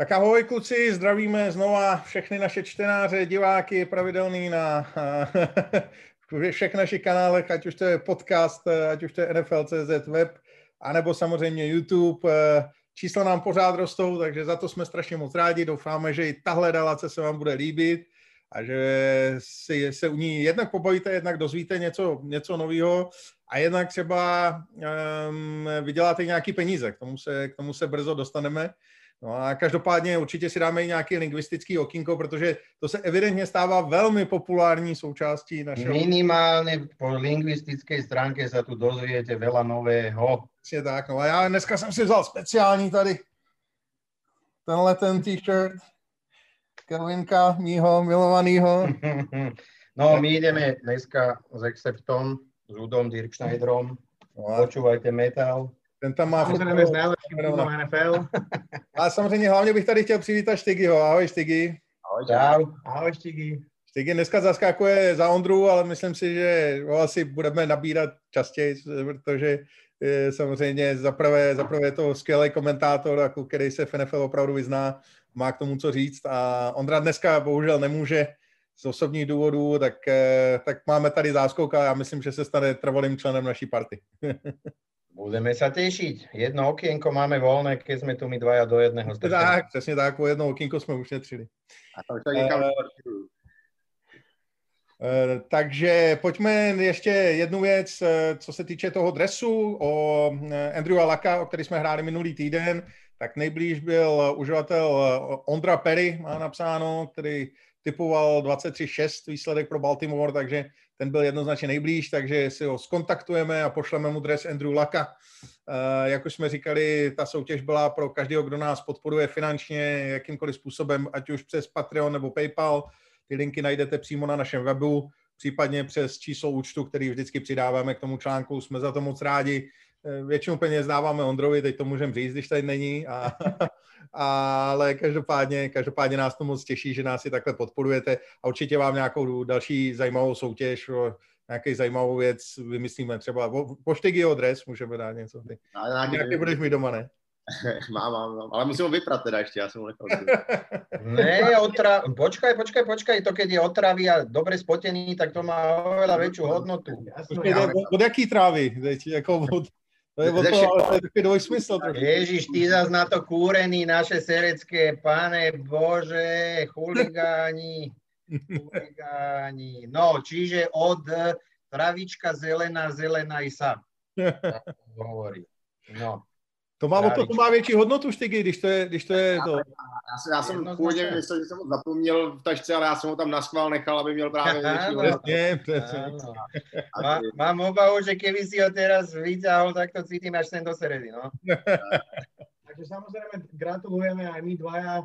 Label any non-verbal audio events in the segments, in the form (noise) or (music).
Tak ahoj kluci, zdravíme znova všechny naše čtenáře, diváky pravidelný na (laughs) všech našich kanálech, ať už to je podcast, ať už to je NFL.cz web, anebo samozřejmě YouTube. Čísla nám pořád rostou, takže za to jsme strašně moc rádi. Doufáme, že i tahle relace se vám bude líbit a že si se u ní jednak pobavíte, jednak dozvíte něco, něco nového a jednak třeba um, vyděláte nějaký peníze. K tomu se, k tomu se brzo dostaneme. No a každopádně určitě si dáme i nějaký lingvistický okýnko, protože to se evidentně stává velmi populární součástí našeho... Minimálně po lingvistické stránce se tu dozvíte veľa nového. Přesně tak, no a já dneska jsem si vzal speciální tady tenhle ten t-shirt Kelvinka, mýho milovanýho. (laughs) no, my ideme dneska s Exceptom, s Udom Dirkschneiderom. No Počúvajte metal. Ten tam má... Samozřejmě s nejlepším klubem NFL. A samozřejmě hlavně bych tady chtěl přivítat Štygyho. Ahoj Štygy. Ahoj, čau. Ahoj Štygy. Štygy dneska zaskakuje za Ondru, ale myslím si, že ho asi budeme nabírat častěji, protože je samozřejmě zaprvé, zaprvé to skvělý komentátor, jako který se v NFL opravdu vyzná, má k tomu co říct a Ondra dneska bohužel nemůže z osobních důvodů, tak, eh, tak máme tady záskok a já myslím, že se stane trvalým členem naší party. (laughs) Budeme sa tešiť. Jedno okienko máme voľné, keď sme tu my dvaja do jedného strčení. Tak, přesně tak, po jedno okienko jsme ušetřili. A to tak uh, uh, takže pojďme ještě jednu věc, co se týče toho dresu o Andrewa Laka, o který jsme hráli minulý týden, tak nejblíž byl uživatel Ondra Perry, má napsáno, který typoval 23-6 výsledek pro Baltimore, takže ten byl jednoznačně nejblíž, takže si ho skontaktujeme a pošleme mu dres Andrew Laka. Uh, jak už jsme říkali, ta soutěž byla pro každého, kdo nás podporuje finančně, jakýmkoliv způsobem, ať už přes Patreon nebo PayPal. Ty linky najdete přímo na našem webu, případně přes číslo účtu, který vždycky přidáváme k tomu článku. Jsme za to moc rádi. Eh, většinu peněz dáváme Ondrovi, teď to můžeme říct, když tady není. A, (laughs) ale každopádně, každopádně nás to moc těší, že nás si takhle podporujete a určitě vám nějakou další zajímavou soutěž, nějaký zajímavou věc vymyslíme. Třeba poštygy dres můžeme dát něco. Ty. Nějaký budeš mi doma, ne? (laughs) mám, mám, mám, ale musím ho vyprat teda ještě, já jsem ho nechal. (laughs) ne, otra... počkaj, počkaj, počkaj, to keď je otravy a dobre spotený, tak to má oveľa väčšiu hodnotu. Počkej, od, od jaký trávy? Jako od, to je, to, ale to je takový dvojsmysl trošku. Ježiš, ty zase na to kúrený naše serecké, pane Bože, chuligáni, (laughs) chuligáni. No, čiže od travička zelená, zelená i sa. (laughs) hovorí. No. To má, to, to má větší hodnotu štygy, když to je, když to, je to. Já, jsem, já jsem původně myslel, že jsem ho zapomněl v tašce, ale já jsem ho tam naschvál nechal, aby měl právě větší hodnotu. Má, mám obavu, že keby si ho teraz vyťahol, tak to cítim až sem do sredy, no. (laughs) takže samozrejme gratulujeme aj my dvaja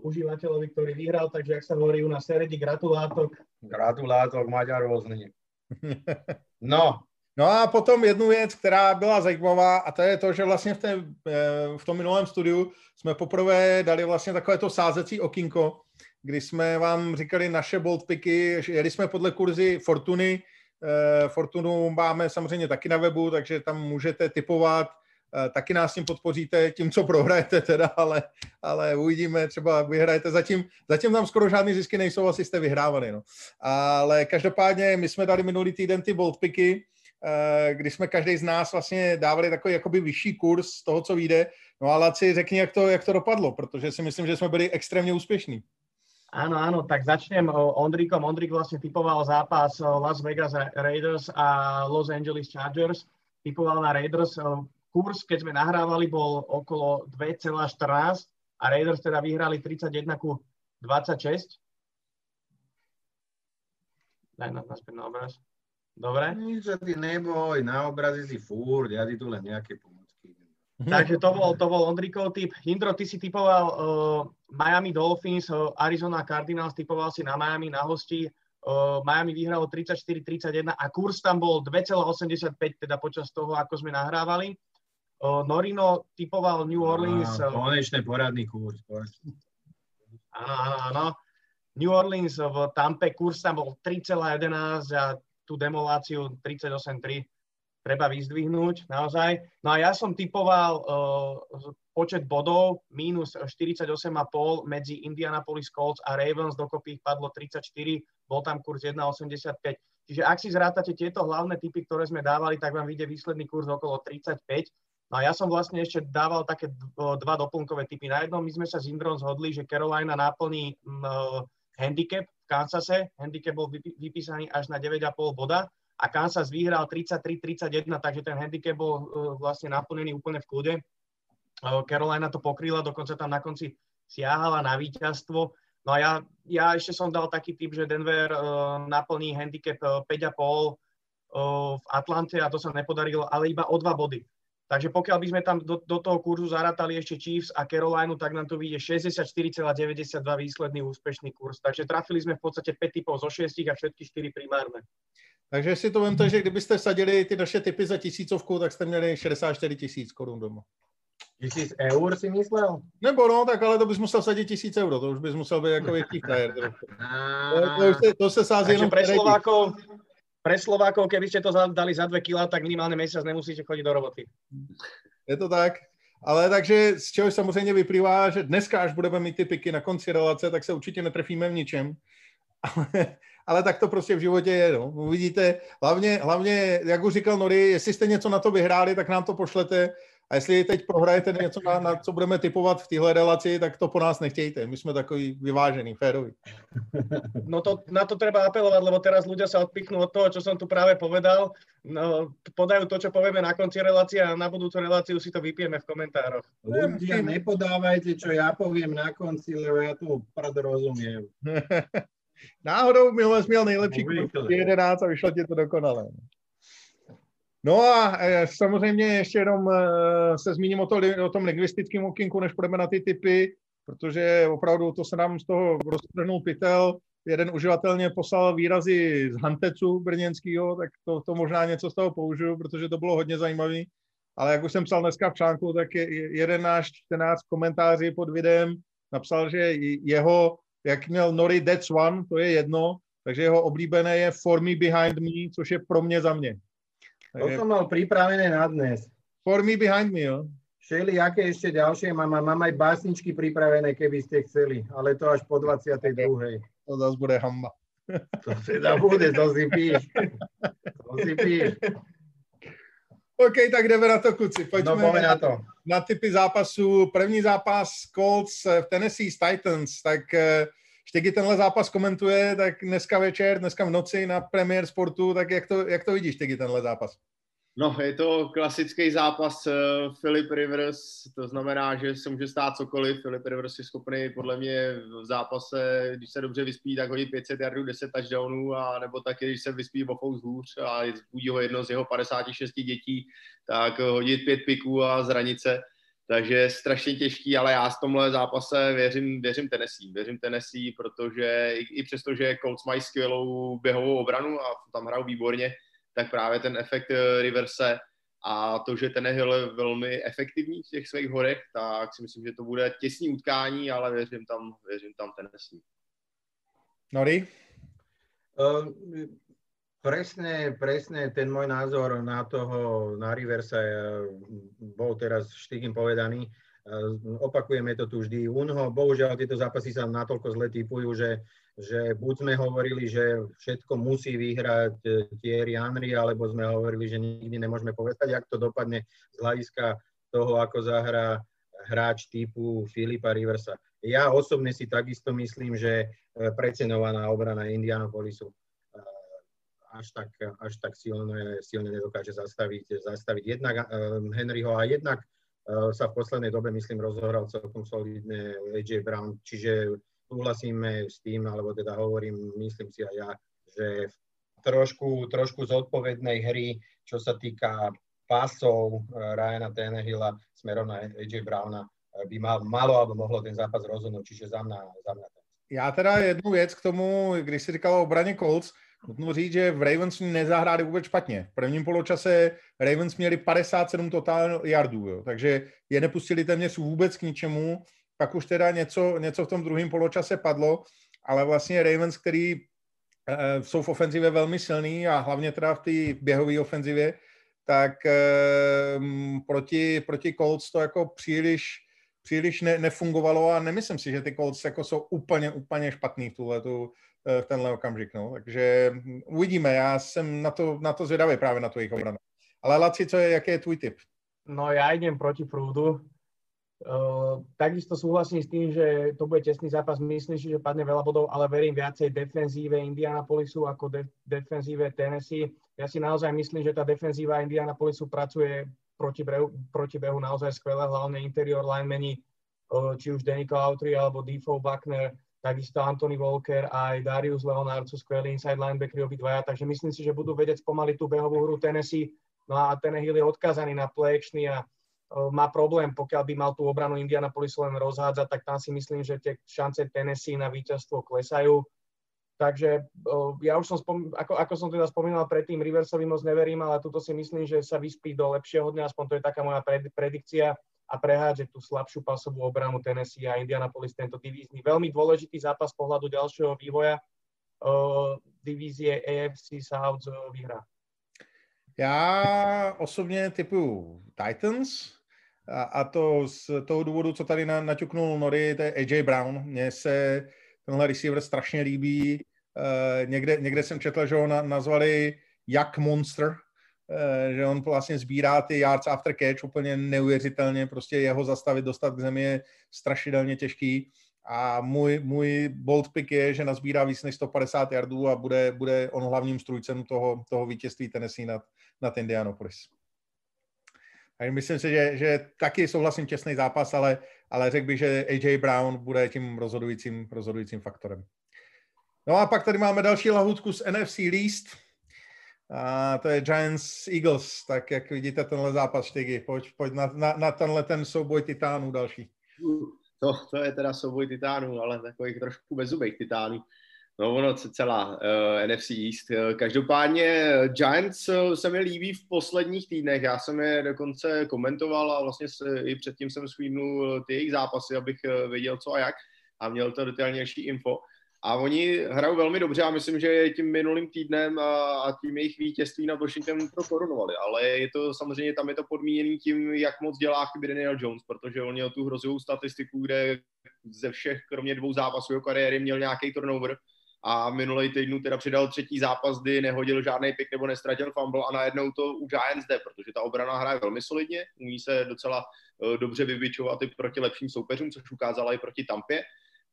užívateľovi, ktorý vyhral, takže ak sa hovorí u nás seredi, gratulátok. Gratulátok, Maďar rôzny. No, No a potom jednu věc, která byla zajímavá, a to je to, že vlastně v, té, eh, v tom minulém studiu jsme poprvé dali vlastně takové to sázecí okinko, kdy jsme vám říkali naše bold picky, jeli jsme podle kurzy Fortuny, eh, Fortunu máme samozřejmě taky na webu, takže tam můžete typovat, eh, taky nás tím podpoříte, tím, co prohrajete teda, ale, ale uvidíme, třeba vyhrajete. Zatím, zatím tam skoro žádný zisky nejsou, asi jste vyhrávali. No. Ale každopádně my jsme dali minulý týden ty bold picky, kdy jsme každý z nás vlastně dávali takový jakoby vyšší kurz toho, co vyjde. No a Laci, řekni, jak to, jak to dopadlo, protože si myslím, že jsme byli extrémně úspěšní. Áno, áno, tak začnem Ondrikom. Ondrik vlastne typoval zápas Las Vegas Raiders a Los Angeles Chargers. Typoval na Raiders. Kurs, keď sme nahrávali, bol okolo 2,14 a Raiders teda vyhrali 31 ku 26. Daj na, naspäť na obraz. Dobre? Nič sa ty neboj, na obraze si furt, ja ti tu len nejaké pomocky. (laughs) Takže to bol, to bol Ondrikov typ. Indro, ty si typoval uh, Miami Dolphins, uh, Arizona Cardinals, typoval si na Miami na hosti. Uh, Miami vyhralo 34-31 a kurz tam bol 2,85, teda počas toho, ako sme nahrávali. Uh, Norino typoval New Orleans. Á, konečne poradný kurz. Áno, áno, áno. New Orleans v Tampe kurz tam bol 3,11 a tú demoláciu 38-3 treba vyzdvihnúť naozaj. No a ja som typoval uh, počet bodov minus 48,5 medzi Indianapolis Colts a Ravens, dokopy ich padlo 34, bol tam kurz 1,85. Čiže ak si zrátate tieto hlavné typy, ktoré sme dávali, tak vám vyjde výsledný kurz okolo 35. No a ja som vlastne ešte dával také dva doplnkové typy. Na jednom my sme sa s Indrom zhodli, že Carolina naplní uh, handicap v Kansase. Handicap bol vypísaný až na 9,5 boda a Kansas vyhral 33-31, takže ten handicap bol uh, vlastne naplnený úplne v kľude. Uh, Carolina to pokryla, dokonca tam na konci siahala na víťazstvo. No a ja, ja ešte som dal taký typ, že Denver uh, naplní handicap uh, 5,5 uh, v Atlante a to sa nepodarilo, ale iba o dva body. Takže pokiaľ by sme tam do, do toho kurzu zarátali ešte Chiefs a Carolina, tak nám to vyjde 64,92 výsledný úspešný kurz. Takže trafili sme v podstate 5 typov zo 6 a všetky 4 primárne. Takže si to vemte, že kdybyste sadili ty naše typy za tisícovku, tak jste měli 64 tisíc korun doma. Tisíc eur si myslel? Nebo no, tak ale to bys musel sadit tisíc euro, to už bys musel být jako větší frajer. To, to, to, to se sází jenom pre Slovákov, pre Slovákov, keby ste to dali za 2 kg, tak minimálne mesiac nemusíte chodiť do roboty. Je to tak. Ale takže z čeho samozřejmě vyplývá, že dneska, až budeme mít ty piky na konci relace, tak se určitě netrefíme v ničem. (laughs) Ale, ale tak to prostě v životě je. No. Uvidíte, hlavně, hlavně, jak už říkal Nori, jestli jste něco na to vyhráli, tak nám to pošlete a jestli teď prohrajete něco, na, na co budeme typovat v téhle relaci, tak to po nás nechtějte. My jsme takový vyvážený, féroví. No to, na to treba apelovať, lebo teraz ľudia sa odpichnú od toho, čo som tu práve povedal. No, podajú to, čo povieme na konci relácie a na budúcu reláciu si to vypijeme v komentároch. Ľudia, nepodávajte, čo ja poviem na konci, lebo ja tu prd rozumiem. (laughs) Náhodou minule jsi měl nejlepší 11 a vyšlo ti to dokonale. No a e, samozřejmě ještě jenom e, se zmíním o, to, o tom lingvistickém okinku, než půjdeme na ty typy, protože opravdu to se nám z toho roztrhnul pytel. Jeden uživatel mě poslal výrazy z Hantecu brněnského, tak to, to možná něco z toho použiju, protože to bylo hodně zajímavý. Ale jak už jsem psal dneska v článku, tak je, jeden náš čtenář v komentáři pod videem napsal, že jeho, jak měl Nori That's One, to je jedno, takže jeho oblíbené je For Me Behind Me, což je pro mě za mě. To som mal pripravené na dnes. For me behind me, jo. Šeli, aké ešte ďalšie mám? Mám aj básničky pripravené, keby ste chceli, ale to až po 22. To zase bude hamba. To teda bude, to si píš. To si píš. OK, tak jdeme na to, kluci. Pojďme no, na to. Na typy zápasů. První zápas Colts v Tennessee Titans. Tak eh, Štěky tenhle zápas komentuje, tak dneska večer, dneska v noci na Premier Sportu, tak jak to, jak to vidíš, Štěky, tenhle zápas? No, je to klasický zápas uh, Philip Rivers, to znamená, že se může stát cokoliv. Philip Rivers je schopný podle mě v zápase, když se dobře vyspí, tak hodit 500 yardů, 10 touchdownů, a nebo taky, když se vyspí o fous hůř a zbudí ho jedno z jeho 56 dětí, tak hodit pět piků a zranice. Takže strašně těžký, ale já v tomhle zápase věřím, věřím Tennessee. Věřím Tennessee, protože i, i přesto, že Colts mají skvělou běhovou obranu a tam hrajou výborně, tak právě ten efekt eh, Riverse a to, že ten je velmi efektivní v těch svých horech, tak si myslím, že to bude těsný utkání, ale věřím tam, věřím tam Tennessee. Nori? Presne, presne ten môj názor na toho, na Riversa bol teraz štýkým povedaný. Opakujeme to tu vždy. Unho, bohužiaľ, tieto zápasy sa natoľko zle typujú, že, že buď sme hovorili, že všetko musí vyhrať e, Thierry Henry, alebo sme hovorili, že nikdy nemôžeme povedať, ak to dopadne z hľadiska toho, ako zahrá hráč typu Filipa Riversa. Ja osobne si takisto myslím, že precenovaná obrana Indianapolisu až tak, až tak silne, silne nedokáže zastaviť, zastaviť. Jednak um, Henryho a jednak uh, sa v poslednej dobe, myslím, rozhoral celkom solidne AJ Brown, čiže súhlasíme s tým, alebo teda hovorím, myslím si aj ja, že trošku, trošku zodpovednej hry, čo sa týka pasov uh, Ryana Tannehilla smerom na AJ Browna, by mal, malo alebo mohlo ten zápas rozhodnúť, čiže za mňa, za mňa Já teda jednu věc k tomu, když si říkal o obraně Colts, Nutno říct, že v Ravens nezahráli vůbec špatně. V prvním poločase Ravens měli 57 total yardů, jo, takže je nepustili téměř vůbec k ničemu. Pak už teda něco, něco v tom druhém poločase padlo, ale vlastně Ravens, který e, jsou v ofenzivě velmi silný a hlavně teda v té běhové ofenzivě, tak um, proti, proti Colts to jako příliš, příliš ne, nefungovalo a nemyslím si, že ty Colts jako jsou úplně, úplně špatný v tuhle tu, v tenhle okamžik. No. Takže uvidíme, já jsem na to, na to zvědavý právě na tu jejich obranu. Ale Laci, co je, jaký je tvůj tip? No ja idem proti prúdu. Uh, takisto súhlasím s tým, že to bude tesný zápas. Myslím si, že padne veľa bodov, ale verím viacej defenzíve Indianapolisu ako de- defenzíve Tennessee. Ja si naozaj myslím, že tá defenzíva Indianapolisu pracuje proti, brehu, proti behu naozaj skvelé, hlavne interior linemeni, uh, či už Danny Cloutry alebo Defoe Buckner, takisto Anthony Walker a aj Darius Leonard sú skvelí inside linebackeri obidvaja, takže myslím si, že budú vedieť spomaliť tú behovú hru Tennessee No a ten Hill je odkázaný na play a má problém, pokiaľ by mal tú obranu Indianapolisu len rozhádzať, tak tam si myslím, že tie šance Tennessee na víťazstvo klesajú. Takže ja už som, spom- ako, ako som teda spomínal predtým, Riversovi moc neverím, ale tuto si myslím, že sa vyspí do lepšieho dňa, aspoň to je taká moja pred- predikcia a prehádže tú slabšiu pasovú obranu Tennessee a Indianapolis tento divízny. Veľmi dôležitý zápas pohľadu ďalšieho vývoja uh, divízie AFC South vyhrá. Já osobně typuju Titans a, a to z toho důvodu, co tady na, naťuknul Nori, to je AJ Brown. Mně se tenhle receiver strašně líbí. Uh, někde, někde jsem četl, že ho na, nazvali jak monster, že on vlastně sbírá ty yards after catch úplně neuvěřitelně, prostě jeho zastavit, dostat k zemi je strašidelně těžký. A můj, můj bold pick je, že nazbírá víc než 150 yardů a bude, bude on hlavním strujcem toho, toho vítězství Tennessee nad, nad Indianapolis. Takže myslím si, že, že taky souhlasím těsný zápas, ale, ale řekl bych, že AJ Brown bude tím rozhodujícím, rozhodujícím faktorem. No a pak tady máme další lahutku z NFC Least. A to je Giants Eagles. Tak jak vidíte tenhle zápas, Štygy, pojď, pojď na, na, na tenhle ten souboj titánů další. To, to je teda souboj titánů, ale takových trošku bezubých titánů. No ono celá uh, eh, NFC East. Eh, každopádně Giants uh, se mi líbí v posledních týdnech. Já jsem je dokonce komentoval a vlastně se, i předtím jsem screenul ty jejich zápasy, abych věděl co a jak a měl to detailnější info. A oni hrajou velmi dobře a myslím, že tím minulým týdnem a, a tím jejich vítězství nad Washingtonem to korunovali. Ale je to samozřejmě tam je to podmíněný tím, jak moc dělá chyby Daniel Jones, protože on měl tu hrozivou statistiku, kde ze všech, kromě dvou zápasů jeho kariéry, měl nějaký turnover a minulý týdnu teda přidal třetí zápas, kdy nehodil žádný pick nebo nestratil fumble a najednou to u Giants jde, protože ta obrana hraje velmi solidně, umí se docela uh, dobře vybičovat i proti lepším soupeřům, což ukázala i proti Tampě.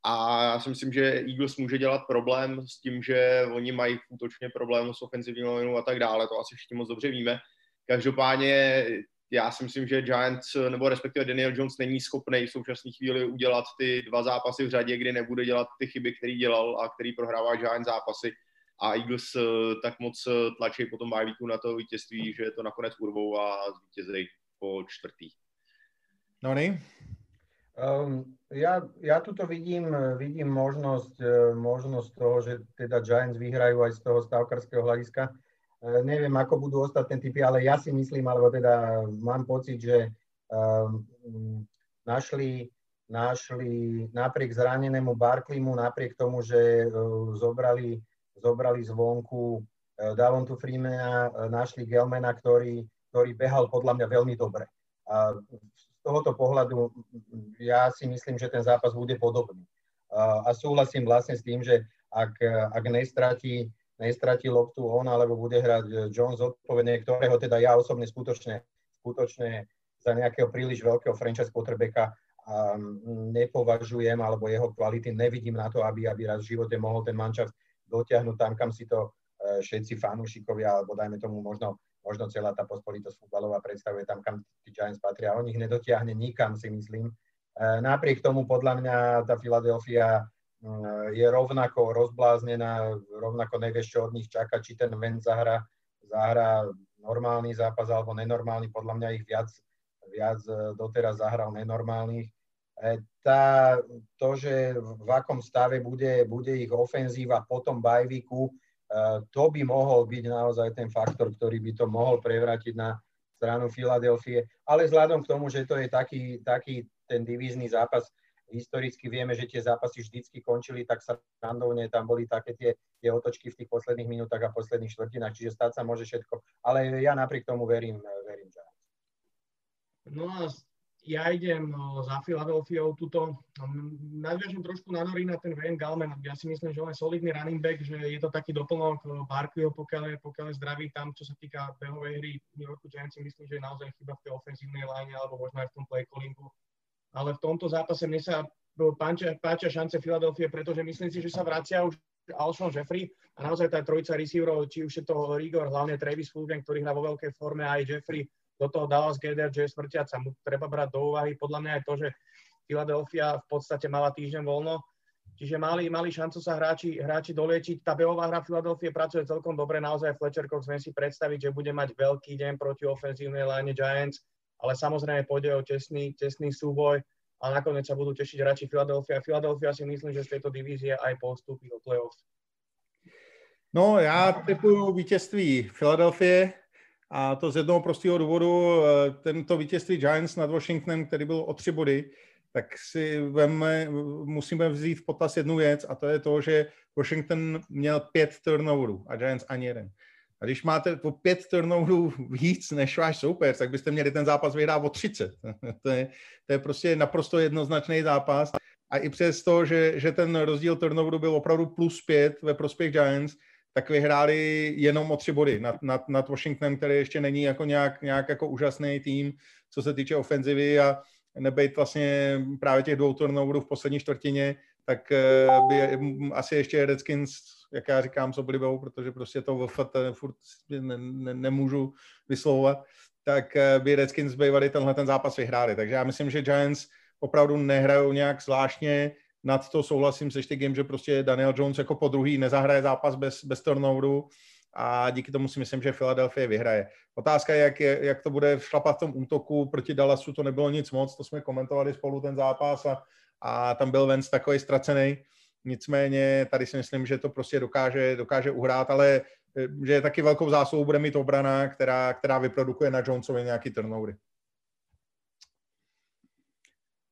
A já si myslím, že Eagles může dělat problém s tím, že oni mají útočně problém s ofenzivní linou a tak dále, to asi všichni moc dobře víme. Každopádně já si myslím, že Giants, nebo respektive Daniel Jones není schopný v současné chvíli udělat ty dva zápasy v řadě, kdy nebude dělat ty chyby, který dělal a který prohrává Giants zápasy. A Eagles eh, tak moc eh, tlačí potom bajvíku na to vítězství, že to nakonec urvou a zvítězí po čtvrtý. No, ne? Um, ja, ja tuto vidím, vidím možnosť, e, možnosť toho, že teda Giants vyhrajú aj z toho stavkarského hľadiska. Uh, neviem, ako budú ostatné typy, ale ja si myslím, alebo teda mám pocit, že um, našli, našli napriek zranenému Barklimu, napriek tomu, že uh, zobrali, zobrali zvonku uh, Davontu Freemana, uh, našli Gelmana, ktorý, ktorý behal podľa mňa veľmi dobre. A tohoto pohľadu ja si myslím, že ten zápas bude podobný. A súhlasím vlastne s tým, že ak, ak nestratí, nestratí loptu on, alebo bude hrať Jones odpovedne, ktorého teda ja osobne skutočne, skutočne za nejakého príliš veľkého franchise quarterbacka nepovažujem, alebo jeho kvality nevidím na to, aby, aby raz v živote mohol ten mančaft dotiahnuť tam, kam si to e, všetci fanúšikovia, alebo dajme tomu možno možno celá tá pospolitosť futbalová predstavuje tam, kam tí Giants patria. On ich nedotiahne nikam, si myslím. E, napriek tomu podľa mňa tá Filadelfia mm, je rovnako rozbláznená, rovnako nevieš, čo od nich čaká, či ten ven zahra, zahra normálny zápas alebo nenormálny. Podľa mňa ich viac, viac e, doteraz zahral nenormálnych. E, tá, to, že v akom stave bude, bude ich ofenzíva po tom bajviku, to by mohol byť naozaj ten faktor, ktorý by to mohol prevrátiť na stranu Filadelfie. Ale vzhľadom k tomu, že to je taký, taký ten divízny zápas, historicky vieme, že tie zápasy vždycky končili tak sa randovne, tam boli také tie, tie otočky v tých posledných minútach a posledných štvrtinách, čiže stať sa môže všetko. Ale ja napriek tomu verím, verím Giants. No a ja idem no, za Filadelfiou tuto. Nadviažem trošku na Norina ten Wayne Galman. Ja si myslím, že on je solidný running back, že je to taký doplnok Barkleyho, pokiaľ je, pokiaľ je zdravý tam, čo sa týka behovej hry New Yorku Giants, myslím, že je naozaj chyba v tej ofenzívnej line alebo možno aj v tom play callingu ale v tomto zápase mne sa páčia, páčia šance Filadelfie, pretože myslím si, že sa vracia už Alshon Jeffrey a naozaj tá trojica receiverov, či už je to Rigor, hlavne Travis Fulgen, ktorý hrá vo veľkej forme, aj Jeffrey, do toho Dallas Gader, že je smrťaca. Mu treba brať do úvahy podľa mňa aj to, že Philadelphia v podstate mala týždeň voľno, čiže mali, mali šancu sa hráči, hráči doliečiť. Tá behová hra Philadelphia pracuje celkom dobre, naozaj Fletcher Cox viem si predstaviť, že bude mať veľký deň proti ofenzívnej line Giants ale samozrejme pôjde o tesný, tesný súboj a nakoniec sa budú tešiť radši Philadelphia. Philadelphia si myslím, že z tejto divízie aj postupí do playoffs. No, já typuju vítězství Philadelphie a to z jednoho prostého důvodu. Eh, tento vítězství Giants nad Washingtonem, který byl o tři body, tak si veme, musíme vzít v potaz jednu věc a to je to, že Washington měl pět turnoverů a Giants ani jeden. A když máte po pět turnoverů víc než váš soupeř, tak byste měli ten zápas vyhrát o 30. (laughs) to, je, to je prostě naprosto jednoznačný zápas. A i přes to, že, že ten rozdíl turnoveru byl opravdu plus pět ve prospěch Giants, tak vyhráli jenom o tři body nad, nad, nad Washingtonem, který ještě není jako nějak, nějak jako úžasný tým, co se týče ofenzivy a nebejt vlastně právě těch dvou turnoverů v poslední čtvrtině, tak eh, by asi ještě Redskins jak já říkám s oblibou, protože prostě to VFT furt ne, ne, nemůžu vyslovovat, tak eh, by Redskins bývali tenhle ten zápas vyhráli. Takže já myslím, že Giants opravdu nehrajou nějak zvláštně, nad to souhlasím se Štygem, že prostě Daniel Jones jako po druhý nezahraje zápas bez, bez turnoveru a díky tomu si myslím, že Philadelphia vyhraje. Otázka je, jak, je, jak to bude šlapat v tom útoku proti Dallasu, to nebylo nic moc, to jsme komentovali spolu ten zápas a, a tam byl Vance takový ztracený. Nicméně tady si myslím, že to prostě dokáže, dokáže uhrát, ale eh, že taky velkou zásluhu bude mít obrana, která, která vyprodukuje na Jonesovi nějaký turnovery.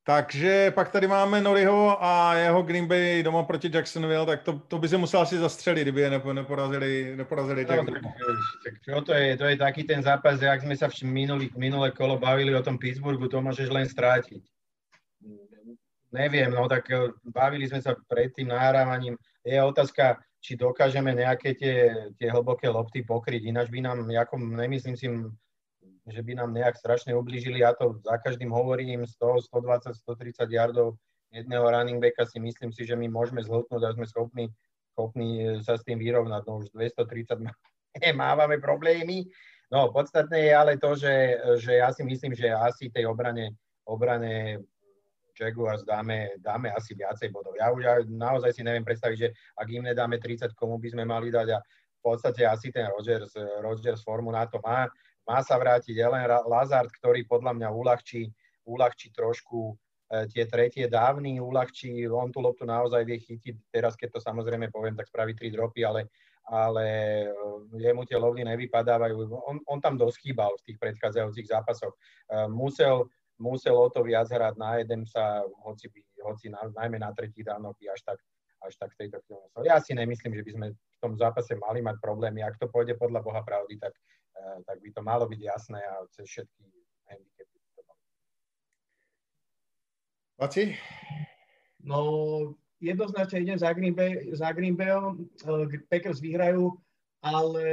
Takže pak tady máme Noriho a jeho Green Bay doma proti Jacksonville, tak to, to by si musel asi zastřelit, kdyby je neporazili, neporazili no, tak, čo to je? To je taký ten zápas, jak sme sa v minulý, minulé kolo bavili o tom Pittsburghu, to môžeš len strátiť neviem, no tak e, bavili sme sa pred tým nahrávaním. Je otázka, či dokážeme nejaké tie, tie hlboké lopty pokryť, ináč by nám, ako nemyslím si, že by nám nejak strašne ublížili. Ja to za každým hovorím, 100, 120, 130 yardov jedného running backa si myslím si, že my môžeme zhltnúť a sme schopní, schopní e, sa s tým vyrovnať. No už 230 (laughs) mávame problémy. No podstatné je ale to, že, že ja si myslím, že asi tej obrane, obrane Jaguars dáme, dáme asi viacej bodov. Ja už naozaj si neviem predstaviť, že ak im nedáme 30, komu by sme mali dať a v podstate asi ten Rodgers, Rodgers formu na to má. Má sa vrátiť Ellen Lazard, ktorý podľa mňa uľahčí, uľahčí trošku e, tie tretie dávny, uľahčí, on tú loptu naozaj vie chytiť, teraz keď to samozrejme poviem, tak spraví tri dropy, ale, ale e, jemu tie lovny nevypadávajú. On, on tam dosť chýbal v tých predchádzajúcich zápasoch. E, musel, musel o to viac hrať na jeden sa, hoci, by, hoci na, najmä na tretí dávno by až tak, až tak v tejto chvíli. Ja si nemyslím, že by sme v tom zápase mali mať problémy. Ak to pôjde podľa Boha pravdy, tak, tak by to malo byť jasné a cez všetky handicapy. Laci? No, jednoznačne idem za Green, Bay, za Green Bayom. Uh, Packers vyhrajú, ale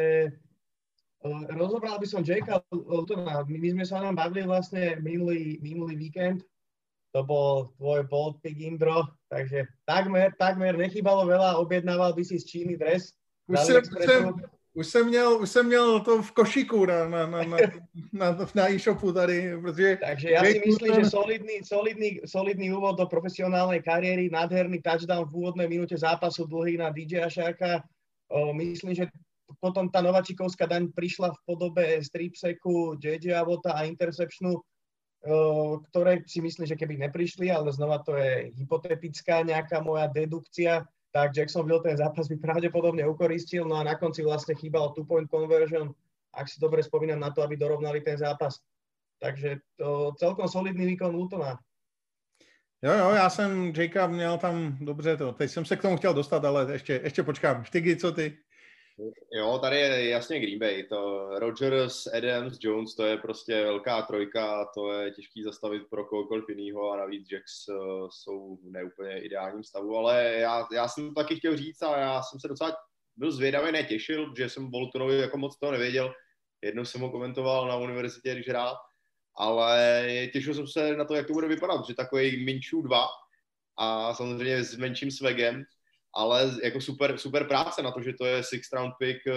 Rozobral by som Jakea Lutona. My sme sa ňom bavili vlastne minulý, minulý víkend. To bol tvoj bold pick Indro, takže takmer, takmer nechybalo veľa, objednával by si z Číny dres. Už jsem, jsem, už jsem, měl, už jsem měl to v košíku na, na, na, na, na, na e-shopu tady, protože... Takže ja si myslím, že solidný, solidný, solidný úvod do profesionálnej kariéry, nádherný touchdown v úvodnej minúte zápasu dlhý na DJ Ašáka. myslím, že potom tá Novačikovská daň prišla v podobe stripseku, JJ Avota a interceptionu, ktoré si myslím, že keby neprišli, ale znova to je hypotetická nejaká moja dedukcia, tak Jacksonville ten zápas by pravdepodobne ukoristil, no a na konci vlastne chýbal two-point conversion, ak si dobre spomínam na to, aby dorovnali ten zápas. Takže to celkom solidný výkon Lutona. Jo, jo, já jsem Jakea měl tam dobře to. Teď jsem se k tomu chtěl dostat, ale ještě, ještě počkám. Štygy, co ty? Jo, tady je jasně Green Bay. To Rodgers, Adams, Jones, to je prostě velká trojka, to je těžký zastavit pro kohokoliv jiného a navíc Jacks uh, jsou v neúplně ideálním stavu, ale já, já jsem to taky chtěl říct a já jsem se docela byl zvědavý, netěšil, protože jsem Boltonovi jako moc toho nevěděl. Jednou jsem ho komentoval na univerzitě, když hrál, ale těšil jsem se na to, jak to bude vypadat, protože takový Minčů 2 a samozřejmě s menším svegem, ale jako super, super práce na to, že to je six round pick eh,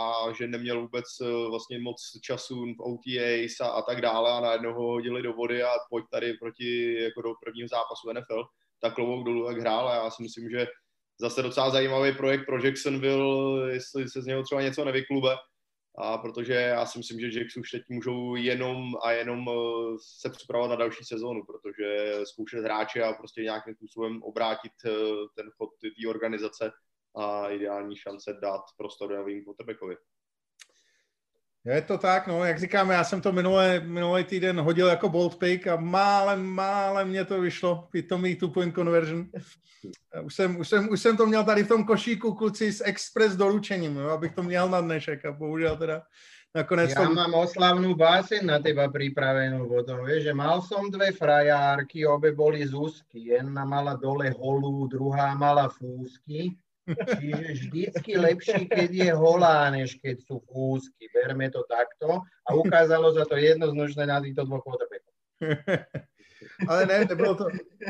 a že neměl vůbec eh, vlastně moc času v OTAs a, a tak dále a najednou ho hodili do vody a pojď tady proti jako do prvního zápasu NFL, tak klobouk dolů, jak hrál a já si myslím, že zase docela zajímavý projekt pro Jacksonville, jestli se z něho třeba něco nevyklube, a protože já si myslím, že Jacks už teď můžou jenom a jenom eh, se připravovat na další sezónu, protože zkoušet hráče a prostě nějakým způsobem obrátit eh, ten chod té organizace a ideální šance dát prostor novým quarterbackovi. Je to tak, no, jak říkám, já jsem to minulé, minulý týden hodil jako bold pick a málem, málem mě to vyšlo, pitomý two point conversion. Už jsem, už, jsem, už jsem to měl tady v tom košíku kluci s express doručením, jo, abych to měl na dnešek a bohužel teda nakonec... Ja to... mám oslavnú báseň na teba pripravenú potom, vieš, že mal som dve frajárky, obe boli z úzky. Jedna mala dole holú, druhá mala fúsky Čiže vždycky lepší, keď je holá, než keď sú fúzky. Berme to takto. A ukázalo sa to jednoznačne na týchto dvoch quarterbackov. (laughs) ale ne, nebylo to,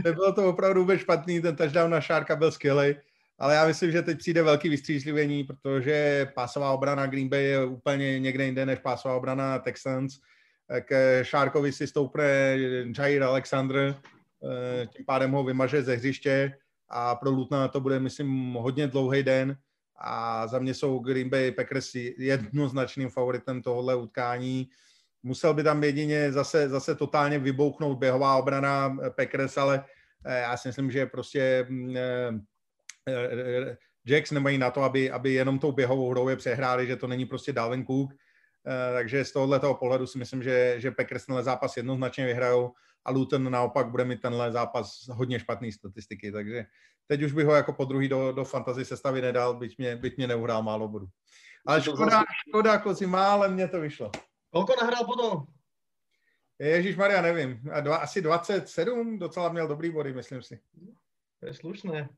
nebylo to opravdu vůbec špatný, ten touchdown na Šárka byl skvělý. Ale já myslím, že teď přijde velký vystřízlivění, protože pásová obrana Green Bay je úplně někde jinde než pásová obrana Texans. K Šárkovi si stoupne Jair Alexander, eh, tím pádem ho vymaže ze hřiště a pro Lutna to bude, myslím, hodně dlouhý den. A za mě jsou Green Bay Packers jednoznačným favoritem tohohle utkání. Musel by tam jedině zase, zase totálně vybouchnout běhová obrana Packers, ale eh, já si myslím, že prostě mm, eh, eh, Jacks nemají na to, aby, aby jenom tou běhovou hrou je přehráli, že to není prostě Dalvin Cook, takže z tohoto pohledu si myslím, že, že Packers tenhle zápas jednoznačně vyhrajou a Luton naopak bude mít tenhle zápas hodně špatný statistiky, takže teď už bych ho jako po druhý do, do fantasy sestavy nedal, byť mě, byť mě neuhrál málo bodů. Ale škoda, škoda, kozi, málem mě to vyšlo. Kolko nahrál potom? Ježíš Maria, nevím. A dva, asi 27, docela měl dobrý body, myslím si. To je slušné.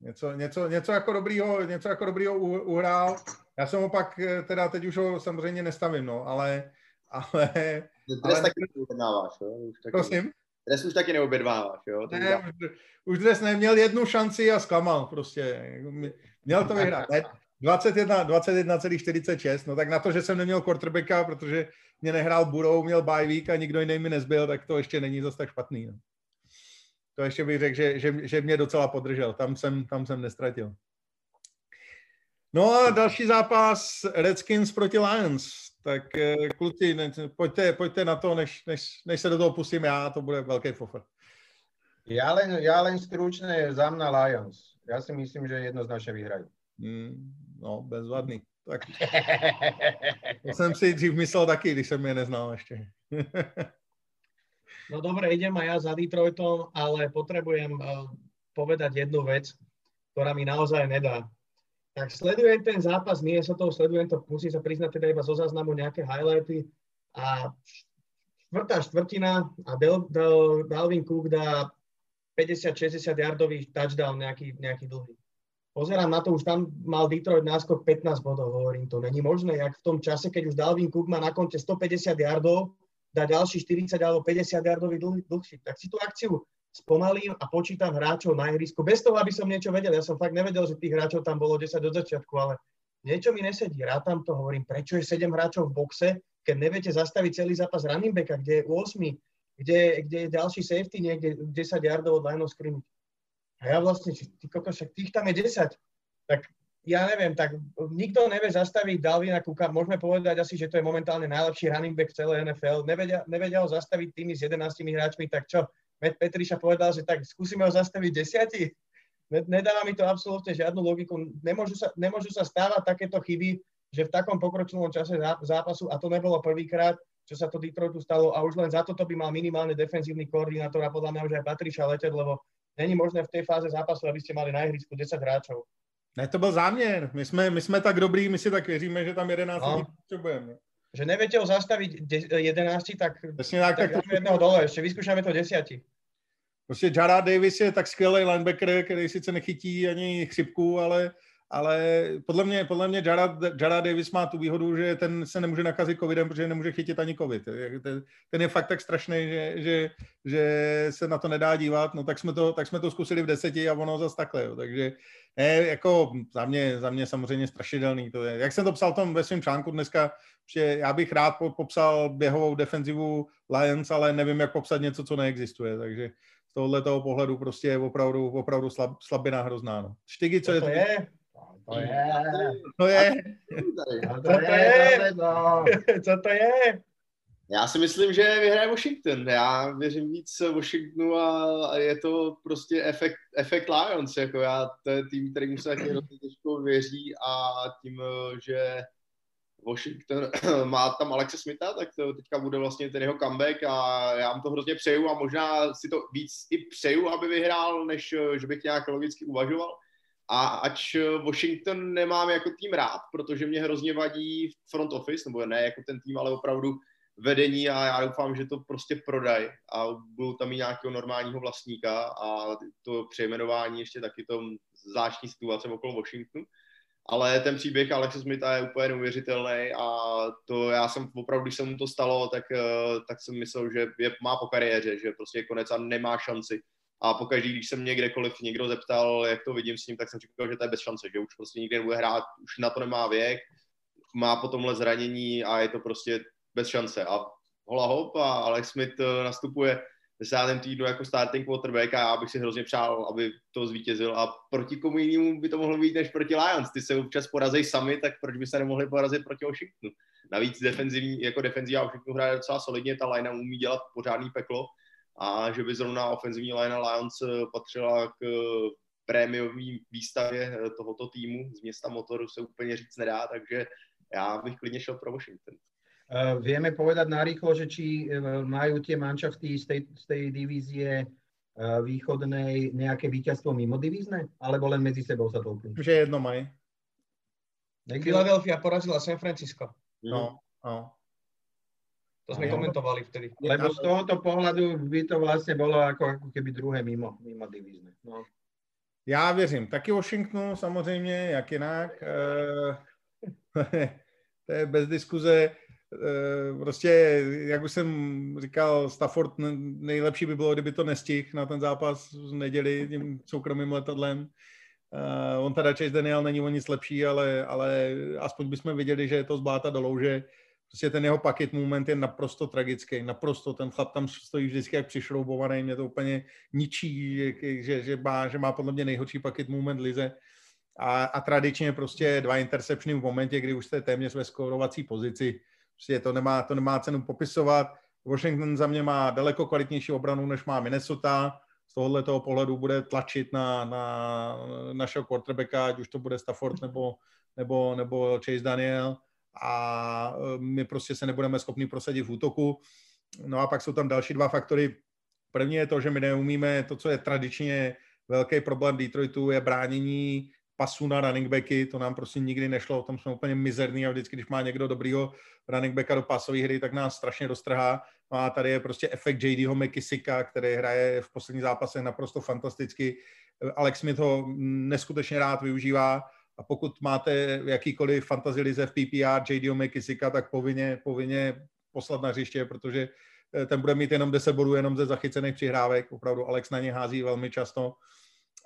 Něco, něco, něco jako dobrýho, něco jako dobrýho uhrál. Já jsem opak, eh, teda teď už ho samozřejmě nestavím, no, ale, ale Dres ale... taky neobjednáváš, jo? Už taky... Prosím? Dres už taky neobjednáváš, jo? Ne, už, už dres neměl jednu šanci a zklamal prostě. Měl to vyhrát. Ne, 21, 21,46, no tak na to, že jsem neměl quarterbacka, protože mě nehrál Burou, měl bye week a nikdo jiný mi nezbyl, tak to ještě není zase tak špatný. No. To ještě bych řekl, že, že, že mě docela podržel, tam jsem, tam jsem nestratil. No a další zápas Redskins proti Lions tak eh, kluci, ne, pojďte, pojďte na to, než, než, než se do toho pustím já, to bude velký fofer. Ja len, ja len stručne za mňa Lions. Ja si myslím, že jednoznačne vyhrajú. Mm, no, bezvadný. Tak. To jsem si dřív myslel taky, když jsem je neznal ještě. (laughs) no dobre, idem aj ja za Detroitom, ale potrebujem uh, povedať jednu vec, ktorá mi naozaj nedá tak sledujem ten zápas, toho sledujem to, musím sa priznať teda iba zo záznamu nejaké highlighty a štvrtá štvrtina a Del, Del, Dalvin Cook dá 50-60 yardový touchdown nejaký, nejaký dlhý. Pozerám na to, už tam mal Detroit náskok 15 bodov, hovorím, to není možné, jak v tom čase, keď už Dalvin Cook má na konte 150 yardov, dá ďalší 40 alebo 50 yardový dlhý, dlhší. Tak si tú akciu spomalím a počítam hráčov na ihrisku, bez toho, aby som niečo vedel. Ja som fakt nevedel, že tých hráčov tam bolo 10 od začiatku, ale niečo mi nesedí. Rátam to, hovorím, prečo je 7 hráčov v boxe, keď neviete zastaviť celý zápas running backa, kde je 8, kde, kde je ďalší safety niekde 10 yardov od line of scrimmage. A ja vlastne, ty kokos, tých tam je 10. Tak ja neviem, tak nikto nevie zastaviť Dalvina Kuka. Môžeme povedať asi, že to je momentálne najlepší running back v celej NFL. Nevedia, nevedia ho zastaviť tými s 11 hráčmi, tak čo? Petriša povedal, že tak skúsime ho zastaviť desiati. Nedáva mi to absolútne žiadnu logiku. Nemôžu sa, nemôžu sa stávať takéto chyby, že v takom pokročilom čase zápasu, a to nebolo prvýkrát, čo sa to Detroitu stalo a už len za toto by mal minimálne defenzívny koordinátor a podľa mňa už aj Patriša letět, lebo není možné v té fáze zápasu, aby ste mali na ihrisku 10 hráčov. Ne, to byl záměr. My jsme, my jsme tak dobrý, my si tak věříme, že tam 11 no. potřebujeme. Že neviete ho zastaviť 11, tak, Přesně tak, tak, tak to... jedného dole, ešte vyskúšame to 10. Prostě Jarrah Davis je tak skvělý linebacker, který sice nechytí ani chřipku, ale ale podle mě, podle mě Jara, Jara Davis má tu výhodu, že ten se nemůže nakazit covidem, protože nemůže chytit ani covid. Ten je fakt tak strašný, že, že, že se na to nedá dívat, no tak jsme to, tak jsme to zkusili v deseti a ono zase takhle, jo. takže ne, jako za mě, za mě samozřejmě strašidelný to je. Jak jsem to psal tam ve svém článku dneska, že já bych rád popsal běhovou defenzivu Lions, ale nevím, jak popsat něco, co neexistuje, takže z tohohle toho pohledu prostě je opravdu, opravdu slab, slabina hrozná. No. Štygy, co je to? je? To je. To je. To je? Co to je? Já si myslím, že vyhraje Washington. Já věřím víc Washingtonu a je to prostě efekt, efekt Lions. Jako já, to je tým, který se taky těžko věří a tím, že Washington (clears throat) má tam Alexe Smitha, tak to teďka bude vlastně ten jeho comeback a já mu to hrozně přeju a možná si to víc i přeju, aby vyhrál, než že bych nějak logicky uvažoval a ač Washington nemám jako tým rád, protože mě hrozně vadí front office, nebo ne jako ten tým, ale opravdu vedení a já doufám, že to prostě prodají a budou tam i nějakého normálního vlastníka a to přejmenování ještě taky to zvláštní situace okolo Washingtonu. Ale ten příběh Alexe Smitha je úplně neuvěřitelný a to já jsem opravdu, když se mu to stalo, tak, eh, tak jsem myslel, že je, má po kariéře, že prostě je konec a nemá šanci a pokaždé, když se mě kdekoliv někdo zeptal, jak to vidím s ním, tak jsem říkal, že to je bez šance, že už prostě nikdy nebude hrát, už na to nemá věk, má po tomhle zranění a je to prostě bez šance. A hola hop a Alex Smith eh, nastupuje v desátém týdnu jako starting quarterback a já bych si hrozně přál, aby to zvítězil a proti komu jinému by to mohlo být než proti Lions. Ty se občas porazí sami, tak proč by se nemohli porazit proti Washingtonu? Navíc defenzivní, jako defenzivní Washington hraje docela solidně, ta line umí dělat pořádný peklo a že by zrovna ofenzivní line Lions eh, patřila k eh, prémiový výstavě tohoto týmu z města motoru se úplně říct nedá, takže já bych klidně šel pro Washington. Uh, vieme povedať narýchlo, že či majú tie manšafty z tej, z tej divízie uh, východnej nejaké víťazstvo mimo divízne? Alebo len medzi sebou sa to úplne? Že jedno mají. Philadelphia porazila San Francisco. No, no. To sme komentovali vtedy. Lebo z tohoto pohľadu by to vlastne bolo ako, ako keby druhé mimo, mimo divízne. No. Já věřím taky Washingtonu samozřejmě, jak jinak. E, (laughs) to je bez diskuze. E, prostě, jak už jsem říkal, Stafford nejlepší by bylo, kdyby to nestihl na ten zápas v neděli tím soukromým letadlem. Uh, on teda Chase Daniel není o nic lepší, ale, ale aspoň bychom viděli, že je to zbáta do louže. Prostě ten jeho paket moment je naprosto tragický, naprosto, ten chlap tam stojí vždycky jak přišroubovaný, mě to úplně ničí, že, že, má, že má podle mě nejhorší paket moment lize. A, a tradičně prostě dva interceptiony v momentě, kdy už jste téměř ve skorovací pozici, prostě to nemá, to nemá cenu popisovat. Washington za mě má daleko kvalitnější obranu, než má Minnesota, z tohohle toho pohledu bude tlačit na, na našeho quarterbacka, ať už to bude Stafford nebo, nebo, nebo Chase Daniel a e, my prostě se nebudeme schopni prosadit v útoku. No a pak jsou tam další dva faktory. První je to, že my neumíme to, co je tradičně velký problém Detroitu, je bránění pasu na running backy, to nám prostě nikdy nešlo, tam jsme úplně mizerný a vždycky, když má někdo dobrýho running backa do pásové hry, tak nás strašně dostrhá. No a tady je prostě efekt JDho McKissicka, který hraje v posledních zápasech naprosto fantasticky. Alex Smith ho neskutečně rád využívá a pokud máte jakýkoliv fantasy lize v PPR JD McKissicka, tak povinně, povinně poslat na hřiště, protože eh, ten bude mít jenom 10 bodů jenom ze zachycených přihrávek. Opravdu Alex na ně hází velmi často.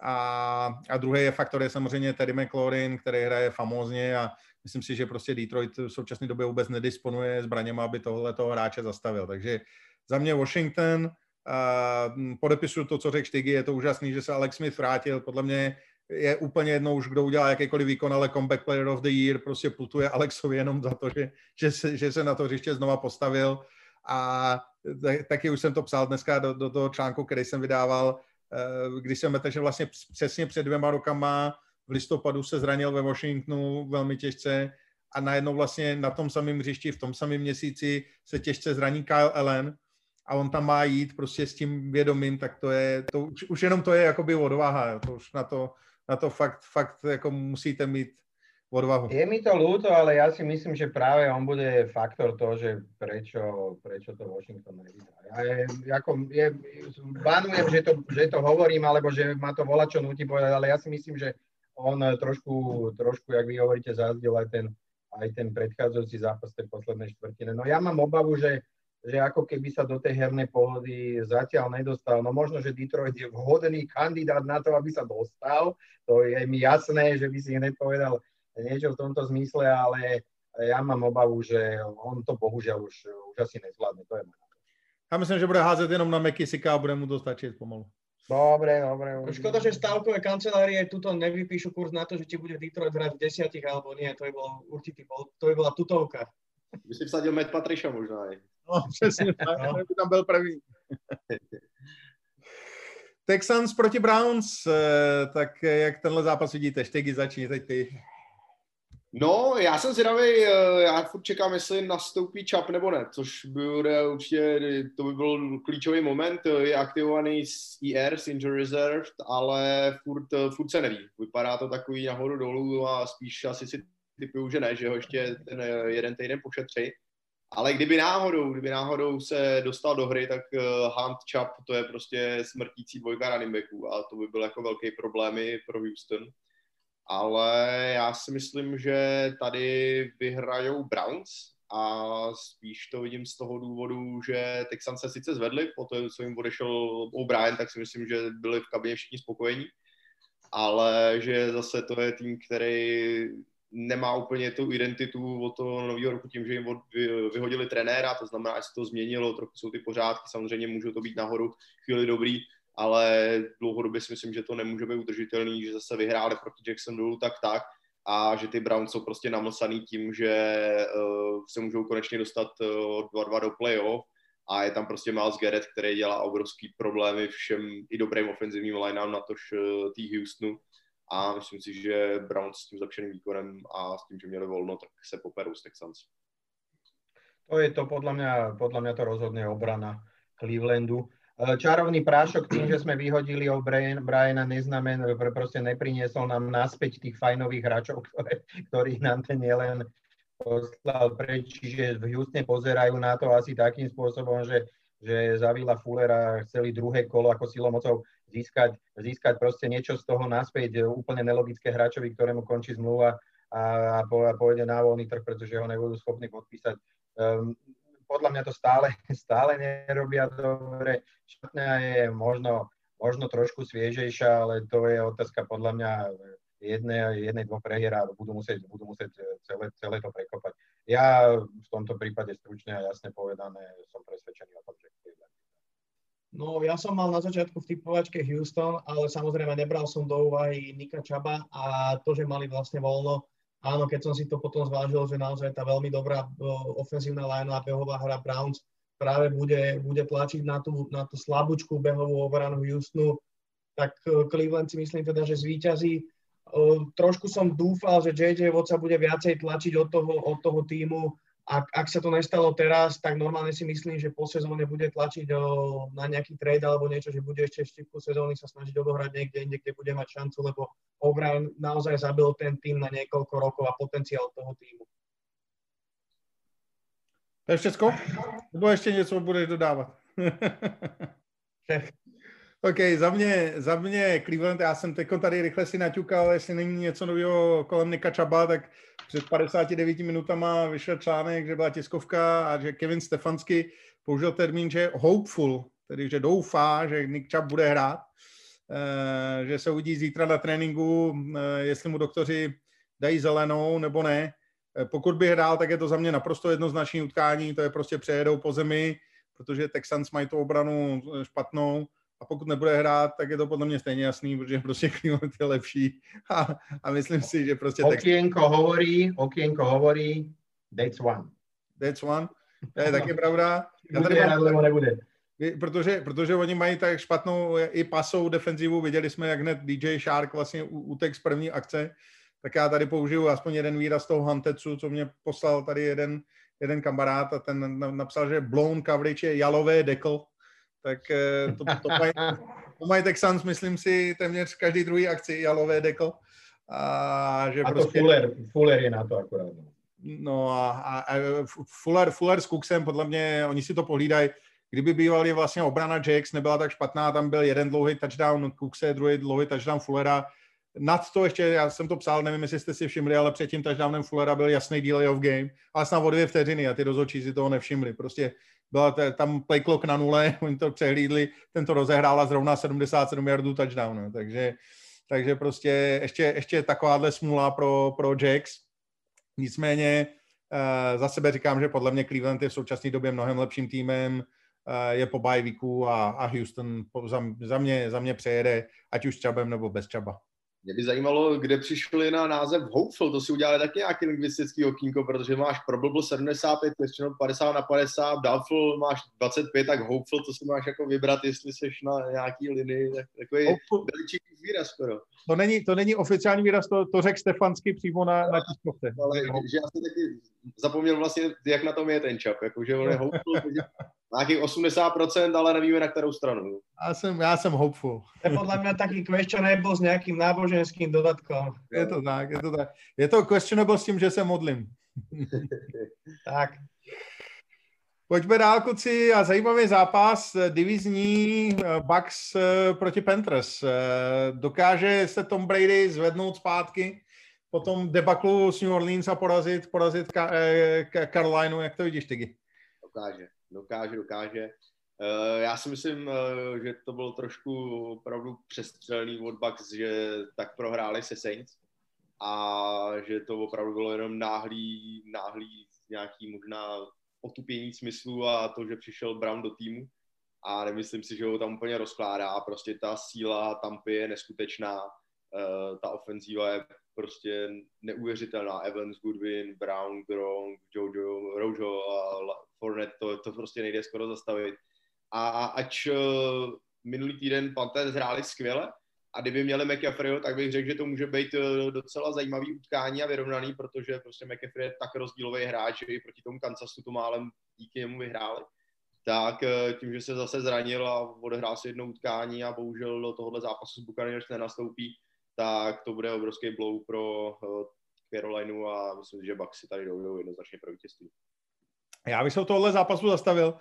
A, a druhý je faktor je samozřejmě Terry McLaurin, který hraje famózně a myslím si, že prostě Detroit v současné době vůbec nedisponuje zbraněma, aby tohle toho hráče zastavil. Takže za mě Washington, uh, podepisuju to, co řekl Štygy, je to úžasný, že se Alex Smith vrátil. Podle mě je úplně jedno už, kdo udělá jakýkoliv výkon, ale comeback player of the year prostě putuje Alexovi jenom za to, že, že, se, že se na to hřiště znova postavil a taky už jsem to psal dneska do, do toho článku, který jsem vydával, když jsem metl, že vlastně přesně před dvěma rokama v listopadu se zranil ve Washingtonu velmi těžce a najednou vlastně na tom samém hřišti v tom samém měsíci se těžce zraní Kyle Allen a on tam má jít prostě s tím vědomím, tak to je, to už, už jenom to je jakoby odvaha, to už na to, na to fakt, fakt jako musíte mít odvahu. Je mi to ľúto, ale ja si myslím, že práve on bude faktor toho, že prečo, prečo to Washington nevyhrá. Ja je, ako, je, banujem, že to, že to hovorím, alebo že ma to volá čo nutí povedať, ale ja si myslím, že on trošku, trošku, jak vy hovoríte, zazdil aj ten, aj ten predchádzajúci zápas tej poslednej štvrtine. No ja mám obavu, že, že ako keby sa do tej hernej pohody zatiaľ nedostal. No možno, že Detroit je vhodný kandidát na to, aby sa dostal. To je mi jasné, že by si hneď povedal, niečo v tomto zmysle, ale ja mám obavu, že on to bohužiaľ už, už asi nezvládne. To je môj Já myslím, že bude házet jenom na Mekisika a bude mu to stačit pomalu. Dobre, dobre. Škoda, že stávkové kancelárie tuto nevypíšu kurz na to, že ti bude Detroit hrať v desiatich, alebo nie, to by bol určitý bol, to by bola tutovka. By si vsadil Matt Patricia možná. No, přesně (laughs) tak, no. by tam byl první. Texans proti Browns, eh, tak jak tenhle zápas vidíte? Štegy začni, teď ty. No, já jsem zvědavý, eh, já furt čekám, jestli nastoupí čap nebo ne, což bude určitě, to by byl klíčový moment, je aktivovaný z IR, z Injury Reserve, ale furt, furt se neví. Vypadá to takový nahoru dolů a spíš asi si typuju, že ne, že ho ještě ten jeden týden pošetří. Ale kdyby náhodou, kdyby náhodou se dostal do hry, tak eh, Hunt Chap to je prostě smrtící dvojka running a to by byl jako velký problémy pro Houston ale já si myslím, že tady vyhrajou Browns a spíš to vidím z toho důvodu, že Texans se sice zvedli, po to, co jim odešel O'Brien, tak si myslím, že byli v kabině všichni spokojení, ale že zase to je tým, který nemá úplně tu identitu od toho nového roku tím, že jim od, vy, vyhodili trenéra, to znamená, že se to změnilo, trochu jsou ty pořádky, samozřejmě můžou to být nahoru chvíli dobrý, ale dlouhodobě si myslím, že to nemůže být udržitelný, že zase vyhráli proti Jacksonville tak tak a že ty Browns jsou prostě namlsaný tím, že uh, se můžou konečně dostat 2-2 uh, do playoff a je tam prostě Miles Garrett, který dělá obrovský problémy všem i dobrým ofenzivním lineám na tož uh, tý Houstonu a myslím si, že Browns s tím zlepšeným výkonem a s tím, že měli volno, tak se poperou s Texans. To je to, podľa mňa, podľa mňa to rozhodne obrana Clevelandu. Eh, čarovný prášok tým, že sme vyhodili o Briana, neznamen, proste nepriniesol nám naspäť tých fajnových hráčov, ktorých nám ten nielen poslal preč, čiže v Houstone pozerajú na to asi takým spôsobom, že, že Zavila Fullera chceli druhé kolo ako silomocou získať, získať proste niečo z toho naspäť, úplne nelogické hráčovi, ktorému končí zmluva a, a pôjde na voľný trh, pretože ho nebudú schopní podpísať. Um, podľa mňa to stále, stále nerobia dobre. Šatňa je možno, možno trošku sviežejšia, ale to je otázka podľa mňa jednej, jednej dvoch prehier a budú musieť, budú musieť celé, celé to prekopať. Ja v tomto prípade stručne a jasne povedané som presvedčený o tom, že No, ja som mal na začiatku v typovačke Houston, ale samozrejme nebral som do úvahy Nika Čaba a to, že mali vlastne voľno, áno, keď som si to potom zvážil, že naozaj tá veľmi dobrá ofenzívna line a behová hra Browns práve bude, bude tlačiť na tú, na tú slabúčku behovú obranu Houstonu, tak e, Cleveland si myslím teda, že zvíťazí. E, trošku som dúfal, že JJ Watt sa bude viacej tlačiť od toho, od toho týmu. Ak, ak sa to nestalo teraz, tak normálne si myslím, že po sezóne bude tlačiť o, na nejaký trade alebo niečo, že bude ešte v sezóny sa snažiť odohrať niekde inde, kde bude mať šancu, lebo O'Brien naozaj zabil ten tým na niekoľko rokov a potenciál toho týmu. To je všechno? Nebo ještě něco budeš dodávat? (laughs) OK, za mě, za mě Cleveland, já jsem teď tady rychle si naťukal, jestli není něco nového kolem Nika Čaba, tak před 59 minutama vyšel článek, že byla tiskovka a že Kevin Stefansky použil termín, že hopeful, tedy že doufá, že Nick Chubb bude hrát Eh, že se uvidí zítra na tréninku, eh, jestli mu doktoři dají zelenou nebo ne. Eh, pokud by hrál, tak je to za mě naprosto jednoznačné utkání, to je prostě přejedou po zemi, protože Texans mají tu obranu špatnou a pokud nebude hrát, tak je to podle mě stejně jasný, protože prostě Cleveland je lepší. A, a myslím si, že prostě... Okienko Texans... hovorí, okienko hovorí, that's one. That's one, to je taky pravda. Já tady mám... nebude. Protože, protože oni mají tak špatnou i pasou defenzivu, viděli jsme, jak hned DJ Shark vlastně utek z první akce, tak já tady použiju aspoň jeden výraz toho Hantecu, co mě poslal tady jeden, jeden kamarád a ten napsal, že blown coverage je jalové dekl, tak eh, to, to, mají, to mají Texans, myslím si, téměř každý druhý akci jalové dekl. A, že a prostě, to Fuller, Fuller je na to akorát. No, no a, a, a Fuller, Fuller s Cooksem, podle mě, oni si to pohlídají, kdyby bývali vlastně obrana Jakes nebyla tak špatná, tam byl jeden dlouhý touchdown Cookse, druhý dlouhý touchdown Fullera, nad to ještě, já jsem to psal, nevím, jestli jste si všimli, ale před tím touchdownem Fullera byl jasný delay of game, ale snad o dvě vteřiny a ty rozhodčí si toho nevšimli. Prostě byla tam play clock na nule, (laughs) oni to přehlídli, ten to rozehrál a zrovna 77 yardů touchdown, no. takže, takže prostě ještě, ještě takováhle smůla pro, pro Jacks. Nicméně uh, za sebe říkám, že podle mě Cleveland je v současné době mnohem lepším týmem, uh, je po bye a, a Houston za, za, mě, za mě přejede, ať už s Čabem nebo bez Čaba. Mě by zajímalo, kde přišli na název Hopeful, to si udělali taky nějaký lingvistický okýnko, protože máš Probable 75, většinou 50 na 50, Doubtful máš 25, tak Hopeful, to si máš jako vybrat, jestli jsi na nějaký linii, tak takový veličí výraz skoro. To není, to není oficiální výraz, to, to řekl Stefansky přímo na, na tiskovce. Ale že já jsem taky zapomněl vlastně, jak na tom je ten čap, jakože on je Hopeful, (laughs) nějakých 80%, ale nevíme na kterou stranu. Já jsem, já jsem hopeful. To je podle mě taky questionable s nějakým náboženským dodatkom. Je to tak, je to tak. Je to questionable s tím, že se modlím. (laughs) tak. Pojďme dál, kuci, a zajímavý zápas eh, divizní eh, Bucks eh, proti Panthers. Dokáže se Tom Brady zvednout zpátky po tom debaklu s New Orleans a porazit, porazit Carolinu, jak to vidíš, Tygy? Dokáže dokáže, dokáže. Uh, já si myslím, uh, že to bylo trošku opravdu přestřelný od Bucks, že tak prohráli se Saints a že to opravdu bylo jenom náhlý, náhlý nějaký možná otupění smyslu a to, že přišel Brown do týmu a nemyslím si, že ho tam úplně rozkládá. Prostě ta síla Tampy je neskutečná, uh, ta ofenzíva je prostě neuvěřitelná. Evans, Goodwin, Brown, Gronk, Jojo, Rojo a Fournette, to, to prostě nejde skoro zastavit. A ač uh, minulý týden Panthers hráli skvěle, a kdyby měli McAfee, tak bych řekl, že to může být uh, docela zajímavý utkání a vyrovnaný, protože prostě McAfee je tak rozdílový hráč, že i proti tomu Kansasu to málem díky němu vyhráli. Tak uh, tím, že se zase zranil a odehrál si jedno utkání a bohužel do tohohle zápasu s Buccaneers nenastoupí, tak to bude obrovský blow pro Carolinu a myslím, že Bucks si tady jdou jednoznačně pro vítězství. Já bych se u tohohle zápasu zastavil.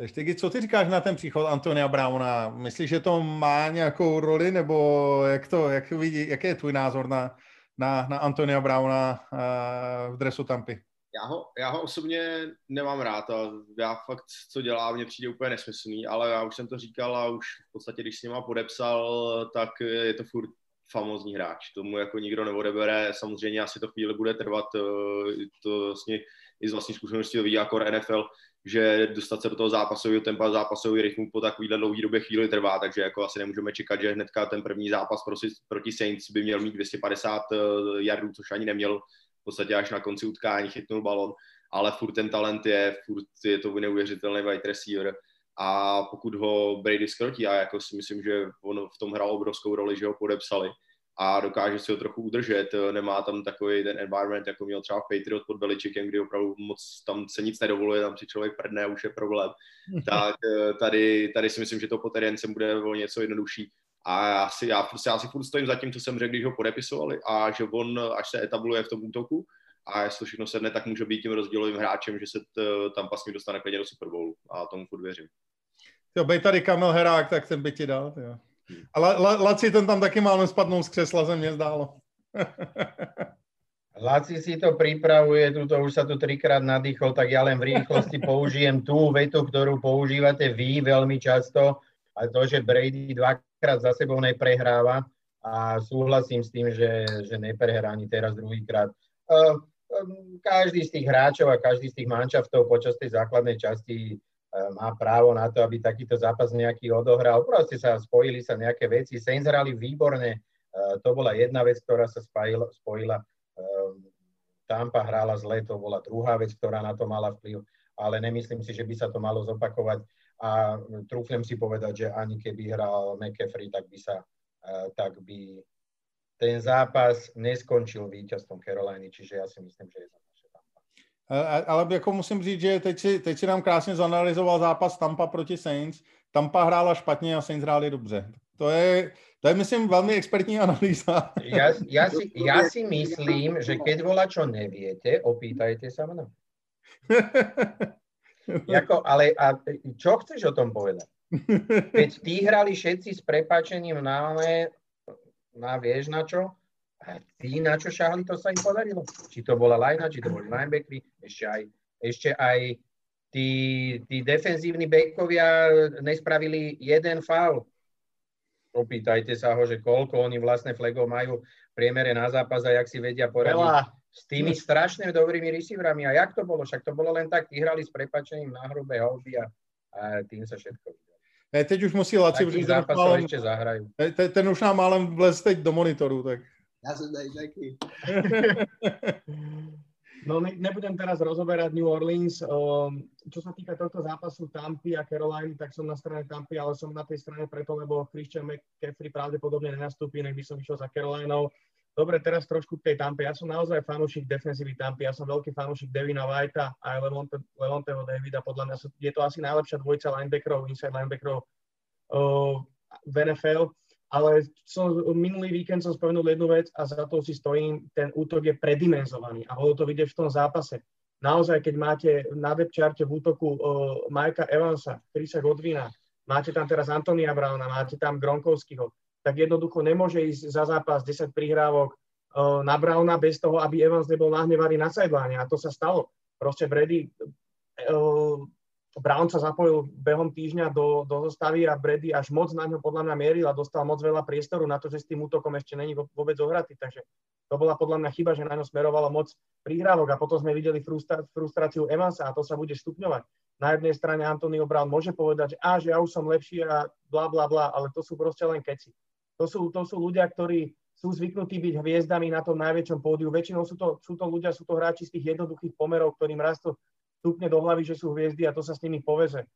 Ještě, co ty říkáš na ten příchod Antonia Browna? Myslíš, že to má nějakou roli, nebo jak to, jak vidí, jaký je tvůj názor na, na, na Antonia Browna uh, v dresu Tampy? Já ho, já ho osobně nemám rád a já fakt, co dělá, mně přijde úplně nesmyslný, ale já už jsem to říkal a už v podstatě, když s něma podepsal, tak je to furt famózní hráč. Tomu jako nikdo neodebere, samozřejmě asi to chvíli bude trvat, eh, to vlastně i z vlastní zkušenosti to ví jako NFL, že dostat se do toho zápasového tempa, zápasového rytmu po takovýhle dlouhý době chvíli trvá, takže jako asi nemůžeme čekat, že hnedka ten první zápas proti, proti Saints by měl mít 250 eh, yardů, což ani neměl, v podstatě až na konci utkání chytnul balon, ale furt ten talent je, furt je to neuvěřitelný wide receiver a pokud ho Brady skrotí, a jako si myslím, že on v tom hrál obrovskou roli, že ho podepsali, a dokáže si ho trochu udržet. Nemá tam takový ten environment, jako měl třeba Patriot pod Beličekem, kdy opravdu moc tam se nic nedovoluje, tam si člověk prdne už je problém. (laughs) tak eh, tady, tady si myslím, že to po teréncem bude o něco jednodušší. A já si, já, prostě, já si furt stojím za tím, co jsem řekl, když ho podepisovali a že on, až se etabluje v tom útoku, a jestli všechno sedne, tak může být tím rozdílovým hráčem, že se t, tam pasmi dostane klidně do Super Bowlu a tomu furt věřím. Jo, bej tady Kamil Herák, tak ten by ti dal. Jo. Ale Laci ten tam taky málem spadnou z křesla, se mně zdálo. (laughs) Laci si to pripravuje, tuto už sa tu trikrát nadýchol, tak ja len v rýchlosti použijem tú vetu, ktorú používate vy veľmi často, a to, že Brady dvakrát za sebou neprehráva a súhlasím s tým, že, že neprehrá ani teraz druhýkrát. Každý z tých hráčov a každý z tých mančaftov počas tej základnej časti má právo na to, aby takýto zápas nejaký odohral. Proste sa spojili sa nejaké veci. Saints hrali výborne, e, to bola jedna vec, ktorá sa spojila. spojila. E, Tampa hrála zle, to bola druhá vec, ktorá na to mala vplyv, ale nemyslím si, že by sa to malo zopakovať a trúfnem si povedať, že ani keby hral McAfee, tak by sa tak by ten zápas neskončil víťazstvom Caroliny, čiže ja si myslím, že je to. Ale jako musím říct, že teď si, teď si nám krásně zanalizoval zápas Tampa proti Saints. Tampa hrála špatně a Saints hráli dobře. To je, to je myslím, velmi expertní analýza. Ja, ja, si, ja si myslím, že keď volá čo neviete, opýtajte sa mňa. Jako, ale a čo chceš o tom povedať? Keď tí hrali všetci s prepačením na, na vieš na čo, tí na čo šahli, to sa im podarilo. Či to bola lajna, či to boli linebackeri, ešte aj, ešte aj tí, tí defenzívni backovia nespravili jeden faul opýtajte sa ho, že koľko oni vlastne flagov majú v priemere na zápas a jak si vedia poradiť Veľa. s tými strašne dobrými receiverami. A jak to bolo? Však to bolo len tak, tí hrali s prepačením na hrubé houby a, a tým sa všetko teď už musí Laci, protože málem. Ten, ten už nám málem vlez teď do monitoru, tak. Já jsem tady taky. (laughs) No ne, nebudem teraz rozoberať New Orleans. Čo sa týka tohto zápasu Tampy a Caroline, tak som na strane Tampy, ale som na tej strane preto, lebo Christian McCaffrey pravdepodobne nenastúpi, nech by som išiel za Carolineou. Dobre, teraz trošku k tej Tampe. Ja som naozaj fanúšik defensívy Tampy. Ja som veľký fanúšik Devina Whitea a Levonte, Levonteho Davida. Podľa mňa je to asi najlepšia dvojica linebackerov, inside linebackerov v NFL ale som, minulý víkend som spomenul jednu vec a za to si stojím, ten útok je predimenzovaný a bolo to vidieť v tom zápase. Naozaj, keď máte na depčarte v útoku uh, Majka Evansa, Chrisa Godvina, máte tam teraz Antonia Browna, máte tam Gronkovského, tak jednoducho nemôže ísť za zápas 10 prihrávok uh, na Browna bez toho, aby Evans nebol nahnevaný na sideline a to sa stalo. Proste Brady uh, Brown sa zapojil behom týždňa do, do zostavy a Brady až moc na ňo podľa mňa mieril a dostal moc veľa priestoru na to, že s tým útokom ešte není vôbec zohratý. Takže to bola podľa mňa chyba, že na ňo smerovalo moc prihrávok a potom sme videli frustráciu Evansa a to sa bude stupňovať. Na jednej strane Antonio Brown môže povedať, že, a, že ja už som lepší a bla bla bla, ale to sú proste len keci. To sú, to sú ľudia, ktorí sú zvyknutí byť hviezdami na tom najväčšom pódiu. Väčšinou sú to, sú to ľudia, sú to hráči z tých jednoduchých pomerov, ktorým rastú stupne do hlavy, že sú hviezdy a to sa s nimi poveze.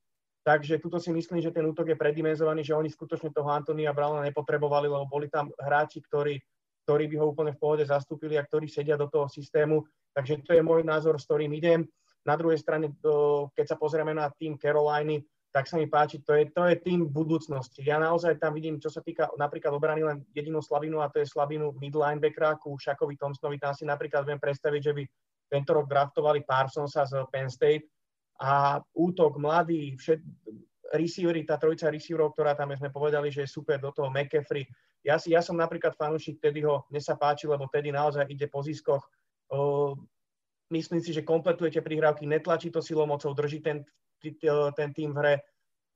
Takže tuto si myslím, že ten útok je predimenzovaný, že oni skutočne toho Antonia Browna nepotrebovali, lebo boli tam hráči, ktorí, ktorí by ho úplne v pohode zastúpili a ktorí sedia do toho systému. Takže to je môj názor, s ktorým idem. Na druhej strane, keď sa pozrieme na tým Caroliny, tak sa mi páči, to je, to je tým budúcnosti. Ja naozaj tam vidím, čo sa týka napríklad obrany, len jedinú slabinu a to je slabinu mid linebackera ku Šakovi Thompsonovi. Tam si napríklad viem predstaviť, že by tento rok draftovali Parsonsa z Penn State a útok mladý, všet, receivery, tá trojica receiverov, ktorá tam sme povedali, že je super, do toho McCaffrey. Ja, si, ja som napríklad fanúšik Teddyho, mne sa páči, lebo Teddy naozaj ide po ziskoch. Myslím si, že kompletujete prihrávky, netlačí to silou mocou, drží ten, ten tým v hre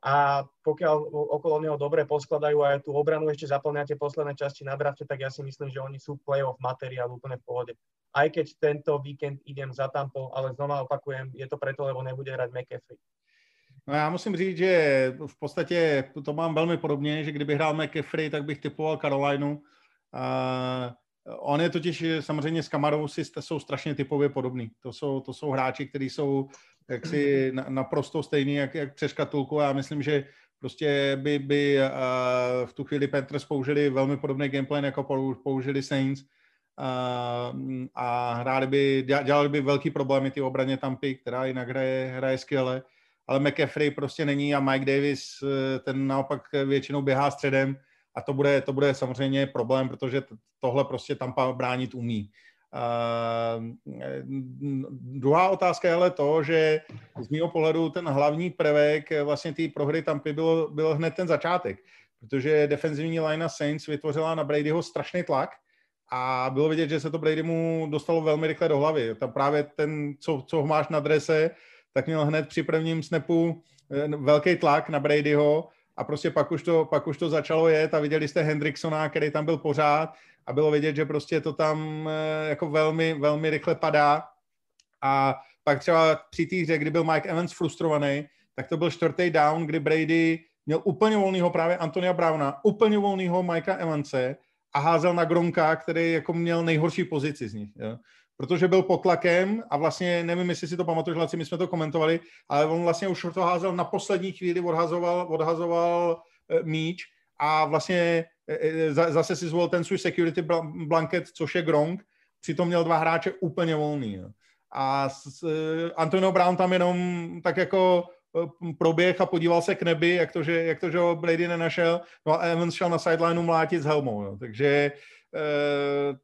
a pokiaľ okolo neho dobre poskladajú aj tú obranu ešte zaplňate posledné časti na drafte, tak ja si myslím, že oni sú playoff materiál úplne v pohode aj keď tento víkend idem za Tampou, ale znova opakujem, je to preto, lebo nebude hrať McAfee. No já musím říct, že v podstatě to mám velmi podobně, že kdyby hrál McAfee, tak bych typoval Carolinu. Uh, on je totiž samozřejmě s Kamarou si jsou strašně typově podobný. To jsou, to jsou hráči, kteří jsou jaksi naprosto stejný, jak, jak přes škatulku. A já myslím, že prostě by, by v tu chvíli Panthers použili velmi podobný gameplay, jako použili Saints. A, a hráli by, dělali by velký problémy ty obraně Tampy, která jinak hraje, hraje skvěle, ale McAfee prostě není a Mike Davis eh, ten naopak většinou běhá středem. A to bude, to bude samozřejmě problém, protože tohle prostě Tampa bránit umí. Uh, druhá otázka je ale to, že z mého pohledu ten hlavní prvek vlastně té prohry Tampy bylo, byl hned ten začátek, protože defenzivní line Saints vytvořila na Bradyho strašný tlak, a bylo vidět, že se to Brady mu dostalo velmi rychle do hlavy. Tam právě ten, co, co máš na drese, tak měl hned při prvním snapu eh, velký tlak na Bradyho a prostě pak už to, pak už to začalo jet a viděli jste Hendricksona, který tam byl pořád a bylo vidět, že prostě to tam eh, jako velmi, velmi rychle padá a pak třeba při té hře, kdy byl Mike Evans frustrovaný, tak to byl čtvrtý down, kdy Brady měl úplně volného právě Antonia Browna, úplně volného Mikea Evanse a házel na Gronka, který jako měl nejhorší pozici z nich. Jo. Protože byl pod tlakem a vlastně, nevím, jestli si to pamatuješ, Laci, my jsme to komentovali, ale on vlastně už to házel na poslední chvíli, odhazoval, odhazoval e, míč a vlastně zase si zvolil ten svůj security blanket, což je Gronk, přitom měl dva hráče úplně volný. Jo. A s, Antonio Brown tam jenom tak jako proběh a podíval se k nebi, jak to, že, jak to, že ho Brady nenašel, no a Evans šel na sidelineu mlátit s helmou, jo. takže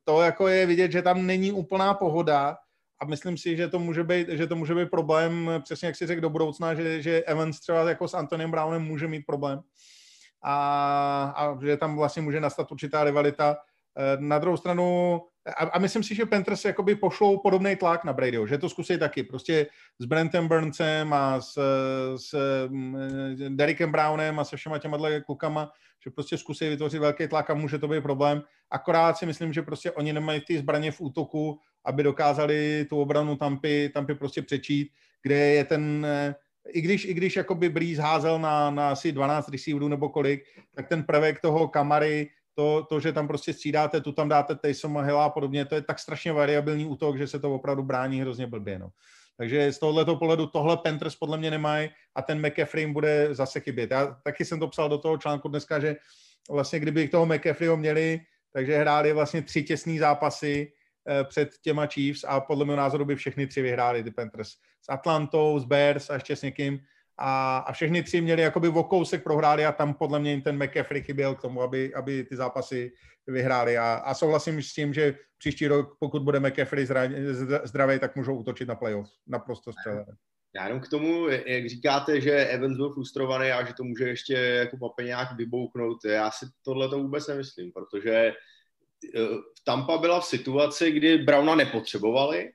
to jako je vidět, že tam není úplná pohoda a myslím si, že to může být, že to může být problém, přesně jak si řekl do budoucna, že, že Evans třeba jako s Antonem Brownem může mít problém a, a že tam vlastně může nastat určitá rivalita. Eh, na druhou stranu, a, a myslím si, že Panthers jakoby pošlou podobný tlak na Bradyho, že to zkusí taky, prostě s Brentem Burnsem a s, s mm, Derekem Brownem a se všema těma klukama, že prostě zkusí vytvořit velký tlak a může to být problém. Akorát si myslím, že prostě oni nemají ty zbraně v útoku, aby dokázali tu obranu Tampy, Tampy prostě přečít, kde je ten, i když, i když jakoby Breeze házel na, na asi 12 receiverů nebo kolik, tak ten prvek toho Kamary, to, to, že tam prostě střídáte, tu tam dáte Taysoma Hilla a podobně, to je tak strašně variabilní útok, že se to opravdu brání hrozně blbě. No. Takže z tohoto pohledu tohle Panthers podle mě nemají a ten McAfee bude zase chybět. Já taky jsem to psal do toho článku dneska, že vlastně kdyby toho McAfeeho měli, takže hráli vlastně tři těsné zápasy eh, před těma Chiefs a podle mého názoru by všechny tři vyhráli ty Panthers. S Atlantou, s Bears a ještě s někým. A, a všechny tři měli jakoby o kousek prohráli a tam podle mě ten McAfee chyběl k tomu, aby, aby ty zápasy vyhráli. A, a souhlasím s tím, že příští rok, pokud bude McAfee zdravý, tak můžou útočit na playoff. Naprosto střelené. Já jenom k tomu, jak říkáte, že Evans byl frustrovaný a že to může ještě jako pape nějak vybouchnout, já si tohle to vůbec nemyslím, protože eh, Tampa byla v situaci, kdy Browna nepotřebovali,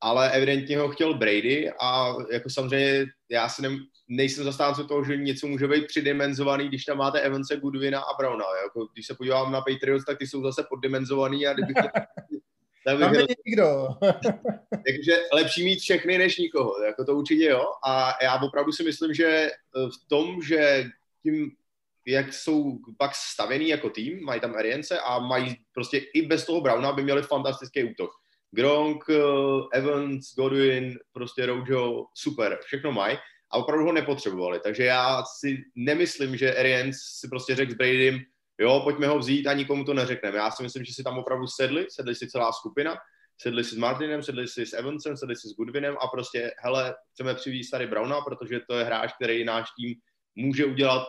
ale evidentně ho chtěl Brady a jako samozřejmě já si ne, nejsem zastánce toho, že něco může být přidimenzovaný, když tam máte Evanse, Goodwina a Browna. Jako, když se podívám na Patriots, tak ty jsou zase poddimenzovaný a kdybych (laughs) tam není nikdo. (laughs) Takže lepší mít všechny než nikoho, jako to určitě jo. A já opravdu si myslím, že eh, v tom, že tím, jak jsou pak stavěný jako tým, mají tam Arience a mají prostě i bez toho Browna by měli fantastický útok. Gronk, eh, Evans, Godwin, prostě Rojo, super, všechno mají a opravdu ho nepotřebovali. Takže já si nemyslím, že Arians si prostě řekl s Bradym, jo, pojďme ho vzít a nikomu to neřekneme. Já si myslím, že si tam opravdu sedli, sedli si celá skupina, sedli si s Martinem, sedli si s Evansem, sedli si s Goodwinem a prostě, hele, chceme přivést tady Browna, protože to je hráč, který náš tým může udělat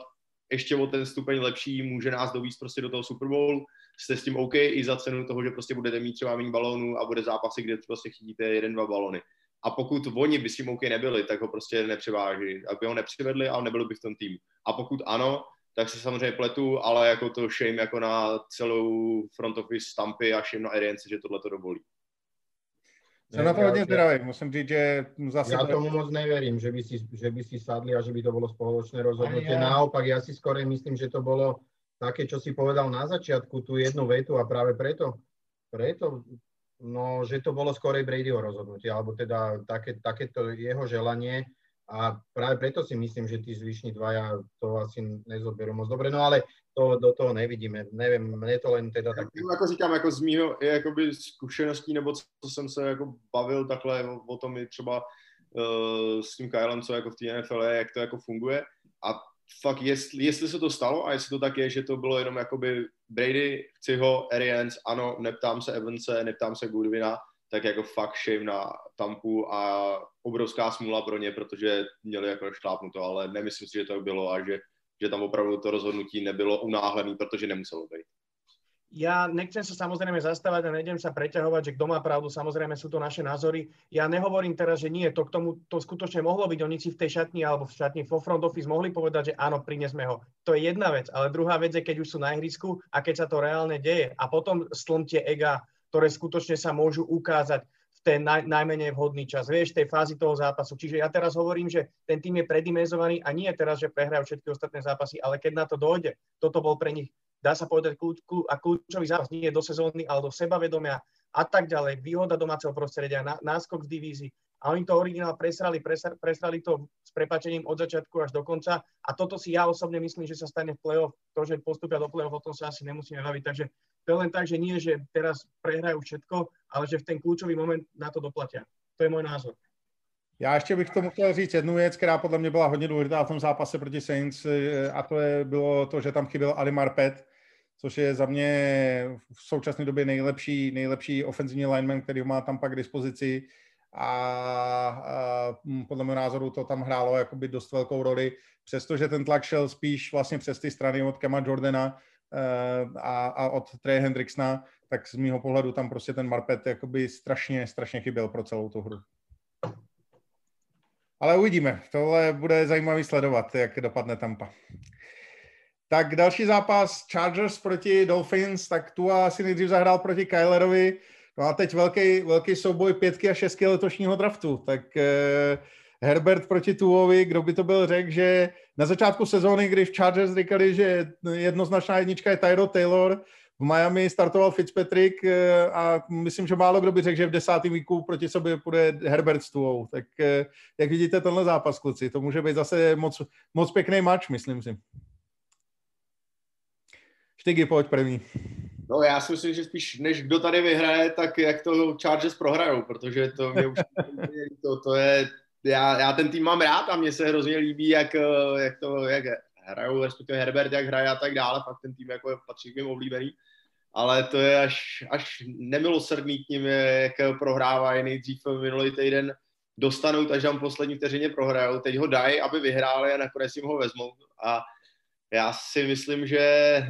ještě o ten stupeň lepší, může nás dovíst prostě do toho Super Bowl, jste s tím OK i za cenu toho, že prostě budete mít třeba méně balónů a bude zápasy, kde prostě chytíte jeden, dva balony. A pokud oni by s tím OK nebyli, tak ho prostě nepřeváží, aby ho nepřivedli, ale nebyli by v tom týmu. A pokud ano, tak se samozřejmě pletu, ale jako to shame jako na celou front office stampy a shame na Ariance, že tohle to dovolí. Jsem na to hodně zdravý, musím říct, že zase... Já tomu moc neverím, že by, si, že by si sadli a že by to bolo spoločné rozhodnutie. Ja. Naopak, ja si skôr myslím, že to bolo také, čo si povedal na začiatku, tú jednu vetu a práve preto, preto no, že to bolo skorej Bradyho rozhodnutie, alebo teda také, takéto jeho želanie, a práve preto si myslím, že tí zvyšní dvaja to asi nezoberú moc dobre, no ale to do toho nevidíme. Nevím, mne to len teda tak... Jako říkám, jako z mýho jakoby zkušeností, nebo co, jsem se jako bavil takhle o tom i třeba uh, s tím Kylem, co jako v té NFL je, jak to jako funguje. A fakt, jestli, jestli se to stalo a jestli to tak je, že to bylo jenom jakoby Brady, chci ho, Arians, ano, neptám se Evanse, neptám se Goodwina, tak jako fakt shame na Tampu a obrovská smůla pro ně, protože měli jako šlápnuto, ale nemyslím si, že to bylo a že, že tam opravdu to rozhodnutí nebylo unáhlené, protože nemuselo být. Ja nechcem sa samozrejme zastávať a nejdem sa preťahovať, že kto má pravdu, samozrejme sú to naše názory. Ja nehovorím teraz, že nie, to k tomu to skutočne mohlo byť, oni si v tej šatni alebo v šatni vo front office mohli povedať, že áno, prinesme ho. To je jedna vec, ale druhá vec je, keď už sú na ihrisku a keď sa to reálne deje a potom slntie ega ktoré skutočne sa môžu ukázať v ten naj, najmenej vhodný čas, vieš, tej fázi toho zápasu. Čiže ja teraz hovorím, že ten tým je predimenzovaný a nie teraz, že prehrajú všetky ostatné zápasy, ale keď na to dojde, toto bol pre nich, dá sa povedať, a kľúčový zápas nie je do sezóny, ale do sebavedomia a tak ďalej, výhoda domáceho prostredia, ná, náskok v divízii. A oni to originál presrali, presrali, to s prepačením od začiatku až do konca. A toto si ja osobne myslím, že sa stane v play-off. To, že postupia do play-off, o tom sa asi nemusíme baviť. Takže to je len tak, že nie, že teraz prehrajú všetko, ale že v ten kľúčový moment na to doplatia. To je můj názor. Já ještě bych tomu chtěl říct jednu věc, která podle mě byla hodně důležitá v tom zápase proti Saints, eh, a to je, bylo to, že tam chyběl Ali Marpet, což je za mě v současné době nejlepší, nejlepší ofenzivní lineman, který má tam pak k dispozici a, a podle mého názoru to tam hrálo jakoby dost velkou roli, přestože ten tlak šel spíš vlastně přes ty strany od Kema Jordana eh, a, a od Trey Hendricksona, tak z mého pohledu tam prostě ten Marpet jakoby strašně, strašně chyběl pro celou tu hru. Ale uvidíme. Tohle bude zajímavý sledovat, jak dopadne Tampa. Tak další zápas Chargers proti Dolphins, tak tu asi nejdřív zahrál proti Kylerovi. No a teď velký, velký souboj pětky a šestky letošního draftu. Tak eh, Herbert proti Tuovi, kdo by to byl řekl, že na začátku sezóny, když Chargers říkali, že jednoznačná jednička je Tyro Taylor, v Miami startoval Fitzpatrick eh, a myslím, že málo kdo by řekl, že v desátém víku proti sobě půjde Herbert s Tuou. Tak eh, jak vidíte tenhle zápas, kluci? To může být zase moc, moc pěkný match, myslím si. Štygy, pojď první. No já si myslím, že spíš než kdo tady vyhraje, tak jak to Chargers prohrajou, protože to mě už to, to je, já, já ten tým mám rád a mně se hrozně líbí, jak, jak to, jak hrajou, respektive Herbert, jak hraje a tak dále, fakt ten tým jako patří k mým oblíbený, ale to je až, až nemilosrdný k ním, jak prohrávají nejdřív minulý týden, dostanou, takže tam poslední vteřině prohrajou, teď ho dají, aby vyhráli a nakonec jim ho vezmou a já si myslím, že eh,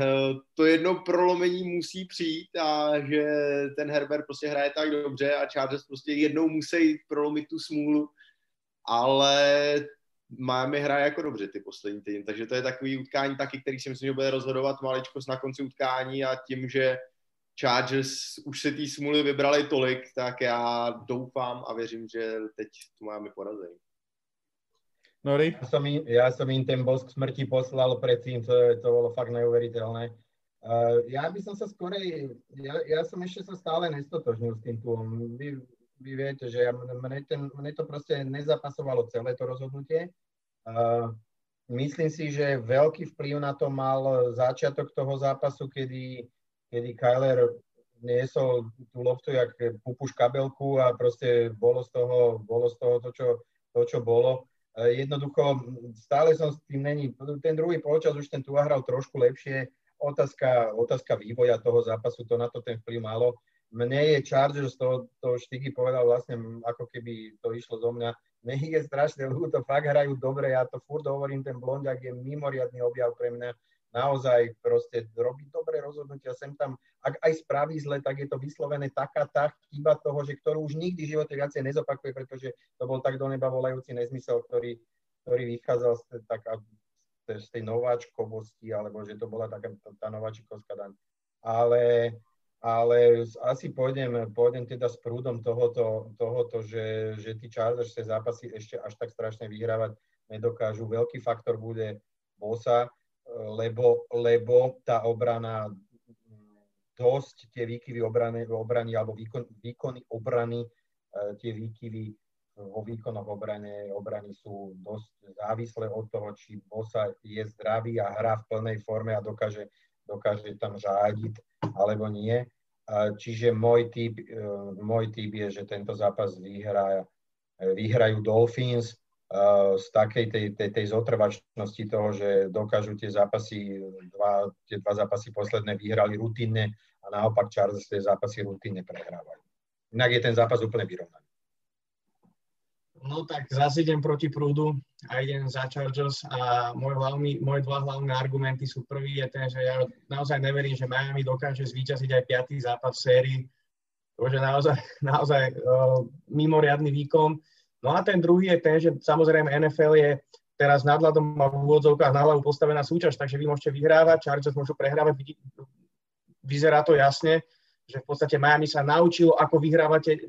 to jedno prolomení musí přijít a že ten Herbert prostě hraje tak dobře a Chargers prostě jednou musí prolomit tu smůlu, ale Miami hraje jako dobře ty poslední týdny, takže to je takový utkání taky, který si myslím, že bude rozhodovat maličko na konci utkání a tím, že Chargers už se té smůly vybrali tolik, tak já doufám a věřím, že teď tu máme porazení. Nori? Ja som, im, ja som im ten bosk smrti poslal predtým, to, to bolo fakt neuveriteľné. Uh, ja by som sa skorej, ja, ja som ešte sa stále nestotožnil s tým túom. Vy, vy viete, že ja, mne, ten, mne to proste nezapasovalo celé to rozhodnutie. Uh, myslím si, že veľký vplyv na to mal začiatok toho zápasu, kedy, kedy Kyler niesol tú loptu jak pupuš kabelku a proste bolo z toho, bolo z toho to, čo, to, čo bolo. E, jednoducho stále som s tým není. Ten druhý polčas už ten Tua hral trošku lepšie. Otázka, otázka vývoja toho zápasu, to na to ten vplyv malo. Mne je Chargers, to, to Štigy povedal vlastne, ako keby to išlo zo mňa, mne je strašne ľúto, fakt hrajú dobre, ja to furt hovorím, ten blondiak je mimoriadný objav pre mňa, naozaj proste robí dobré rozhodnutia, sem tam, ak aj spraví zle, tak je to vyslovené taká tá chyba toho, že ktorú už nikdy v živote viacej nezopakuje, pretože to bol tak do neba volajúci nezmysel, ktorý, ktorý vychádzal z, tak, z tej nováčkovosti, alebo že to bola taká tá nováčikovská daň. Ale, ale asi pôjdem, pôjdem teda s prúdom tohoto, tohoto že, že tí Chargers tie zápasy ešte až tak strašne vyhrávať nedokážu. Veľký faktor bude Bosa, lebo, lebo tá obrana dosť tie výkyvy obrany, obrany alebo výkon, výkony obrany, e, tie výkyvy vo výkonoch obrane, obrany sú dosť závislé od toho, či Bosa je zdravý a hrá v plnej forme a dokáže, dokáže tam řádiť alebo nie. Čiže môj typ, e, môj typ je, že tento zápas vyhrá, vyhrajú Dolphins z takej tej, tej, tej zotrvačnosti toho, že dokážu tie zápasy, dva, tie dva zápasy posledné vyhrali rutinne a naopak Charles tie zápasy rutinne prehrávajú. Inak je ten zápas úplne vyrovnaný. No tak zase idem proti prúdu a idem za Chargers a môj hlavný, moje dva hlavné argumenty sú prvý je ten, že ja naozaj neverím, že Miami dokáže zvíťaziť aj piatý zápas v sérii. To je naozaj, naozaj uh, mimoriadný výkon. No a ten druhý je ten, že samozrejme NFL je teraz nadhľadom a v úvodzovkách na hlavu postavená súťaž, takže vy môžete vyhrávať, Chargers môžu prehrávať, vyzerá to jasne, že v podstate Miami sa naučilo, ako vyhrávate e,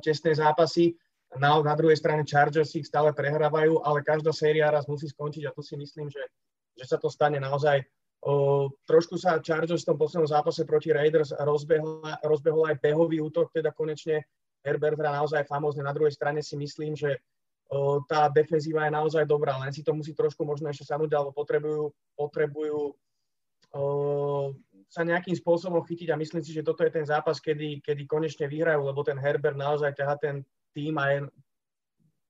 tesné zápasy, na, na druhej strane Chargers ich stále prehrávajú, ale každá séria raz musí skončiť a tu si myslím, že, že sa to stane naozaj. O, trošku sa Chargers v tom poslednom zápase proti Raiders rozbehol aj behový útok, teda konečne Herbert naozaj famózne. Na druhej strane si myslím, že tá defenzíva je naozaj dobrá, len si to musí trošku možno ešte sadnúť, alebo potrebujú, potrebujú sa nejakým spôsobom chytiť a myslím si, že toto je ten zápas, kedy, kedy konečne vyhrajú, lebo ten Herbert naozaj ťaha ten tým a je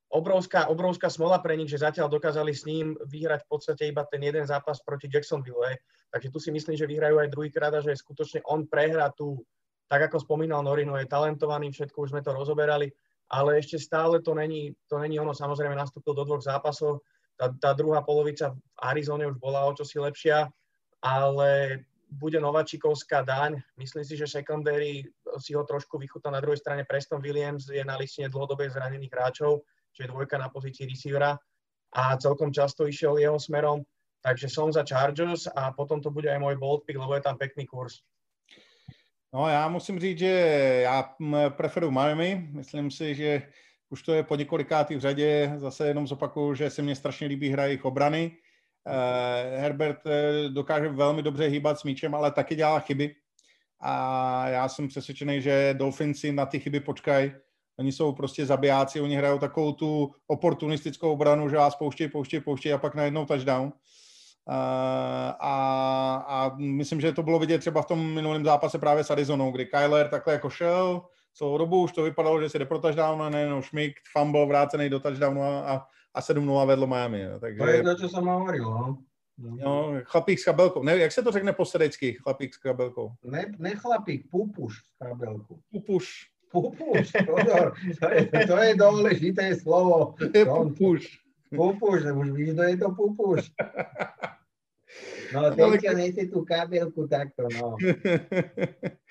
obrovská, obrovská smola pre nich, že zatiaľ dokázali s ním vyhrať v podstate iba ten jeden zápas proti Jacksonville. Takže tu si myslím, že vyhrajú aj druhýkrát a že skutočne on prehrá tú, tak ako spomínal Norino, je talentovaný, všetko už sme to rozoberali, ale ešte stále to není, to není ono. Samozrejme nastúpil do dvoch zápasov, tá, tá druhá polovica v Arizone už bola o čosi lepšia, ale bude Nováčikovská daň. Myslím si, že secondary si ho trošku vychutá na druhej strane. Preston Williams je na listine dlhodobých zranených hráčov čiže dvojka na pozícii receivera a celkom často išiel jeho smerom, takže som za Chargers a potom to bude aj môj bold pick, lebo je tam pekný kurz. No já musím říct, že já preferuji Miami. Myslím si, že už to je po několikátý v řadě. Zase jenom zopakuju, že se mně strašně líbí hra jejich obrany. Uh, Herbert eh, dokáže velmi dobře hýbat s míčem, ale taky dělá chyby. A já jsem přesvědčený, že Dolphinsi na ty chyby počkají Oni jsou prostě zabijáci, oni hrajou takovou tu oportunistickou obranu, že vás pouštějí, pouštějí, pouštějí a pak najednou touchdown. A, a myslím, že to bylo vidět třeba v tom minulém zápase právě s Arizonou, kdy Kyler takhle jako šel, celou dobu už to vypadalo, že se jde pro touchdown a nejenom šmik, fumble vrácený do touchdownu a, a, a 7-0 vedlo Miami. Takže... To je to, co jsem hovoril, no. No, chlapík s kabelkou. Ne, jak se to řekne po chlapík s kabelkou? Ne, ne chlapík, pupuš s kabelkou. Pupuš. Pupuš, pozor, to je, to je dôležité slovo. Je pupuš. Pupuš, už víš, kto je to pupuš. No, (laughs) teďka nejsi tu kabelku takto, no.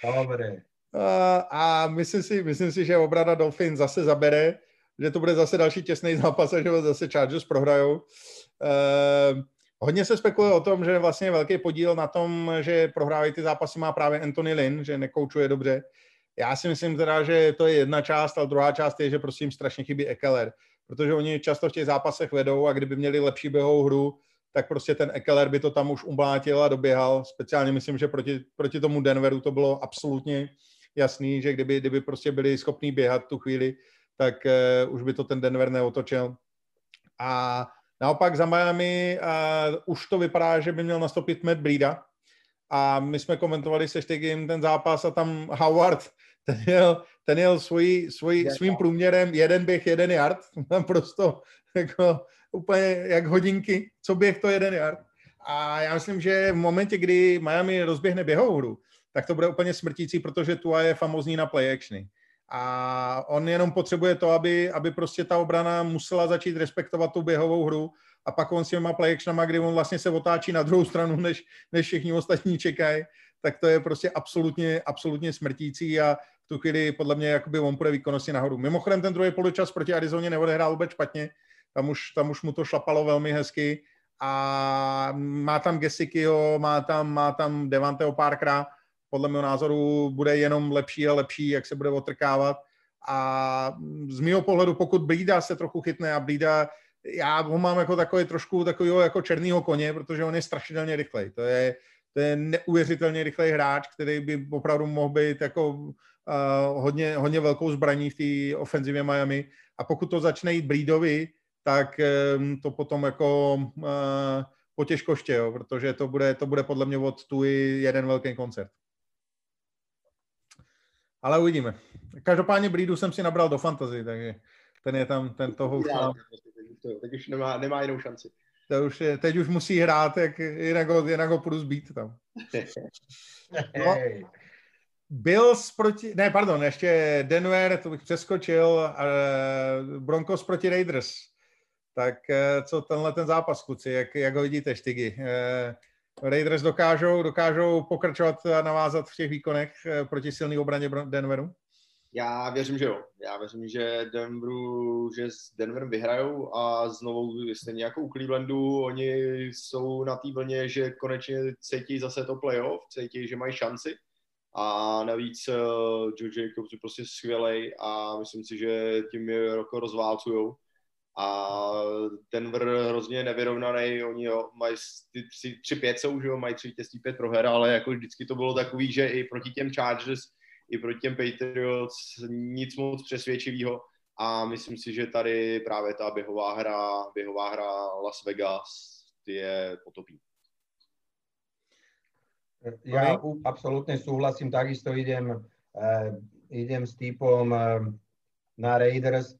Dobre. (laughs) A, a myslím si, myslím si, že obrana Dolphin zase zabere, že to bude zase další těsný zápas a že zase Chargers prohrajou. Uh, hodně se spekuluje o tom, že vlastně velký podíl na tom, že prohrávají ty zápasy má právě Anthony Lynn, že nekoučuje dobře. Já si myslím teda, že to je jedna část, ale druhá část je, že prostě jim strašně chybí Ekeler, protože oni často v těch zápasech vedou a kdyby měli lepší běhovou hru, tak prostě ten Ekeler by to tam už umlátil a doběhal. Speciálně myslím, že proti, proti tomu Denveru to bylo absolutně jasný, že kdyby, kdyby prostě byli schopní běhat tu chvíli, tak uh, už by to ten Denver neotočil. A naopak za Miami uh, už to vypadá, že by měl nastoupit Matt Breeda, a my jsme komentovali se Štegim ten zápas a tam Howard, ten jel, ten jel svůj, svůj, svým průměrem jeden běh, jeden yard, (laughs) tam prostě jako úplně jak hodinky, co běh to jeden yard. A já myslím, že v momentě, kdy Miami rozběhne běhovou hru, tak to bude úplně smrtící, protože Tua je famozní na play actiony. A on jenom potřebuje to, aby, aby prostě ta obrana musela začít respektovat tu běhovou hru a pak on s těma play actionama, kdy on vlastně se otáčí na druhou stranu, než, než všichni ostatní čekají, tak to je prostě absolutně, absolutně smrtící a v tu chvíli podle mě jakoby on půjde výkonnosti nahoru. Mimochodem ten druhý poločas proti Arizoně neodehrál vůbec špatně, tam už, tam už mu to šlapalo velmi hezky a má tam Gesikyho, má tam, má tam Devanteho párkrát, podle mého názoru bude jenom lepší a lepší, jak se bude otrkávat. A z mého pohledu, pokud Blída se trochu chytne a Blída já ho mám jako takový trošku takového jako černýho koně, protože on je strašidelně rychlej. To je, to je neuvěřitelně rychlej hráč, který by opravdu mohl být jako uh, hodně, hodně velkou zbraní v té ofenzivě Miami. A pokud to začne jít Breedovi, tak um, to potom jako uh, potěžkoště, jo, protože to bude, to bude podle mě od tu jeden velký koncert. Ale uvidíme. Každopádně Breedu jsem si nabral do fantasy, takže ten je tam, ten toho už má teď už nemá, nemá jinou šanci. To už je, teď už musí hrát, jak jinak ho, jinak ho půjdu zbít tam. (laughs) No, Bills proti, ne, pardon, ještě Denver, to bych přeskočil, uh, Broncos proti Raiders. Tak uh, co tenhle ten zápas, kluci, jak, jak ho vidíte, Štygy? Uh, Raiders dokážou, dokážou pokračovat a navázat v těch výkonech uh, proti silný obraně Denveru? Já věřím, že jo. Já věřím, že Denveru, že s Denverem vyhrajou a znovu stejně jako u Clevelandu, oni jsou na té vlně, že konečně cítí zase to playoff, cítí, že mají šanci a navíc uh, Joe Jacobs je prostě skvělej a myslím si, že tím je jako rozválcujou a Denver hrozně nevyrovnaný, oni jo, mají ty tři, tři pět jsou, že jo, mají tři vítězství, pět proher, ale jako vždycky to bylo takový, že i proti těm Chargers i proti těm Patriots nic moc přesvědčivého a myslím si, že tady právě ta běhová hra, běhová hra Las Vegas je potopí. Ja absolútne súhlasím, takisto idem, uh, idem s typom uh, na Raiders.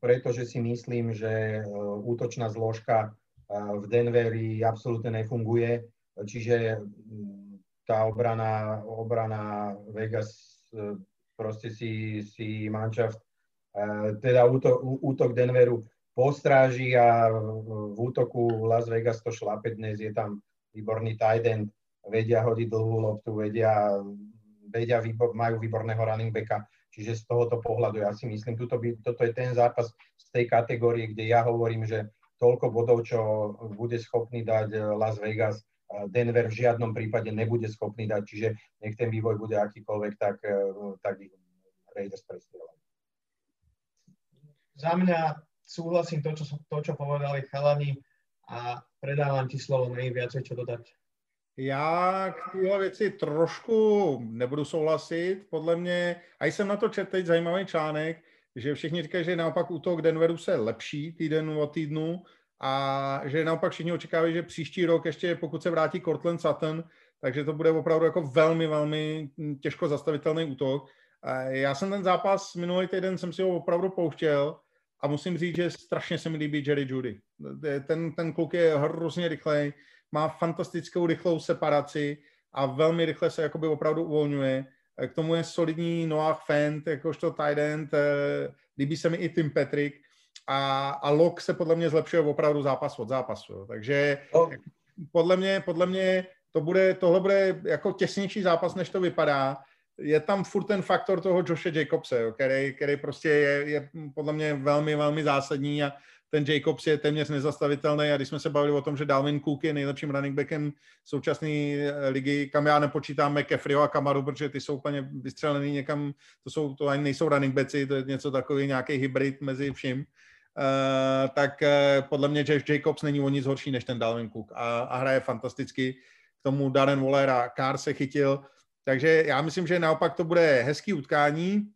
pretože si myslím, že útočná zložka v Denveri absolútne nefunguje, čiže tá obrana, obrana Vegas proste si, si manšaft, teda útok, útok Denveru postráži a v útoku Las Vegas to šlape dnes, je tam výborný tight end, vedia hodiť dlhú loptu, vedia, vedia výbor, majú výborného running backa, čiže z tohoto pohľadu ja si myslím, tuto by, toto je ten zápas z tej kategórie, kde ja hovorím, že toľko bodov, čo bude schopný dať Las Vegas, Denver v žiadnom prípade nebude schopný dať, čiže nech ten vývoj bude akýkoľvek, tak, tak ich Raiders prestrieľajú. Za mňa súhlasím to, čo, to, čo povedali chalani a predávam ti slovo, nejím viacej čo dodať. Já k téhle věci trošku nebudu souhlasit. Podle mě, a jsem na to četl teď zajímavý článek, že všichni říkají, že naopak útok Denveru se lepší týden od týdnu a že naopak všichni očekávají, že příští rok ještě pokud se vrátí Cortland Sutton, takže to bude opravdu jako velmi, velmi těžko zastavitelný útok. Já jsem ten zápas minulý týden jsem si ho opravdu pouštěl a musím říct, že strašně se mi líbí Jerry Judy. Ten, ten kluk je hrozně rychlej, má fantastickou rychlou separaci a velmi rychle se jakoby opravdu uvolňuje. K tomu je solidní Noah Fent, jakožto tight end, eh, líbí se mi i Tim Patrick a, a Lok se podle mě zlepšuje opravdu zápas od zápasu. Takže oh. podle mě, podle mě to bude, tohle bude jako těsnější zápas, než to vypadá. Je tam furt ten faktor toho Joshe Jacobse, který, který prostě je, je podle mě velmi, velmi zásadní a ten Jacobs je téměř nezastavitelný a když jsme se bavili o tom, že Dalvin Cook je nejlepším running backem současné eh, ligy, kam já nepočítám McAfreeho a Kamaru, protože ty jsou úplně vystřelený někam, to, jsou, to ani nejsou running backi, to je něco takový, nějaký hybrid mezi vším, uh, tak uh, podle mě Jeff Jacobs není o nic horší než ten Dalvin Cook a, a hraje fantasticky. K tomu Darren Waller a Carr se chytil, takže já myslím, že naopak to bude hezký utkání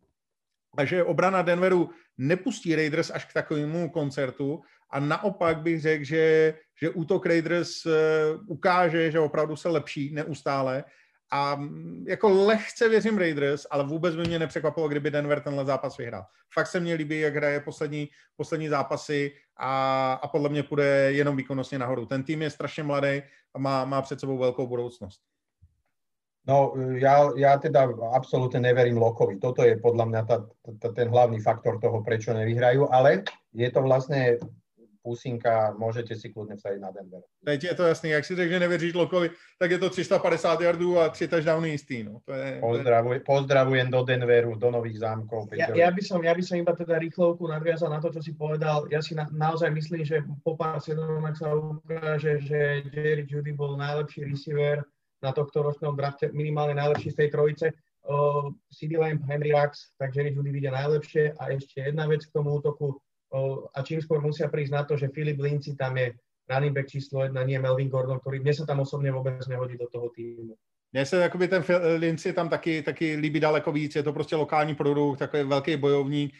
a že obrana Denveru nepustí Raiders až k takovému koncertu a naopak bych řekl, že, že útok Raiders uh, ukáže, že opravdu se lepší neustále a mm, jako lehce věřím Raiders, ale vůbec by mě nepřekvapilo, kdyby Denver tenhle zápas vyhrál. Fakt se mně líbí, jak hraje poslední, poslední zápasy a, a podle mě půjde jenom výkonnostně nahoru. Ten tým je strašně mladý a má, má před sebou velkou budoucnost. No, ja, ja teda absolútne neverím Lokovi. Toto je podľa mňa tá, tá, ten hlavný faktor toho, prečo nevyhrajú, ale je to vlastne pusinka, môžete si kľudne vsadiť na Denver. Teď je to jasný, jak si řekl, že nevěříš Lokovi, tak je to 350 yardů a 3 touchdowny jistý. No. To je, Pozdravuj, pozdravujem do Denveru, do Nových zámkov. Ja, ja, by som, ja by som iba teda rýchlovku nadviazal na to, čo si povedal. Ja si na, naozaj myslím, že po pár sezónach sa ukáže, že Jerry Judy bol najlepší receiver na tohto ročnom drafte minimálne najlepší z tej trojice. Uh, CD Lamb, Henry Rux, takže Jerry Judy vidia najlepšie. A ešte jedna vec k tomu útoku. Uh, a čím skôr musia prísť na to, že Filip Linci tam je running back číslo jedna, nie Melvin Gordon, ktorý mne sa tam osobne vôbec nehodí do toho týmu. Mně se jakoby ten Linci tam taky, taky líbí daleko víc, je to prostě lokální produkt, takový velký bojovník.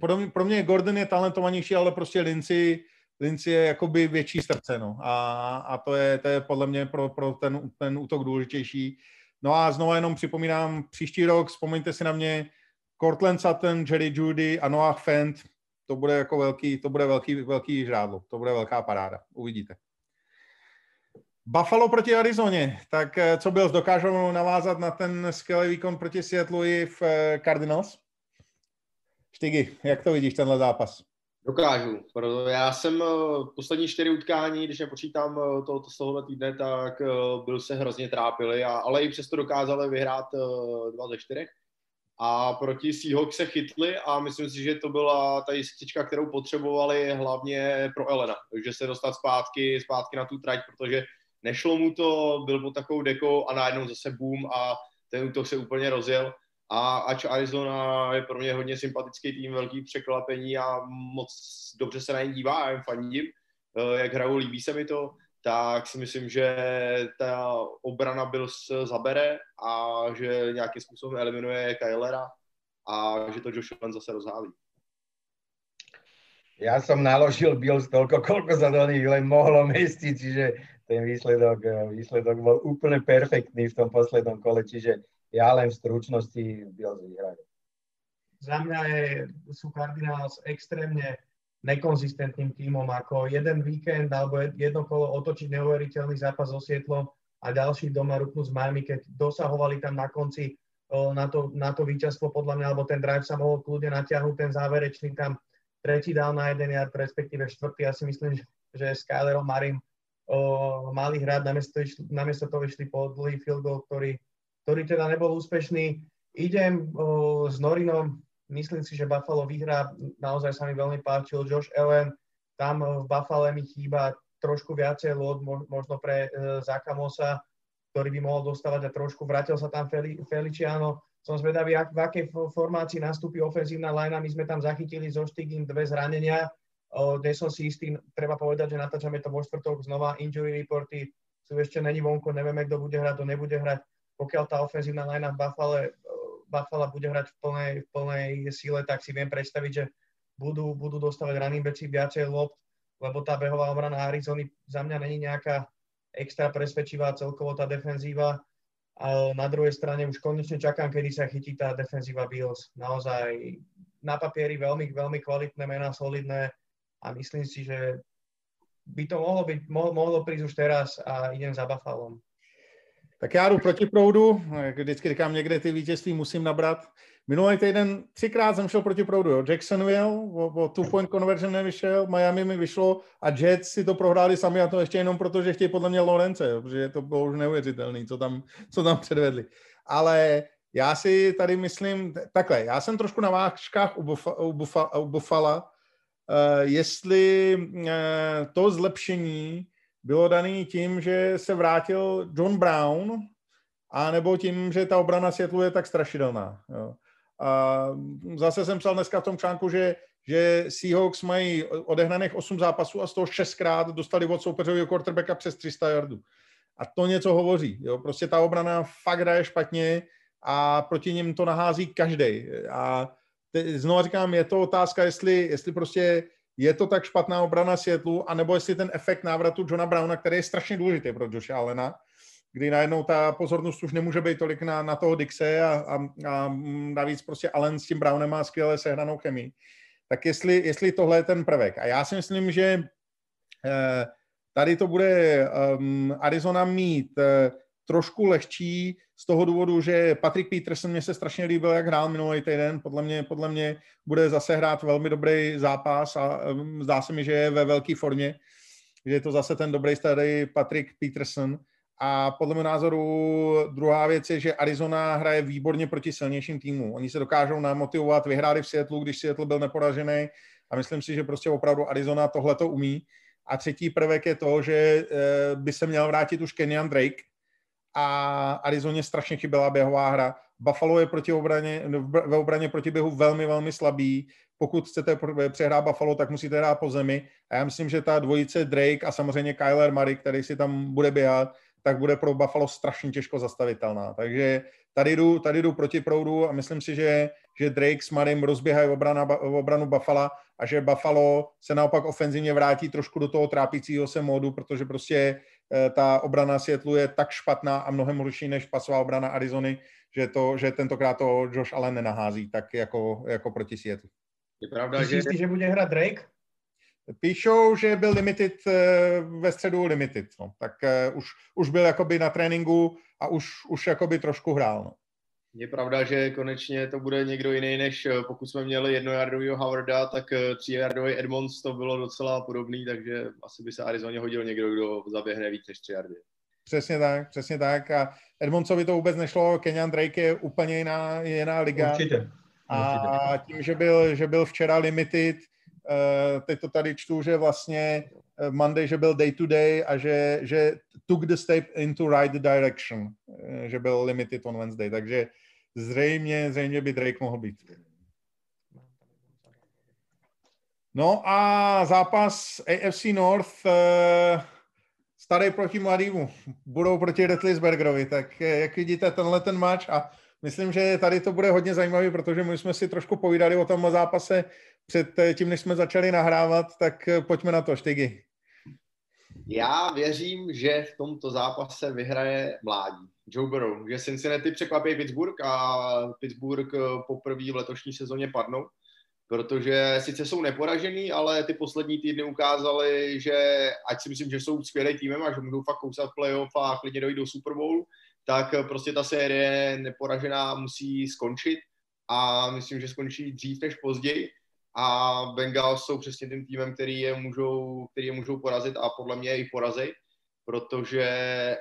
Pro mě, pro mě Gordon je talentovanější, ale prostě Linci Linci je jakoby větší srdce, no. A, a to, je, to je podle mě pro, pro ten, ten útok důležitější. No a znovu jenom připomínám, příští rok, vzpomeňte si na mě, Cortland Sutton, Jerry Judy a Noah Fent, to bude jako velký, to bude velký, velký žrádlo, to bude velká paráda, uvidíte. Buffalo proti Arizoně, tak eh, co byl, dokážou navázat na ten skvělý výkon proti Seattleu v eh, Cardinals? Štygy, jak to vidíš, tenhle zápas? Dokážu. Já jsem eh, poslední čtyři utkání, když nepočítám eh, to z tohohle týdne, tak eh, byl se hrozně trápili, a, ale i přesto dokázali vyhrát dva ze čtyřech. A proti Seahawks se chytli a myslím si, že to byla ta jistička, kterou potřebovali hlavně pro Elena. Takže se dostat zpátky, zpátky na tu trať, protože nešlo mu to, byl pod takovou dekou a najednou zase boom a ten útok se úplně rozjel a ač Arizona je pro mě hodně sympatický tým, velký překvapení a moc dobře se na ně dívá, já jim fandím, eh, jak hrajou, líbí se mi to, tak si myslím, že ta obrana Bills zabere a že nějakým způsobem eliminuje Kylera a že to Josh Allen zase rozhálí. Ja som naložil Bills toľko, koľko sa do nich mohlo mestiť, čiže ten výsledok, eh, výsledok bol úplne perfektný v tom poslednom kole, čiže ja len v stručnosti Bills vyhrajú. za mňa je, sú Cardinals extrémne nekonzistentným tímom, ako jeden víkend alebo jedno kolo otočiť neuveriteľný zápas so Sietlom a ďalší doma rupnúť z Miami, keď dosahovali tam na konci na to, na to víťazstvo podľa mňa, alebo ten drive sa mohol kľudne natiahnuť, ten záverečný tam tretí dal na jeden yard, respektíve štvrtý. Ja si myslím, že, že Skylerom Marim o, mali hrať, namiesto, namiesto toho išli po dlhý field goal, ktorý, ktorý teda nebol úspešný. Idem s Norinom, Myslím si, že Buffalo vyhrá, naozaj sa mi veľmi páčil Josh Allen, tam v Buffalo mi chýba trošku viacej lod, možno pre uh, Zakamosa, ktorý by mohol dostávať a trošku vrátil sa tam Feli, Feliciano. Som zvedavý, ak, v akej formácii nastúpi ofenzívna linea. My sme tam zachytili zo Stigin dve zranenia, kde som si istý, treba povedať, že natáčame to vo štvrtok znova, injury reporty sú ešte není vonku, nevieme, kto bude hrať, kto nebude hrať. Pokiaľ tá ofenzívna linea v Buffalo Buffalo bude hrať v plnej, v plnej síle, tak si viem predstaviť, že budú, budú dostávať running backi viacej lob, lebo tá behová obrana Arizony za mňa není nejaká extra presvedčivá celkovo tá defenzíva. A na druhej strane už konečne čakám, kedy sa chytí tá defenzíva Bills. Naozaj na papieri veľmi, veľmi kvalitné mená, solidné a myslím si, že by to mohlo, byť, mohlo, mohlo prísť už teraz a idem za Buffalo. Tak já jdu proti proudu, jak vždycky říkám, někde ty vítězství musím nabrat. Minulý týden třikrát jsem šel proti proudu. Jo. Jacksonville o, o two point conversion nevyšel, Miami mi vyšlo a Jets si to prohráli sami a to ještě jenom proto, že chtějí podle mě Lorence, jo, protože to bylo už neuvěřitelné, co tam, co tam předvedli. Ale já si tady myslím, takhle, já jsem trošku na vážkách u, Bufa, u, Bufa, u Buffala, uh, jestli uh, to zlepšení bylo daný tím, že se vrátil John Brown, a nebo tím, že ta obrana světlu je tak strašidelná. Jo. A zase jsem psal dneska v tom článku, že, že Seahawks mají odehraných 8 zápasů a z toho 6krát dostali od soupeřového quarterbacka přes 300 yardů. A to něco hovoří. Jo. Prostě ta obrana fakt hraje špatně a proti ním to nahází každý. A te, znova říkám, je to otázka, jestli, jestli prostě je to tak špatná obrana světlu, anebo jestli ten efekt návratu Johna Browna, který je strašně důležitý pro Josha Allena, kdy najednou ta pozornost už nemůže být tolik na, na toho Dixe a, a, a navíc prostě Allen s tím Brownem má skvěle sehranou chemii. Tak jestli, jestli tohle je ten prvek. A já si myslím, že eh, tady to bude um, Arizona mít eh, trošku lehčí z toho důvodu, že Patrick Peterson mě se strašně líbil, jak hrál minulý týden. Podle mě, podle mě bude zase hrát velmi dobrý zápas a zdá se mi, že je ve velké formě, že je to zase ten dobrý starý Patrick Peterson. A podle mého názoru druhá věc je, že Arizona hraje výborně proti silnějším týmům. Oni se dokážou namotivovat, vyhráli v Seattle, když Seattle byl neporažený a myslím si, že prostě opravdu Arizona tohle to umí. A třetí prvek je to, že eh, by se měl vrátit už Kenyan Drake, a Arizoně strašně chyběla běhová hra. Buffalo je proti obraně, ve obraně proti běhu velmi, velmi slabý. Pokud chcete přehrát Buffalo, tak musíte hrát po zemi. A já myslím, že ta dvojice Drake a samozřejmě Kyler Murray, který si tam bude běhat, tak bude pro Buffalo strašně těžko zastavitelná. Takže tady jdu, tady jdu proti proudu a myslím si, že, že Drake s Marim rozběhají obrana, obranu Buffalo a že Buffalo se naopak ofenzivně vrátí trošku do toho trápícího se módu, protože prostě ta obrana Seattle je tak špatná a mnohem horší než pasová obrana Arizony, že, to, že tentokrát to Josh Allen nenahází tak jako, jako proti Seattle. Je pravda, že... Jistý, že bude hrát Drake? Píšou, že byl limited eh, ve středu limited, no. tak uh, už, už byl jakoby na tréninku a už, už jakoby trošku hrál. No. Je pravda, že konečně to bude někdo jiný, než eh, pokud jsme měli jednojardového Howarda, tak eh, tříjardový Edmonds to bylo docela podobný, takže asi by se Arizoně hodil někdo, kdo zaběhne víc než tři jardy. Přesně tak, přesně tak. A Edmondsovi to vůbec nešlo, Kenyan Drake je úplně jiná, jiná liga. Určitě. A tím, že byl, že byl včera limited, uh, teď to tady čtu, že vlastně Monday, že byl day to day a že, že took the step into right direction, že byl limited on Wednesday, takže zřejmě, zřejmě by Drake mohl být. No a zápas AFC North uh, starý proti mladýmu. Budou proti Retlisbergerovi, tak eh, jak vidíte tenhle ten match a myslím, že tady to bude hodně zajímavý, protože my jsme si trošku povídali o tom zápase před eh, tím, než jsme začali nahrávat, tak pojďme na to, Štygy. Já věřím, že v tomto zápase vyhraje mládí. Joe Burrow, že Cincinnati překvapí Pittsburgh a Pittsburgh poprvé v letošní sezóně padnou, protože sice jsou neporažený, ale ty poslední týdny ukázaly, že ať si myslím, že jsou skvělý týmem a že můžou fakt kousat playoff a klidně dojít do Super Bowl, tak prostě ta série neporažená musí skončit a myslím, že skončí dřív než později. A Bengals jsou přesně tím týmem, který je můžou, který je můžou porazit a podle mě i porazit, protože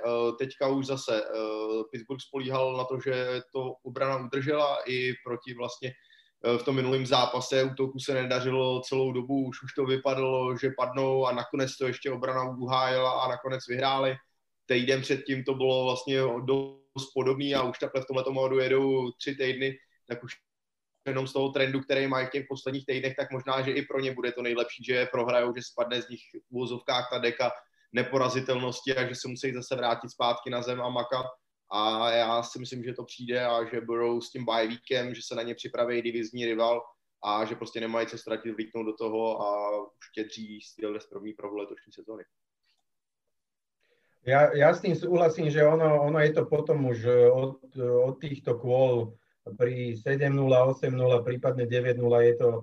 uh, teďka už zase uh, Pittsburgh spolíhal na to, že to obrana udržela i proti vlastně uh, v tom minulém zápase útoku se nedařilo celou dobu, už už to vypadalo, že padnou a nakonec to ještě obrana uhájila a nakonec vyhráli. Týden předtím to bylo vlastně dost podobný a už takhle v tomhle modu jedou tři týdny, tak už jenom z toho trendu, který mají v těch posledních týdnech, tak možná, že i pro ně bude to nejlepší, že prohrajou, že spadne z nich v úvozovkách ta deka neporazitelnosti a že se musí zase vrátit zpátky na zem a makat. A já si myslím, že to přijde a že budou s tím weekem, že se na ně připraví divizní rival a že prostě nemají co ztratit, vlítnout do toho a už štědří styl první pro letošní sezóny. Ja, ja s tým súhlasím, že ono, ono je to potom už od, od týchto kôl pri 7-0, 8-0, prípadne 9-0 je to e,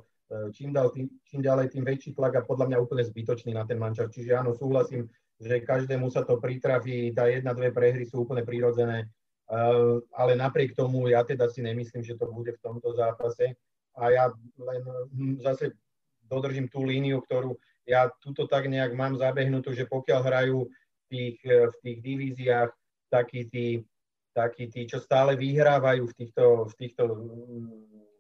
čím, dal, tým, čím ďalej tým väčší tlak a podľa mňa úplne zbytočný na ten mančar. Čiže áno, súhlasím, že každému sa to pritrafí, tá jedna, dve prehry sú úplne prirodzené, uh, ale napriek tomu ja teda si nemyslím, že to bude v tomto zápase. A ja len hm, zase dodržím tú líniu, ktorú ja tuto tak nejak mám zabehnutú, že pokiaľ hrajú v tých, v tých divíziách takí tí takí tí, čo stále vyhrávajú v týchto, v týchto mm,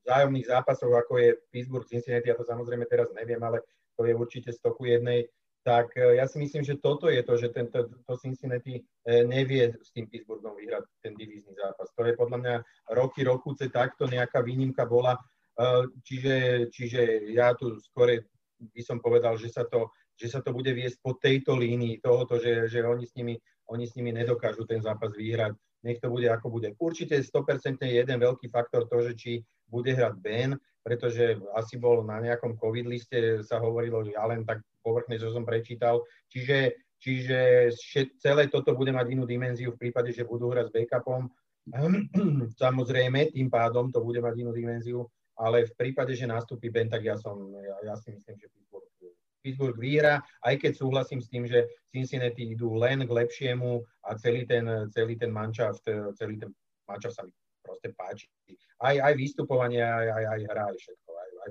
vzájomných zápasoch, ako je Pittsburgh, Cincinnati, ja to samozrejme teraz neviem, ale to je určite stoku jednej, tak e, ja si myslím, že toto je to, že tento, to Cincinnati e, nevie s tým Pittsburghom vyhrať ten divízny zápas. To je podľa mňa roky, rokuce takto nejaká výnimka bola. E, čiže, čiže ja tu skore by som povedal, že sa to, že sa to bude viesť po tejto línii tohoto, že, že oni, s nimi, oni s nimi nedokážu ten zápas vyhrať nech to bude ako bude. Určite 100% jeden veľký faktor to, že či bude hrať Ben, pretože asi bol na nejakom COVID liste, sa hovorilo, že ja len tak povrchne, čo som prečítal. Čiže, čiže celé toto bude mať inú dimenziu v prípade, že budú hrať s backupom. (clears throat) Samozrejme, tým pádom to bude mať inú dimenziu, ale v prípade, že nastúpi Ben, tak ja, som, ja, ja si myslím, že Pittsburgh Pittsburgh vyhrá, aj keď súhlasím s tým, že Cincinnati idú len k lepšiemu a celý ten, celý ten manšaft, celý ten manšaft sa mi proste páči. Aj, aj vystupovanie, aj, aj, aj hra, aj všetko. Aj, aj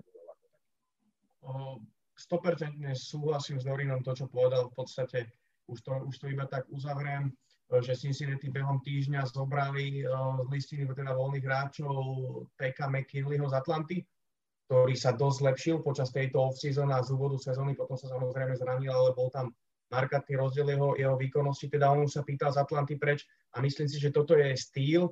100% súhlasím s Dorinom to, čo povedal v podstate. Už to, už to iba tak uzavriem, že Cincinnati behom týždňa zobrali z listiny teda voľných hráčov Peka McKinleyho z Atlanty, ktorý sa dosť zlepšil počas tejto off-season a z úvodu sezóny, potom sa samozrejme zranil, ale bol tam markantný rozdiel jeho, jeho výkonnosti, teda on sa pýtal z Atlanty preč a myslím si, že toto je styl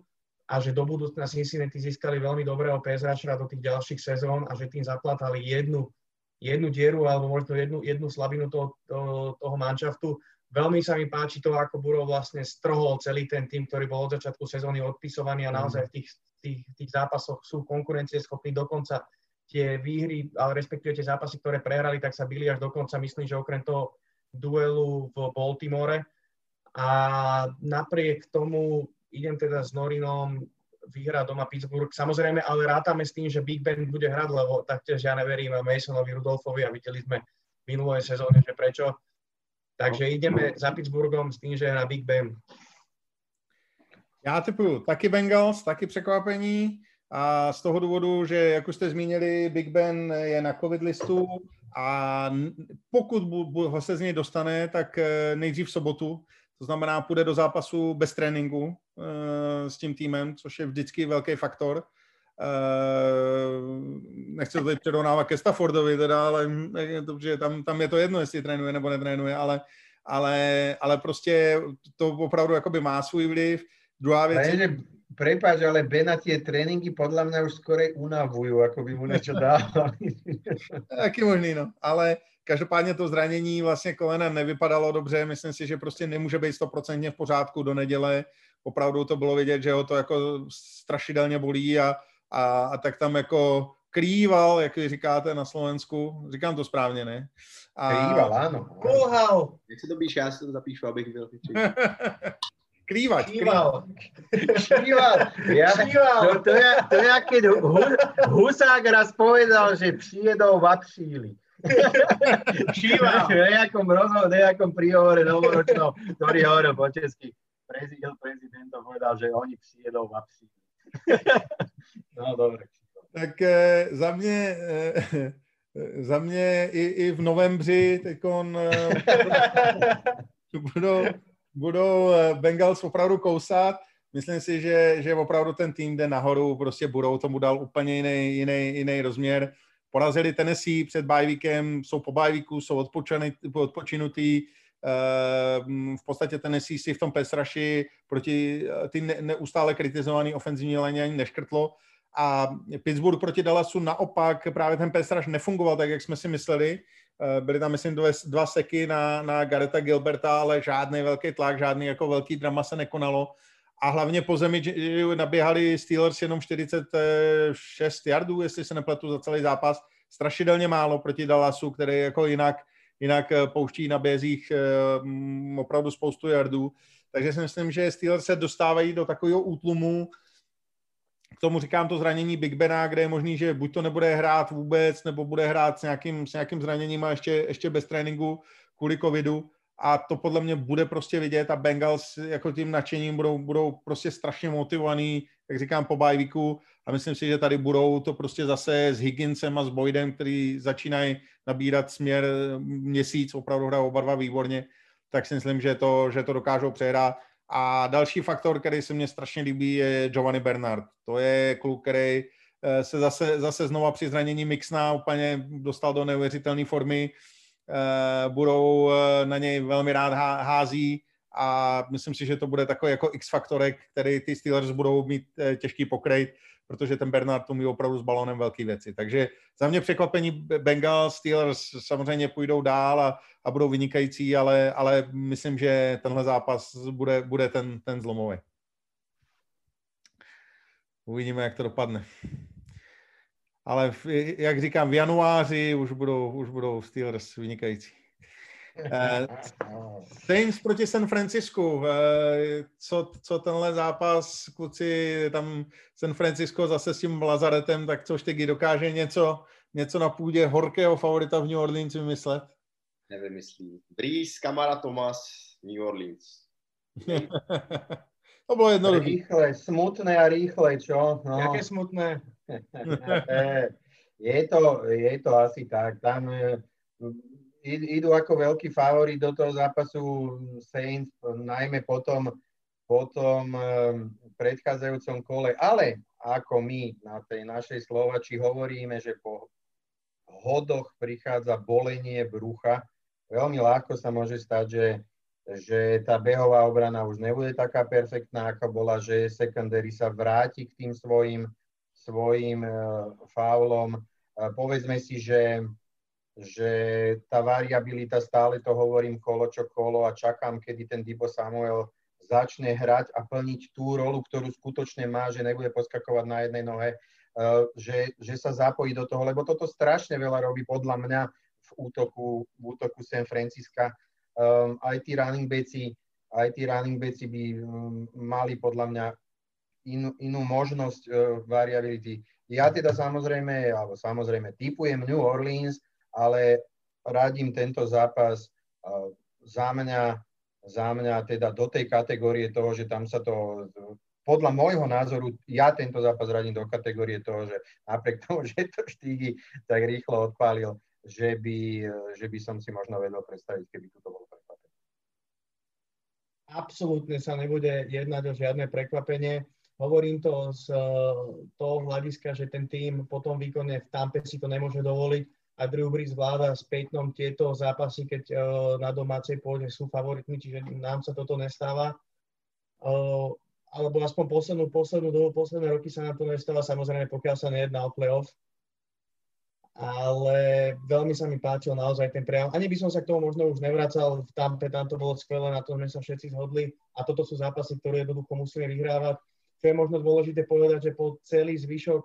a že do budúcna Cincinnati získali veľmi dobrého PS do tých ďalších sezón a že tým zaplatali jednu, jednu dieru alebo možno jednu, jednu slabinu toho, toho, toho manšaftu. Veľmi sa mi páči to, ako Buro vlastne strhol celý ten tým, ktorý bol od začiatku sezóny odpisovaný a naozaj v tých, tých, tých zápasoch sú konkurencieschopní dokonca tie výhry, ale respektíve tie zápasy, ktoré prehrali, tak sa byli až do konca. Myslím, že okrem toho duelu v Baltimore. A napriek tomu idem teda s Norinom vyhrať doma Pittsburgh. Samozrejme, ale rátame s tým, že Big Ben bude hrať, lebo taktiež ja neverím Masonovi Rudolfovi a videli sme v minulej sezóne, že prečo. Takže ideme za Pittsburghom s tým, že hrá Big Ben. Já typuju taky Bengals, taky překvapení. A z toho důvodu, že, jak už jste zmínili, Big Ben je na covid listu a pokud ho se z něj dostane, tak eh, nejdřív v sobotu, to znamená, půjde do zápasu bez tréninku eh, s tím týmem, což je vždycky velký faktor. Uh, nechci to tady předonávat ke Staffordovi teda, ale dobře, tam, tam je to jedno, jestli trénuje nebo netrénuje, ale, ale, ale prostě to opravdu jakoby má svůj vliv. Druhá věc... je, prepáč, ale Bena tie tréninky podľa mňa už skorej unavujú, ako by mu niečo dávali. (laughs) Taky možný, no. Ale každopádně to zranění vlastně kolena nevypadalo dobře. Myslím si, že prostě nemůže být stoprocentně v pořádku do neděle. Opravdu to bylo vidět, že ho to jako strašidelně bolí a, a, a tak tam jako krýval, jak vy říkáte na Slovensku. Říkám to správně, ne? A... Krýval, áno. Kulhal. Jak se to píše, já si to zapíšu, abych byl (laughs) Krývač. Krýval. Krýval. Ja, to, to, je, to je, keď Husák raz povedal, že přijedou vapšíli. Šíva. (laughs) V nejakom rozhovore, nejakom príhovore novoročnom, ktorý hovoril po česky, prezident, prezident povedal, že oni přijedou vapšíli. (laughs) no, dobre. Tak e, za mě, e, za mě i, i v novembři teďkon e, budou, budou Bengals opravdu kousat. Myslím si, že, že opravdu ten tým jde nahoru, prostě budou tomu dal úplně jiný, jiný, jiný rozměr. Porazili Tennessee před bajvíkem, jsou po bajvíku, jsou odpočinutý. V podstatě Tennessee si v tom pesraši proti ty neustále kritizovaný ofenzivní léně ani neškrtlo a Pittsburgh proti Dallasu naopak právě ten pesraž nefungoval tak, jak jsme si mysleli. Eh, byly tam, myslím, dva, dva seky na, na Gareta Gilberta, ale žádný velký tlak, žádný jako velký drama se nekonalo. A hlavně po zemi naběhali Steelers jenom 46 yardů, jestli se nepletu, za celý zápas. Strašidelně málo proti Dallasu, který jako jinak, jinak eh, pouští na bězích eh, opravdu spoustu yardů. Takže si myslím, že Steelers se dostávají do takového útlumu, k tomu říkám to zranění Big Bena, kde je možný, že buď to nebude hrát vůbec, nebo bude hrát s nějakým, s nějakým zraněním a ještě, ještě bez tréninku kvůli covidu. A to podle mě bude prostě vidět a Bengals jako tím nadšením budou, budou prostě strašně motivovaný, jak říkám, po bajvíku a myslím si, že tady budou to prostě zase s Higginsem a s Boydem, který začínají nabírat směr měsíc, opravdu hrajou oba dva výborně, tak si myslím, že to, že to dokážou přehrát. A další faktor, který se mně strašně líbí, je Giovanni Bernard. To je kluk, který eh, se zase, zase znova při zranění Mixna úplně dostal do neuvěřitelné formy. Eh, budou eh, na něj velmi rád hází a myslím si, že to bude takový jako X-faktorek, který ty Steelers budou mít těžký pokrejt protože ten Bernard umí opravdu s balonem velké věci. Takže za mě překvapení Bengals, Steelers samozřejmě půjdou dál a, a budou vynikající, ale, ale myslím, že tenhle zápas bude, bude ten, ten zlomový. Uvidíme, jak to dopadne. Ale v, jak říkám, v januáři už budou, už budou Steelers vynikající. Uh, Saints proti San Francisco. Uh, co, co tenhle zápas, kluci, tam San Francisco zase s tím Lazaretem, tak co Štygy dokáže něco, něco na půdě horkého favorita v New Orleans vymyslet? Nevymyslí. Breeze, Kamara, Thomas, New Orleans. (laughs) to bylo jednoduché. Rýchle, smutné a rýchle, čo? No. Jaké smutné? (laughs) je, to, je to asi tak. Tam idú ako veľký favorit do toho zápasu Saints, najmä potom, potom predchádzajúcom kole. Ale ako my na tej našej Slovači hovoríme, že po hodoch prichádza bolenie brucha, veľmi ľahko sa môže stať, že, že tá behová obrana už nebude taká perfektná, ako bola, že secondary sa vráti k tým svojim, svojim uh, faulom. Uh, povedzme si, že že tá variabilita, stále to hovorím kolo čo kolo a čakám, kedy ten Dibo Samuel začne hrať a plniť tú rolu, ktorú skutočne má, že nebude poskakovať na jednej nohe, uh, že, že sa zapojí do toho, lebo toto strašne veľa robí podľa mňa v útoku, v útoku San Francisca. Um, aj tí running backi, aj tí running backi by um, mali podľa mňa inú, inú možnosť uh, variability. Ja teda samozrejme, alebo samozrejme typujem New Orleans, ale radím tento zápas za mňa, za mňa teda do tej kategórie toho, že tam sa to podľa môjho názoru, ja tento zápas radím do kategórie toho, že napriek tomu, (laughs) že to Štígy tak rýchlo odpálil, že by, že by som si možno vedel predstaviť, keby to bolo prekvapenie. Absolútne sa nebude jednať o žiadne prekvapenie. Hovorím to z toho hľadiska, že ten tým po tom výkone v Tampe si to nemôže dovoliť a Drew Brees vláda s Peytonom tieto zápasy, keď uh, na domácej pôde sú favoritmi, čiže nám sa toto nestáva. Uh, alebo aspoň poslednú, poslednú dobu, posledné roky sa nám to nestáva, samozrejme pokiaľ sa nejedná o playoff. Ale veľmi sa mi páčil naozaj ten prejav. Ani by som sa k tomu možno už nevracal, v Tampe tam to bolo skvelé, na tom sme sa všetci zhodli a toto sú zápasy, ktoré jednoducho musíme vyhrávať. Čo je možno dôležité povedať, že po celý zvyšok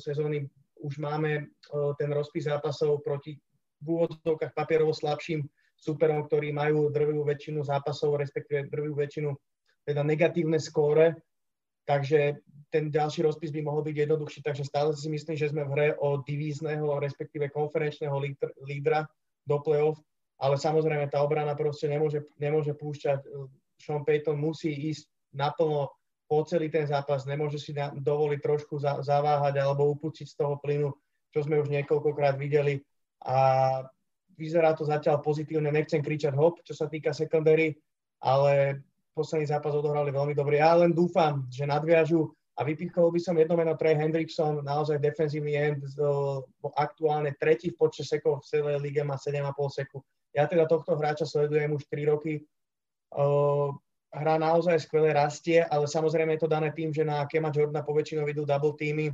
sezóny už máme ten rozpis zápasov proti v úvodzovkách papierovo slabším súperom, ktorí majú drvivú väčšinu zápasov, respektíve drvivú väčšinu teda negatívne skóre, takže ten ďalší rozpis by mohol byť jednoduchší, takže stále si myslím, že sme v hre o divízneho, respektíve konferenčného lídra do play-off, ale samozrejme tá obrana proste nemôže, nemôže púšťať. Sean Payton musí ísť naplno po celý ten zápas, nemôže si dovoliť trošku zaváhať alebo upučiť z toho plynu, čo sme už niekoľkokrát videli a vyzerá to zatiaľ pozitívne, nechcem kričať hop, čo sa týka secondary, ale posledný zápas odohrali veľmi dobre. Ja len dúfam, že nadviažu a vypichol by som jedno meno Trey Hendrickson, naozaj defenzívny end, aktuálne tretí v počte sekov v celej lige, má 7,5 seku. Ja teda tohto hráča sledujem už 3 roky. Hra naozaj skvelé rastie, ale samozrejme je to dané tým, že na Kema Jordana poväčšinou idú double týmy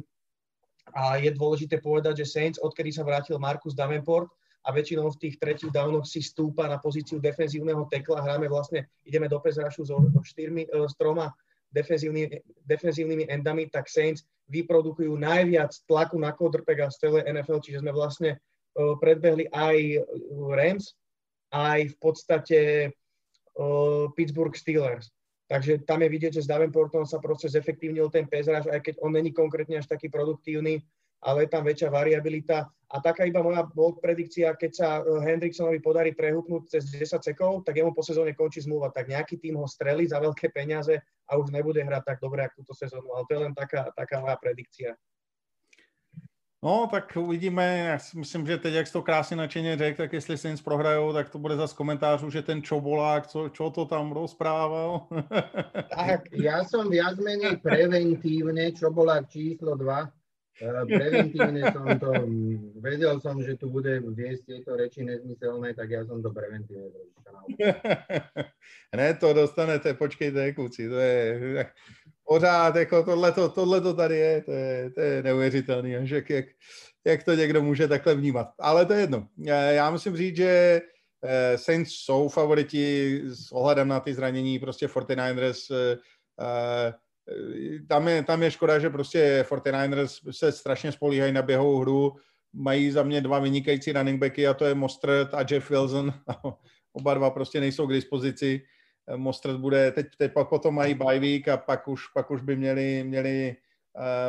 a je dôležité povedať, že Saints, odkedy sa vrátil Markus Davenport, a väčšinou v tých tretích downoch si stúpa na pozíciu defenzívneho tekla. Hráme vlastne, ideme do pezrašu so, so štyrmi, e, s troma defenzívny, defenzívnymi endami, tak Saints vyprodukujú najviac tlaku na quarterbacka z celej NFL, čiže sme vlastne uh, predbehli aj Rams, aj v podstate Pittsburgh Steelers. Takže tam je vidieť, že s Davenportom sa proste zefektívnil ten pezraž, aj keď on není konkrétne až taký produktívny, ale je tam väčšia variabilita. A taká iba moja bold predikcia, keď sa eh, Hendricksonovi podarí prehúpnúť cez 10 sekov, tak jemu po sezóne končí zmluva. Tak nejaký tým ho strelí za veľké peniaze a už nebude hrať tak dobre, ako túto sezónu. Ale to je len taká, taká moja predikcia. No, tak uvidíme. Já si myslím, že teď, jak jsi to krásně načeně řekl, tak jestli Saints prohrajou, tak to bude zase komentářů, že ten Čobolák, co, čo to tam rozprával. (laughs) tak, ja som viac menej preventívne Čobolák číslo 2 Preventívne som to, vedel som, že tu bude viesť tieto reči nezmyselné, tak ja som to preventívne trošička (laughs) Ne, to dostanete, počkejte, kluci, to je pořád, jako tohleto, tohleto tady je, to je, to je neuvěřitelný, že jak, jak to někdo může takhle vnímat. Ale to je jedno. Já musím říct, že eh, Saints jsou favoriti s ohledem na ty zranění, prostě 49ers tam je, tam je škoda, že prostě 49ers se strašně spolíhají na běhovou hru, mají za mě dva vynikající running backy a to je Mostert a Jeff Wilson. (laughs) Oba dva prostě nejsou k dispozici. Mostert bude, teď, teď pak potom mají bye week a pak už, pak už by měli, měli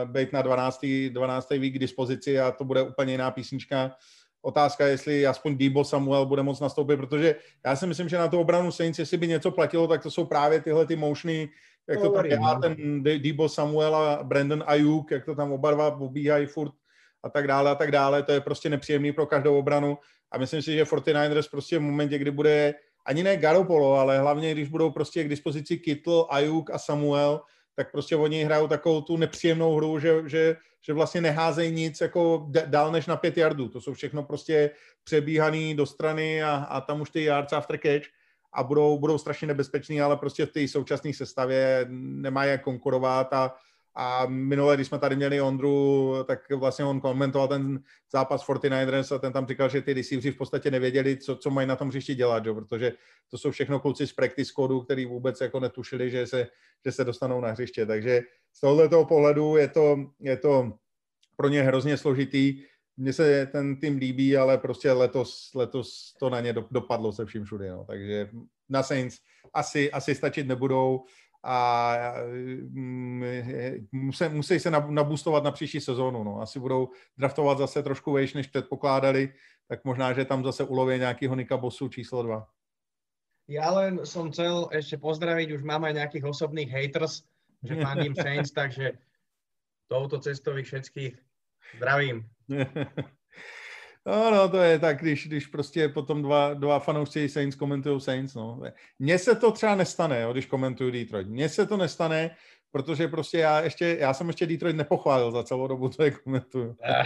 uh, být na 12. 12. week k dispozici a to bude úplně jiná písnička. Otázka, jestli aspoň Debo Samuel bude moc nastoupit, protože já si myslím, že na tu obranu Saints, jestli by něco platilo, tak to jsou právě tyhle ty motiony, jak to tam dělá ten Debo Samuel a Brandon Ayuk, jak to tam oba dva pobíhají furt a tak dále a tak dále, to je prostě nepříjemný pro každou obranu a myslím si, že 49ers prostě v momentě, kdy bude ani ne Garopolo, ale hlavně, když budou prostě k dispozici Kittle, Ayuk a Samuel, tak prostě oni hrajou takovou tu nepříjemnou hru, že, že, že vlastně neházejí nic jako dál než na pět yardů. To jsou všechno prostě přebíhaný do strany a, a tam už ty yards after catch a budou, budou strašně nebezpeční, ale prostě v té současné sestavě nemají jak konkurovat a, a minule, když jsme tady měli Ondru, tak vlastně on komentoval ten zápas 49ers a ten tam říkal, že ty receiveri v podstatě nevěděli, co, co mají na tom hřišti dělat, jo? protože to jsou všechno kluci z practice kodu, který vůbec jako netušili, že se, že se dostanou na hřiště. Takže z tohoto pohledu je to, je to pro ně hrozně složitý mně se ten tým líbí, ale prostě letos, letos to na ně dopadlo se vším všude, no. takže na Saints asi, asi stačit nebudou a mm, musí, musí se nabustovat na příští sezónu. No. Asi budou draftovat zase trošku vejš, než předpokládali, tak možná, že tam zase uloví nějakýho Nika Bosu číslo 2. Ja len som chcel ešte pozdraviť, už mám aj nejakých osobných haters, že fandím Saints, (laughs) takže touto cestou ich všetkých zdravím. (laughs) No, no, to je tak, když, když prostě potom dva, dva fanoušci Saints komentují Saints, no. Mně se to třeba nestane, jo, když komentuju Detroit. Mně se to nestane, protože prostě já ještě, já jsem ještě Detroit nepochválil za celou dobu, co je komentuju. Eh.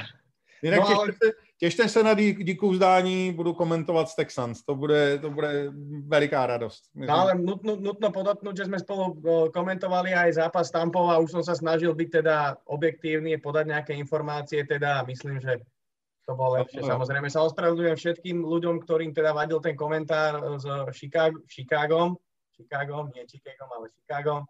Jinak no, těšte, ale... se, těšte se na díku vzdání, budu komentovat z Texans. To bude, to bude veliká radost. Myslím. No ale nutno, nutno podotknúť, že sme spolu komentovali aj zápas Tampov a už som sa snažil byť teda objektívny, podať nejaké informácie, teda myslím, že to bolo lepšie. Samozrejme sa ospravedlňujem všetkým ľuďom, ktorým teda vadil ten komentár s Chicago, Chicagom, Chicagom, nie Chicagom, ale Chicagom.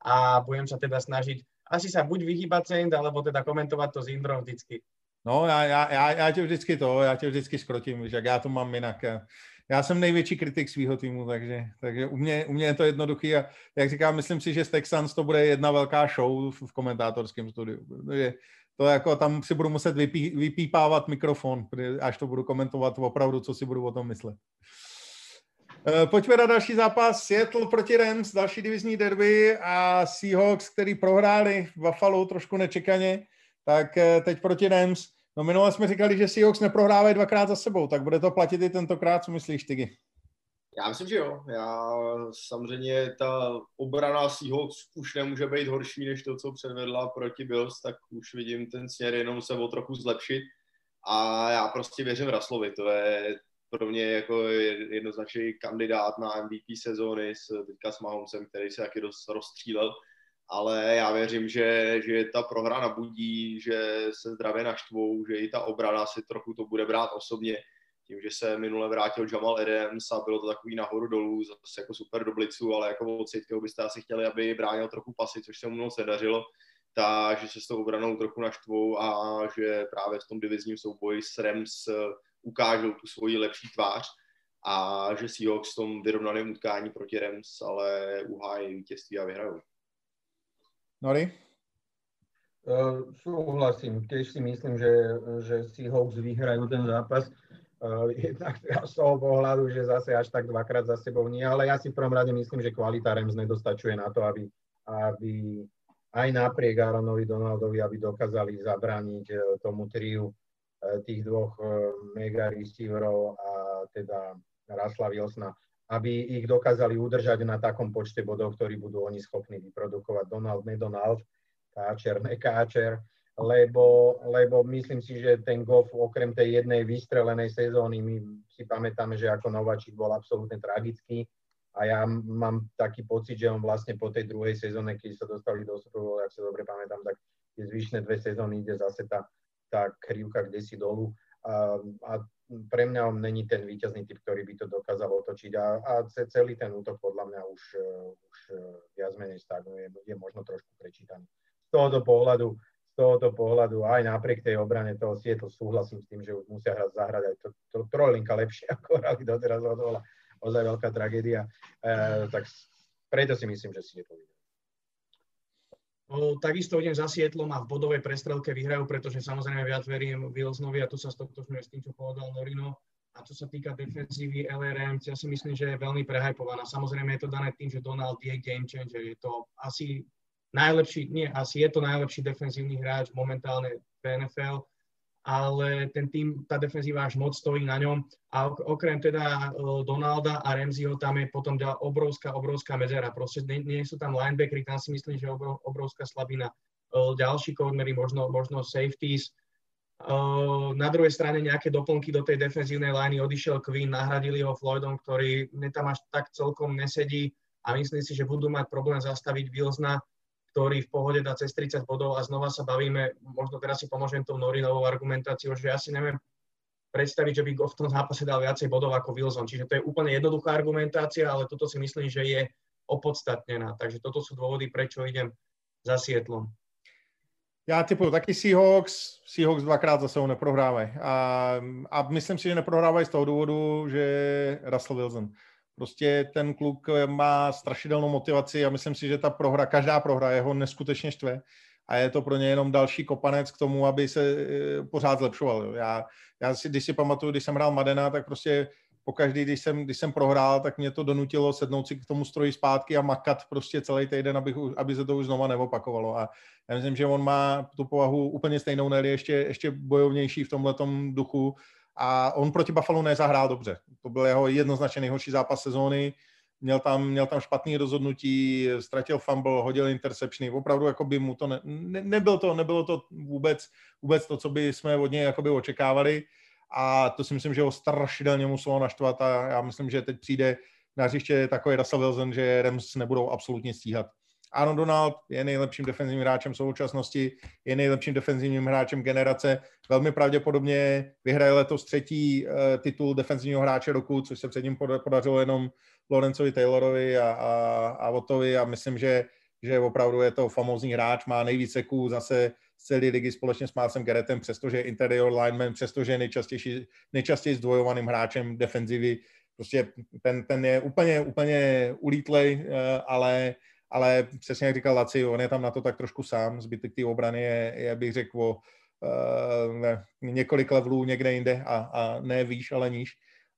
A budem sa teda snažiť asi sa buď vyhýbať cent, alebo teda komentovať to s Indrom vždycky. No, já, já, já, já tě vždycky to, já tě vždycky skrotím, víš, jak já to mám jinak. Já jsem největší kritik svého týmu, takže, takže u, mě, u mě je to jednoduchý a jak říkám, myslím si, že z Texans to bude jedna velká show v, v komentátorském studiu. Protože to jako tam si budu muset vypí, vypípávat mikrofon, až to budu komentovat opravdu, co si budu o tom myslet. Eh, pojďme na další zápas. Seattle proti Rams, další divizní derby a Seahawks, který prohráli v Buffalo trošku nečekaně, tak eh, teď proti Rams. No minule jsme říkali, že Seahawks neprohrávají dvakrát za sebou, tak bude to platit i tentokrát, co myslíš, Tygy? Já myslím, že jo. Já samozřejmě ta obrana Seahawks už nemůže být horší než to, co předvedla proti Bills, tak už vidím ten směr jenom se o trochu zlepšit. A já prostě věřím Raslovi, to je pro mě jako jednoznačný kandidát na MVP sezóny s, teďka s Mahomesem, který se taky dost rozstřílel. Ale já věřím, že, že ta prohra nabudí, že se zdravě naštvou, že i ta obrana si trochu to bude brát osobně. Tím, že se minule vrátil Jamal Adams a bylo to takový nahoru dolů, zase jako super do blicu, ale jako od Sitkeho byste asi chtěli, aby bránil trochu pasy, což se mu moc nedařilo takže se s tou obranou trochu naštvou a že právě v tom divizním souboji s Rams ukážou tu svoji lepší tvář a že Seahawks v tom vyrovnaném utkání proti Rams, ale uhájí vítězství a vyhrajou. Nori? Uh, súhlasím, tiež si myslím, že, že Seahawks vyhrajú ten zápas. Uh, (laughs) jednak z toho pohľadu, že zase až tak dvakrát za sebou nie, ale ja si v prvom rade myslím, že kvalita Rams nedostačuje na to, aby, aby aj napriek Aaronovi Donaldovi, aby dokázali zabrániť uh, tomu triu E, tých dvoch mega receiverov a teda Rasla Wilsona, aby ich dokázali udržať na takom počte bodov, ktorý budú oni schopní vyprodukovať. Donald, nedonald, káčer, nekáčer, lebo, lebo myslím si, že ten Goff okrem tej jednej vystrelenej sezóny, my si pamätáme, že ako Nováčik bol absolútne tragický a ja mám taký pocit, že on vlastne po tej druhej sezóne, keď sa dostali do Super Bowl, ak sa dobre pamätám, tak tie zvyšné dve sezóny ide zase tá tá krivka kde si dolu a, a pre mňa on není ten víťazný typ, ktorý by to dokázal otočiť a, a celý ten útok podľa mňa už, už e, viac menej stagnuje, je možno trošku prečítaný. Z tohoto pohľadu, tohoto pohľadu aj napriek tej obrane toho Sietl súhlasím s tým, že už musia hrať, zahrať aj to, to trojlinka lepšie, (laughs) ako hrali doteraz odvola. Ozaj veľká tragédia. E, tak preto si myslím, že Sietl vyhrá. Takisto idem za Sietlom a v bodovej prestrelke vyhrajú, pretože samozrejme viac verím Wilsonovi a tu sa stotožňuje s tým, čo povedal Norino. A čo sa týka defenzívy LRM, ja si myslím, že je veľmi prehajpovaná. Samozrejme je to dané tým, že Donald je game changer. Je to asi najlepší, nie, asi je to najlepší defenzívny hráč momentálne v NFL ale ten tým, tá defenzíva až moc stojí na ňom a okrem teda uh, Donalda a Remziho tam je potom obrovská, obrovská medzera. Proste nie, nie sú tam linebackery, tam si myslím, že obrov, obrovská slabina. Uh, ďalší cornery, možno, možno safeties. Uh, na druhej strane nejaké doplnky do tej defenzívnej liney odišiel Queen, nahradili ho Floydom, ktorý tam až tak celkom nesedí a myslím si, že budú mať problém zastaviť Wilsona ktorý v pohode dá cez 30 bodov a znova sa bavíme, možno teraz si pomôžem tou Norinovou argumentáciou, že ja si neviem predstaviť, že by v tom zápase dal viacej bodov ako Wilson. Čiže to je úplne jednoduchá argumentácia, ale toto si myslím, že je opodstatnená. Takže toto sú dôvody, prečo idem za Sietlom. Já typu taky Seahawks, Seahawks dvakrát za sebou neprohrávají. A, a myslím si, že neprohrávají z toho důvodu, že Russell Wilson. Prostě ten kluk má strašidelnou motivaci a myslím si, že ta prohra, každá prohra jeho neskutečně štve a je to pro ně jenom další kopanec k tomu, aby se eh, pořád zlepšoval. Já, já si, když si pamatuju, když jsem hrál Madena, tak prostě pokaždý, když jsem, když jsem prohrál, tak mě to donutilo sednout si k tomu stroji zpátky a makat prostě celý týden, aby, aby se to už znova neopakovalo. A já myslím, že on má tu povahu úplně stejnou, ne ještě, ještě bojovnější v tomhle duchu a on proti Buffalo nezahrál dobře. To byl jeho jednoznačně nejhorší zápas sezóny. Měl tam, měl tam špatný rozhodnutí, ztratil fumble, hodil interceptiony. Opravdu jako by mu to ne, ne, nebylo to, nebylo to vůbec, vůbec to, co by jsme od něj jakoby očekávali. A to si myslím, že ho strašidelně muselo naštvat a já myslím, že teď přijde na hřiště takový Russell Wilson, že Rams nebudou absolutně stíhat. Aaron Donald je nejlepším defenzivním hráčem současnosti, je nejlepším defenzivním hráčem generace. Velmi pravděpodobně vyhraje letos třetí uh, titul defenzivního hráče roku, což se předtím podařilo jenom Lorenzovi Taylorovi a, a, a Votovi a myslím, že, že opravdu je to famózní hráč, má nejvíce seků zase z celé ligy společně s Milesem Garrettem, přestože je interior lineman, přestože je nejčastější, nejčastěji zdvojovaným hráčem defenzivy. Prostě ten, ten je úplně, úplně ulítlej, eh, ale, ale přesně jak říkal Laci, on je tam na to tak trošku sám. Zbytek té obrany je, je, bych řekl, o uh, ne, několik levelů někde jinde a, a ne výš, ale níž.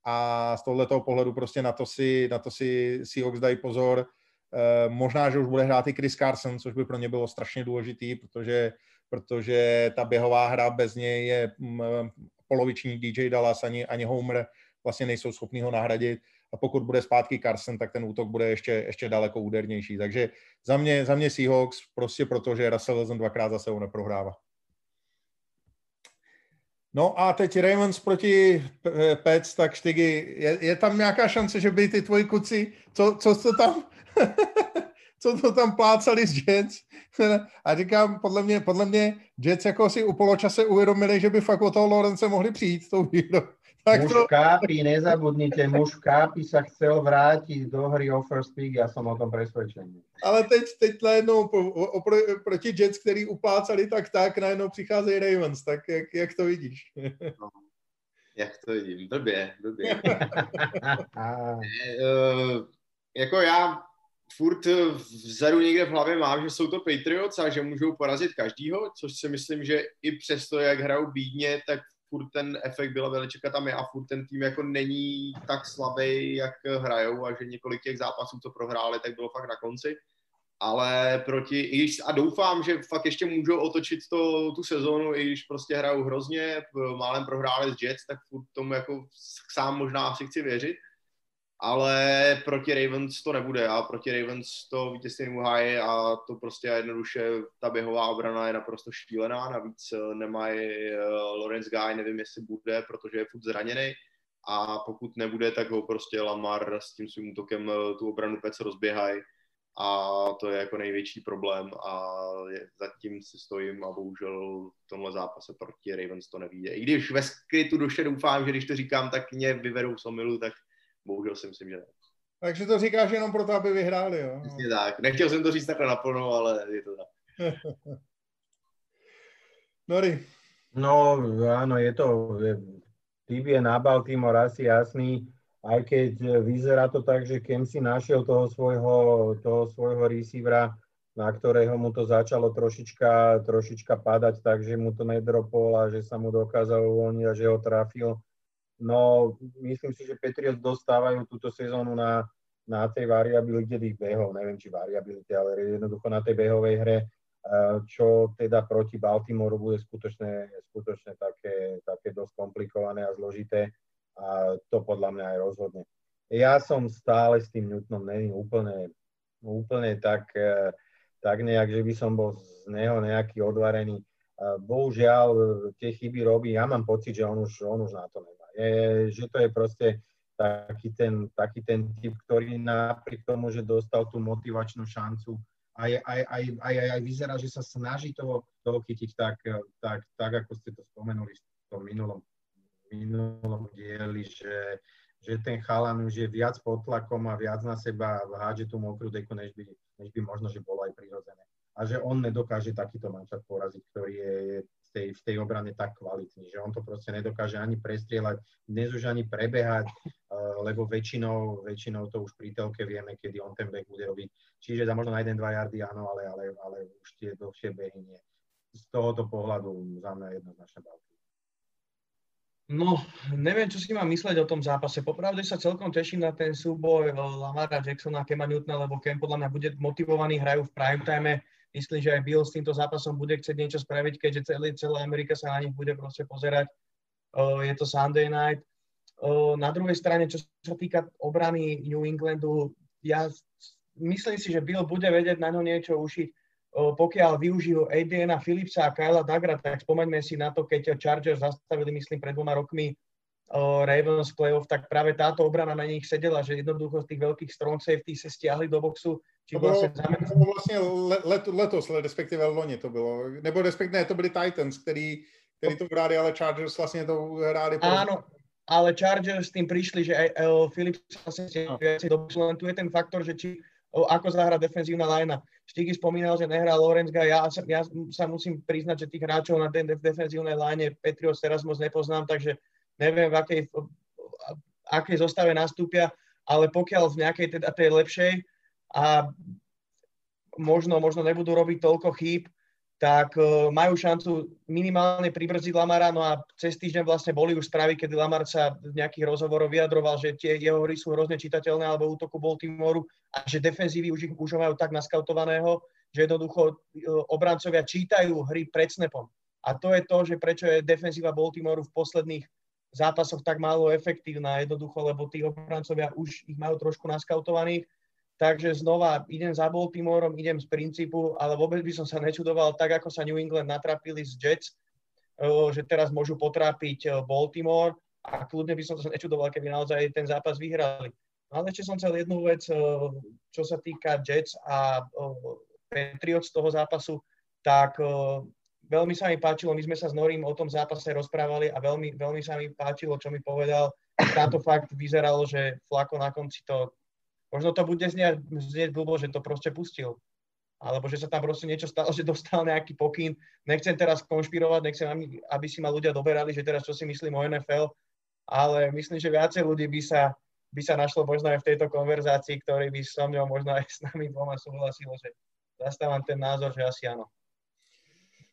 A z tohoto pohledu prostě na to si, na to si Seahawks dají pozor. Uh, možná, že už bude hrát i Chris Carson, což by pro ně bylo strašně důležitý, protože protože ta běhová hra bez něj je mm, poloviční DJ Dallas, ani, ani Homer vlastně nejsou schopní ho nahradit a pokud bude zpátky Carson, tak ten útok bude ještě, ještě daleko údernější. Takže za mě, za mě Seahawks, prostě protože Russell Wilson dvakrát za sebou neprohrává. No a teď Ravens proti Pets, tak Štygy, je, je tam nějaká šance, že by ty tvoji kuci, co, co to tam, (laughs) co to tam plácali z Jets. (laughs) A říkám, podle mě, podle mě Jets jako si u poločase uvědomili, že by fakt o toho Lorence mohli přijít tou výhrou. Tak muž to... Kápi, nezabudnite, muž Kápi sa chcel vrátiť do hry o first pick, ja som o tom presvedčený. Ale teď, teď najednou opr proti Jets, který uplácali tak tak, najednou přicházejí Ravens, tak jak, jak to vidíš? No, jak to vidím, blbě, blbě. (laughs) uh, jako já furt vzadu někde v hlavě mám, že jsou to Patriots a že můžou porazit každýho, což si myslím, že i přesto, jak hrajou bídně, tak furt ten efekt byla Veličeka tam je a furt ten tým jako není tak slabý, jak hrajou a že několik těch zápasů, co prohráli, tak bylo fakt na konci. Ale proti, a doufám, že fakt ještě můžou otočit to, tu sezónu, i když prostě hrajou hrozně, málem prohráli s Jets, tak furt tomu jako sám možná asi chci věřit ale proti Ravens to nebude a proti Ravens to vítězství nemuhají a to prostě jednoduše ta běhová obrana je naprosto šílená, navíc eh, nemají uh, Lawrence Guy, nevím jestli bude, protože je furt zraněný. A pokud nebude, tak ho prostě Lamar s tím svým útokem eh, tu obranu pec rozběhají a to je jako největší problém a zatím si stojím a bohužel v tomhle zápase proti Ravens to nevíde. I když ve skrytu duše doufám, že když to říkám, tak mě vyvedou z omilu, tak bohužel si myslím, že ne. Takže to říkáš jenom proto, aby vyhráli, jo? Přesně tak. Nechtěl jsem to říct takhle naplno, ale je to tak. (laughs) Nori. No, áno, je to, typ je na Baltimore asi jasný, aj keď vyzerá to tak, že Kem si našiel toho svojho, toho svojho receivera, na ktorého mu to začalo trošička, trošička padať, takže mu to nedropol a že sa mu dokázal uvoľniť a že ho trafil. No, myslím si, že Patriots dostávajú túto sezónu na, na tej variabilite tých behov, neviem či variabilite, ale jednoducho na tej behovej hre, čo teda proti Baltimore bude skutočne, skutočne také, také dosť komplikované a zložité a to podľa mňa aj rozhodne. Ja som stále s tým Newtonom není úplne, úplne tak, e, tak nejak, že by som bol z neho nejaký odvarený. Bohužiaľ, tie chyby robí, ja mám pocit, že on už, on už na to nemá je, že to je proste taký ten, taký ten typ, ktorý napriek tomu, že dostal tú motivačnú šancu, aj, aj, aj, aj, aj, aj vyzerá, že sa snaží toho, toho chytiť tak, tak, tak, ako ste to spomenuli v tom minulom, minulom dieli, že, že ten chalan už je viac pod tlakom a viac na seba hádže tú mokrú deku, než by, než by možno, že bolo aj prirodzené. A že on nedokáže takýto mančat poraziť, ktorý je, je tej, v tej obrane tak kvalitný, že on to proste nedokáže ani prestrieľať, dnes už ani prebehať, uh, (laughs) lebo väčšinou, väčšinou to už pri telke vieme, kedy on ten beh bude robiť. Čiže za možno na 1-2 yardy áno, ale, ale, ale už tie dlhšie behy nie. Z tohoto pohľadu za mňa jednoznačne Balky. No, neviem, čo si mám mysleť o tom zápase. Popravde sa celkom teším na ten súboj Lamara Jacksona a Kema Newtona, lebo Kem podľa mňa bude motivovaný, hrajú v prime time myslím, že aj Bill s týmto zápasom bude chcieť niečo spraviť, keďže celý, celá Amerika sa na nich bude proste pozerať. Uh, je to Sunday night. Uh, na druhej strane, čo sa týka obrany New Englandu, ja myslím si, že Bill bude vedieť na ňo niečo ušiť. Uh, pokiaľ využijú Adriana Philipsa a Kyla Dagra, tak spomeňme si na to, keď Chargers zastavili, myslím, pred dvoma rokmi Ravens playoff, tak práve táto obrana na nich sedela, že jednoducho z tých veľkých strong safety sa stiahli do boxu. To, bylo, to bylo vlastně let, letos, respektive loni to bylo, nebo respektive to byli Titans, který, který to hráli, ale Chargers vlastně to hráli. Áno, ale Chargers s tým prišli, že aj Philips vlastne do boxu, len tu je ten faktor, že či ako zahrá defenzívna lajna. Štiky spomínal, že nehrá Lorenz ja, ja sa musím priznať, že tých hráčov na den, v defenzívnej line Petrios teraz moc nepoznám, takže neviem, v akej, v akej zostave nastúpia, ale pokiaľ v nejakej teda tej lepšej a možno, možno nebudú robiť toľko chýb, tak uh, majú šancu minimálne pribrziť Lamara, no a cez týždeň vlastne boli už správy, kedy Lamar sa v nejakých rozhovoroch vyjadroval, že tie jeho hry sú hrozne čitateľné alebo útoku Baltimoru a že defenzívy už, už majú tak naskautovaného, že jednoducho uh, obrancovia čítajú hry pred snapom. A to je to, že prečo je defenzíva Baltimoru v posledných zápasoch tak málo efektívna, jednoducho, lebo tí obrancovia už ich majú trošku naskautovaných Takže znova idem za Baltimoreom, idem z princípu, ale vôbec by som sa nečudoval, tak ako sa New England natrapili z Jets, že teraz môžu potrápiť Baltimore a kľudne by som sa nečudoval, keby naozaj ten zápas vyhrali. No ale ešte som chcel jednu vec, čo sa týka Jets a Patriots z toho zápasu, tak veľmi sa mi páčilo, my sme sa s Norím o tom zápase rozprávali a veľmi, veľmi sa mi páčilo, čo mi povedal. Táto fakt vyzeralo, že Flako na konci to Možno to bude znieť, znieť blbo, že to proste pustil. Alebo že sa tam proste niečo stalo, (laughs) že dostal nejaký pokyn. Nechcem teraz konšpirovať, nechcem, aby si ma ľudia doberali, že teraz čo si myslím o NFL, ale myslím, že viacej ľudí by sa, by sa našlo možno aj v tejto konverzácii, ktorý by so mnou možno aj s nami dvoma súhlasilo, že zastávam ten názor, že asi áno.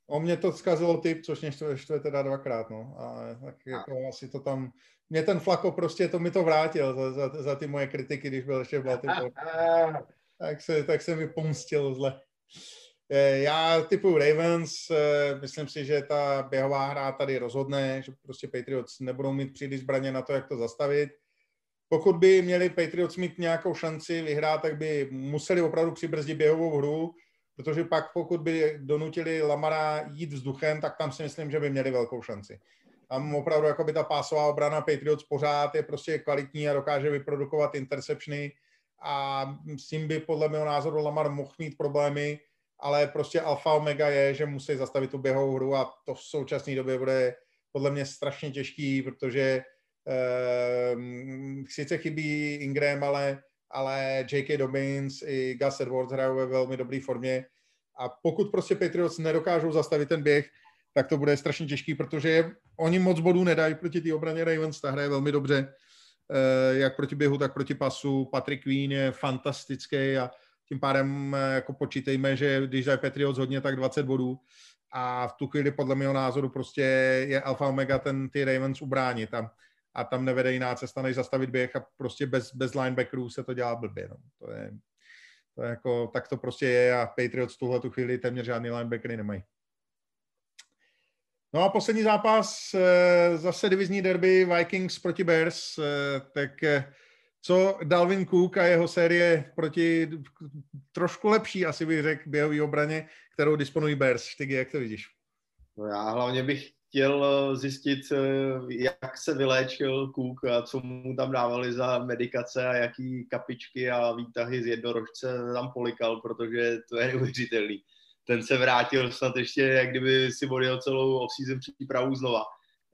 O mě to zkazilo typ, což mě štve, štve teda dvakrát, no. A tak jako asi to tam... Mě ten Flako prostě to mi to vrátil za, za, za ty moje kritiky, když byl ještě v Baltimore. tak, se, tak se mi pomstil zle. Eh, já typu Ravens, eh, myslím si, že ta běhová hra tady rozhodne, že prostě Patriots nebudou mít příliš zbraně na to, jak to zastavit. Pokud by měli Patriots mít nějakou šanci vyhrát, tak by museli opravdu přibrzdit běhovou hru, protože pak pokud by donutili Lamara jít vzduchem, tak tam si myslím, že by měli velkou šanci. Tam opravdu jako by ta pásová obrana Patriots pořád je prostě kvalitní a dokáže vyprodukovat interceptiony a s tím by podle mého názoru Lamar mohl mít problémy, ale prostě alfa omega je, že musí zastavit tu běhovou hru a to v současné době bude podle mě strašně těžký, protože eh, sice chybí Ingram, ale ale J.K. Dobbins i Gus Edwards hrajou ve velmi dobré formě a pokud prostě Patriots nedokážou zastavit ten běh, tak to bude strašně těžký, protože oni moc bodů nedají proti té obraně Ravens, ta hraje velmi dobře, eh, jak proti běhu, tak proti pasu. Patrick Queen je fantastický a tím pádem eh, jako počítejme, že když dají Patriots hodně, tak 20 bodů a v tu chvíli podle mého názoru prostě je alfa omega ten ty Ravens ubránit a a tam nevede jiná cesta, než zastavit běh a prostě bez, bez linebackerů se to dělá blbě. No. To je, to je jako, tak to prostě je a Patriots tuhle tu chvíli téměř žádný linebackery nemají. No a poslední zápas, eh, zase divizní derby Vikings proti Bears, eh, tak eh, co Dalvin Cook a jeho série proti trošku lepší, asi bych řekl, běhový obraně, kterou disponují Bears. Štygy, jak to vidíš? No já hlavně bych chtěl eh, zjistit, eh, jak se vyléčil Cook a co mu tam dávali za medikace a jaký kapičky a výtahy z jednorožce tam polikal, protože to je neuvěřitelný. Ten se vrátil snad ještě, jak kdyby si odjel celou off-season přípravu znova.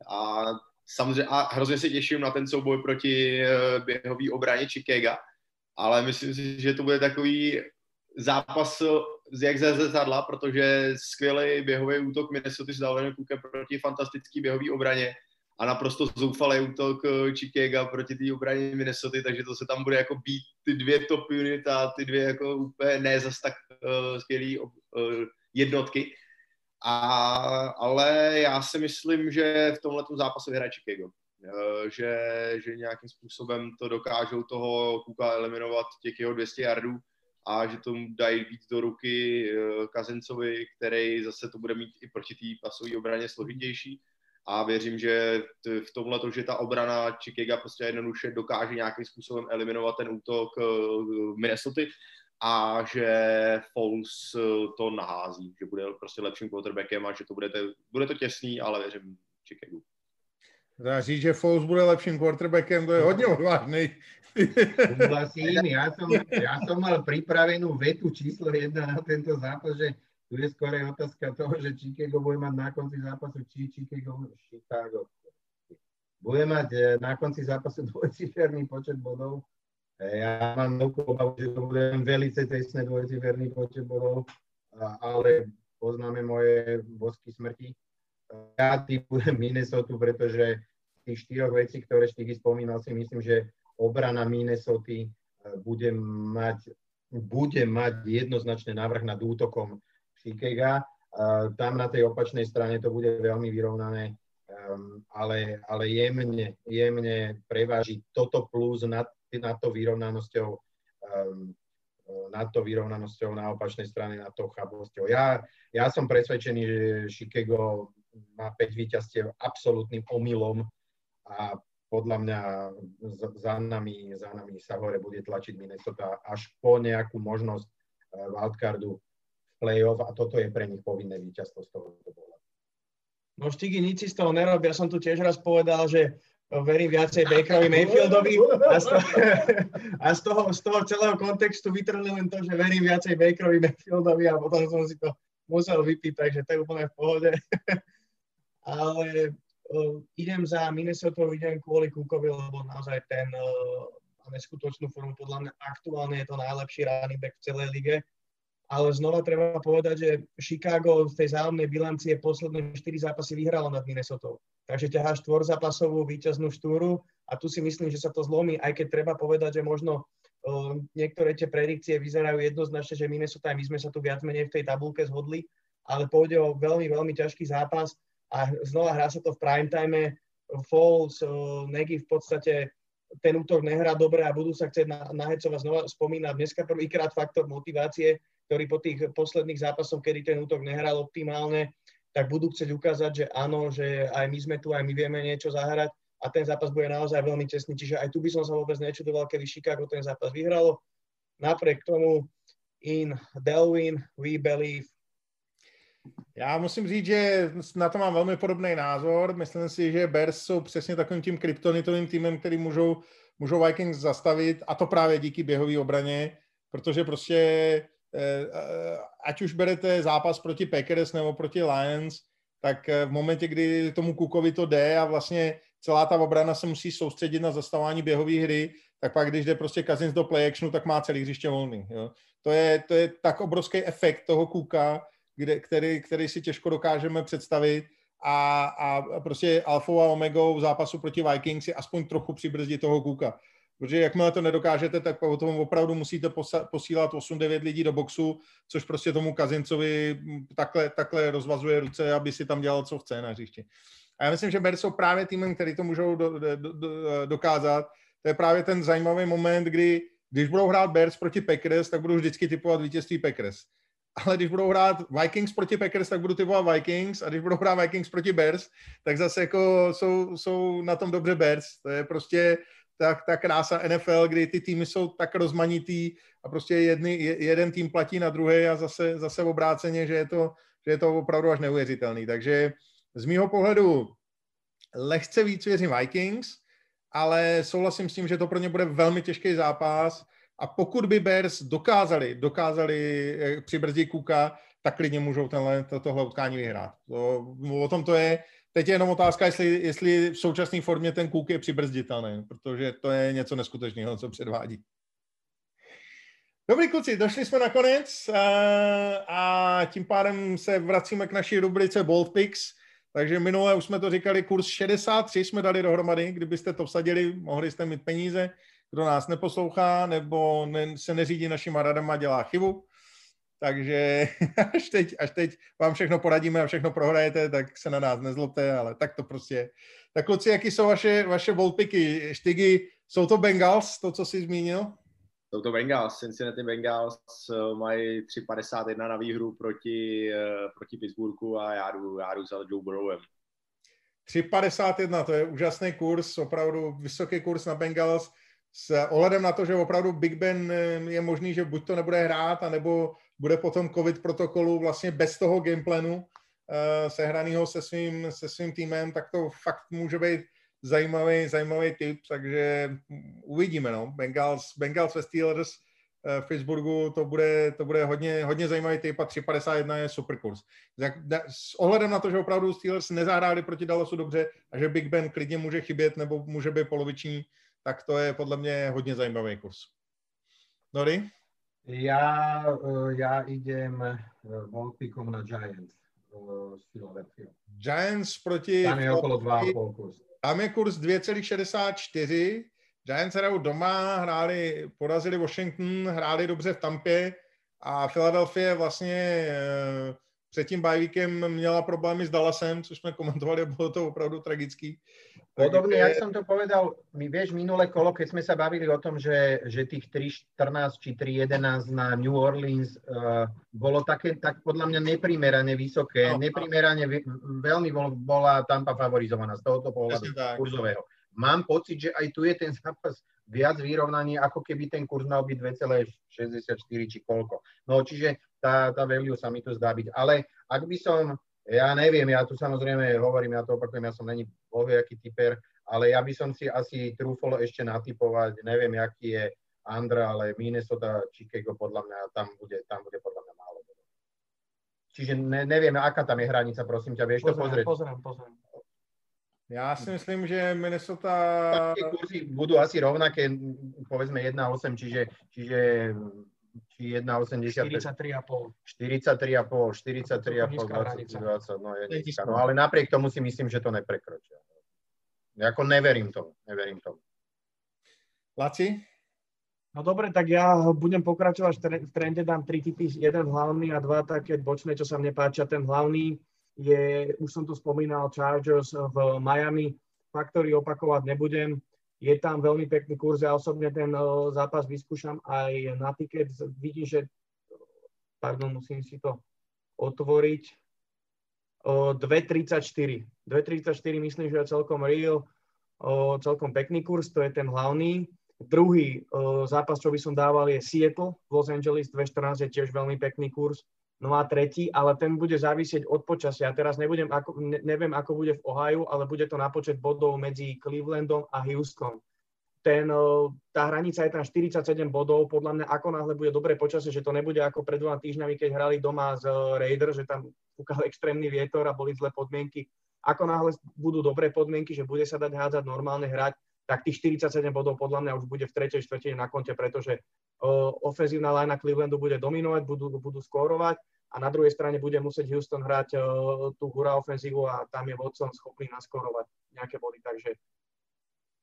A samozřejmě a hrozně se těším na ten souboj proti eh, běhový obraně Chicago, ale myslím si, že to bude takový zápas jak ze zrcadla, protože skvělý běhový útok Minnesota s Dalvinem proti fantastický běhový obraně a naprosto zoufalý útok eh, Chicago proti té obraně Minnesota, takže to se tam bude jako být ty dvě top unit a ty dvě jako úplně ne zas tak uh, skvělý uh, jednotky. A, ale já si myslím, že v tomhle zápase vyhraje Chicago. Uh, že, že nějakým způsobem to dokážou toho Kuka eliminovat těch jeho 200 yardů a že tomu dají víc do ruky eh, Kazencovi, který zase to bude mít i proti té pasové obraně složitější. A věřím, že v tomhle to, že ta obrana Chicago prostě jednoduše dokáže nějakým způsobem eliminovat ten útok eh, Minnesota a že Foles eh, to nahází, že bude prostě lepším quarterbackem a že to bude, to, bude to těsný, ale věřím Chicago. Říct, že Foles bude lepším quarterbackem, to je hodně odvážný. Súhlasím, ja som, ja som mal pripravenú vetu číslo jedna na tento zápas, že tu je skôr otázka toho, že Chicago bude mať na konci zápasu, či Chicago, Chicago bude mať e, na konci zápasu dvojciferný počet bodov. Ja mám veľkú obavu, že to bude velice tesné dvojciferný počet bodov, ale poznáme moje bosky smrti. Ja typujem (laughs) Minnesota, pretože tých štyroch vecí, ktoré Štigy spomínal, si myslím, že obrana Minnesota bude mať, bude mať jednoznačne návrh nad útokom Šikega. Tam na tej opačnej strane to bude veľmi vyrovnané, um, ale, ale jemne, jemne preváži toto plus nad nad to vyrovnanosťou um, nad to vyrovnanosťou na opačnej strane, nad tou chabosťou. Ja, ja som presvedčený, že Chicago má 5 víťazstiev absolútnym omylom a podľa mňa za nami, za nami sa hore bude tlačiť Minnesota až po nejakú možnosť eh, wildcardu v play-off a toto je pre nich povinné víťazstvo z toho bola. No Štigy nič z toho nerobia. Ja som tu tiež raz povedal, že verím viacej Bakerovi Mayfieldovi a z, toho, (laughs) a z, toho, z toho celého kontextu vytrhli len to, že verím viacej Bakerovi Mayfieldovi a potom som si to musel vypiť, takže to je úplne v pohode. (laughs) Ale uh, idem za Minnesota, idem kvôli Cookovi, lebo naozaj ten uh, neskutočnú formu. Podľa mňa aktuálne je to najlepší running back v celej lige ale znova treba povedať, že Chicago v tej zájomnej bilancie posledné 4 zápasy vyhralo nad Minnesota. Takže ťahá štvorzápasovú víťaznú štúru a tu si myslím, že sa to zlomí, aj keď treba povedať, že možno uh, niektoré tie predikcie vyzerajú jednoznačne, že Minnesota aj my sme sa tu viac menej v tej tabulke zhodli, ale pôjde o veľmi, veľmi ťažký zápas a znova hrá sa to v prime time. Falls, uh, Nagy v podstate ten útok nehrá dobre a budú sa chcieť na, nahecovať znova spomínať. Dneska prvýkrát faktor motivácie ktorí po tých posledných zápasoch, kedy ten útok nehral optimálne, tak budú chcieť ukázať, že áno, že aj my sme tu, aj my vieme niečo zahrať a ten zápas bude naozaj veľmi tesný. Čiže aj tu by som sa vôbec nečudoval, keby Chicago ten zápas vyhralo. Napriek tomu in Delwin we believe. Já musím říct, že na to mám velmi podobný názor. Myslím si, že Bears jsou přesně takovým tím kryptonitovým týmem, který můžou, můžou Vikings zastavit a to právě díky běhové obraně, protože prostě Eh, eh, ať už berete zápas proti Packers nebo proti Lions, tak eh, v momentě, kdy tomu Kukovi to jde a vlastně celá ta obrana se musí soustředit na zastavování běhové hry, tak pak, když jde prostě Kazins do play actionu, tak má celý hřiště volný. Jo. To, je, to je tak obrovský efekt toho Kuka, kde, který, který si těžko dokážeme představit a, a prostě alfou a omegou v zápasu proti Vikings je aspoň trochu přibrzdit toho Kuka. Protože jakmile to nedokážete, tak potom opravdu musíte posílat 8-9 lidí do boxu, což prostě tomu Kazincovi takhle, takhle rozvazuje ruce, aby si tam dělal, co chce na hřišti. A já myslím, že Bears jsou právě týmem, který to můžou do, do, do, dokázat. To je právě ten zajímavý moment, kdy když budou hrát Bears proti Packers, tak budou vždycky typovat vítězství Packers. Ale když budou hrát Vikings proti Packers, tak budu typovat Vikings a když budou hrát Vikings proti Bears, tak zase jako jsou, jsou na tom dobře Bears. To je prostě ta, ta krása NFL, kdy ty týmy jsou tak rozmanitý a prostě jedny, jeden tým platí na druhý a zase, zase obráceně, že je, to, že je to opravdu až neuvěřitelný. Takže z mýho pohledu lehce víc věřím Vikings, ale souhlasím s tím, že to pro ně bude velmi těžký zápas a pokud by Bears dokázali, dokázali eh, přibrzdit Kuka, tak klidně můžou tenhle, to, tohle utkání vyhrát. To, o tom to je. Teď je jenom otázka, jestli, jestli v současné formě ten kůk je přibrzditelný, protože to je něco neskutečného, co předvádí. Dobrý kluci, došli jsme nakonec a, eh, a tím pádem se vracíme k naší rubrice Bold Picks. Takže minule už jsme to říkali, kurz 63 jsme dali dohromady, kdybyste to vsadili, mohli jste mít peníze. Kdo nás neposlouchá nebo ne, se neřídí našima radama, dělá chybu. Takže (laughs) až teď, až teď vám všechno poradíme a všechno prohrajete, tak se na nás nezlobte, ale tak to prostě je. Tak kluci, jaký jsou vaše, vaše volpiky? Štygy, jsou to Bengals, to, co jsi zmínil? Jsou to Bengals, Cincinnati Bengals eh, mají 3,51 na výhru proti, eh, proti Pittsburghu a já jdu, já jdu za Joe Burrowem. 3,51, to je úžasný kurz, opravdu vysoký kurz na Bengals s ohledem na to, že opravdu Big Ben eh, je možný, že buď to nebude hrát, anebo bude potom covid protokolu vlastně bez toho gameplanu uh, sehraného se svým, se svým týmem, tak to fakt může být zajímavý, zajímavý tip, takže uvidíme, no. Bengals, Bengals ve Steelers uh, v Pittsburghu, to bude, to bude hodně, hodně zajímavý tip a 3.51 je super kurz. S ohledem na to, že opravdu Steelers nezahráli proti Dallasu dobře a že Big Ben klidně může chybět nebo může být poloviční, tak to je podle mě hodně zajímavý kurz. Nori? Ja, eh, ja idem Volpikom na Giants z Philadelphia. Giants proti... Tam je okolo 2,5 kurz. Tam je kurz 2,64. Giants hrajou doma, hráli, porazili Washington, hráli dobře v Tampě a Philadelphia vlastně eh, před tím bajvíkem měla problémy s Dallasem, což jsme komentovali, bylo to opravdu tragický. Podobne, jak som to povedal, my vieš, minulé kolo, keď sme sa bavili o tom, že, že tých 3.14 či 3.11 na New Orleans uh, bolo také, tak podľa mňa neprimerane vysoké, no, neprimerane veľmi bol, bola Tampa favorizovaná z tohoto pohľadu kurzového. Mám pocit, že aj tu je ten zápas viac vyrovnaný, ako keby ten kurz mal byť 2,64 či koľko. No čiže tá, tá value sa mi tu zdá byť. Ale ak by som ja neviem, ja tu samozrejme hovorím, ja to opakujem, ja som není bohviaký typer, ale ja by som si asi trúfol ešte natypovať, neviem, aký je Andra, ale Minnesota, Chicago, podľa mňa, tam bude, tam bude podľa mňa málo. Čiže ne, neviem, aká tam je hranica, prosím ťa, vieš pozriem, to pozrieť? Pozriem, pozriem. Já si myslím, že Minnesota... Tie kurzy budú asi rovnaké, povedzme 1,8, čiže, čiže či 1,80. 43,5. 43,5, 43,5, 20, 20, no je nízka. No ale napriek tomu si myslím, že to neprekročia. Jako neverím tomu, neverím tomu. Laci? No dobre, tak ja budem pokračovať v trende, dám tri typy, jeden hlavný a dva také bočné, čo sa mne páčia. Ten hlavný je, už som tu spomínal, Chargers v Miami, faktory opakovať nebudem je tam veľmi pekný kurz. Ja osobne ten zápas vyskúšam aj na tiket. Vidím, že, pardon, musím si to otvoriť. 2,34. 2,34 myslím, že je celkom real, celkom pekný kurz, to je ten hlavný. Druhý zápas, čo by som dával, je Seattle v Los Angeles 2,14 je tiež veľmi pekný kurz. No a tretí, ale ten bude závisieť od počasia. Teraz nebudem, ako, ne, neviem, ako bude v Ohio, ale bude to na počet bodov medzi Clevelandom a Houston. Ten, tá hranica je tam 47 bodov. Podľa mňa, ako náhle bude dobré počasie, že to nebude ako pred dvoma týždňami, keď hrali doma z Raiders, že tam fúkal extrémny vietor a boli zlé podmienky. Ako náhle budú dobré podmienky, že bude sa dať hádzať, normálne hrať, tak tých 47 bodov podľa mňa už bude v tretej štvrtine na konte, pretože uh, ofenzívna linea Clevelandu bude dominovať, budú, budú skórovať a na druhej strane bude musieť Houston hrať uh, tú hura ofenzívu a tam je Watson schopný naskorovať nejaké body, takže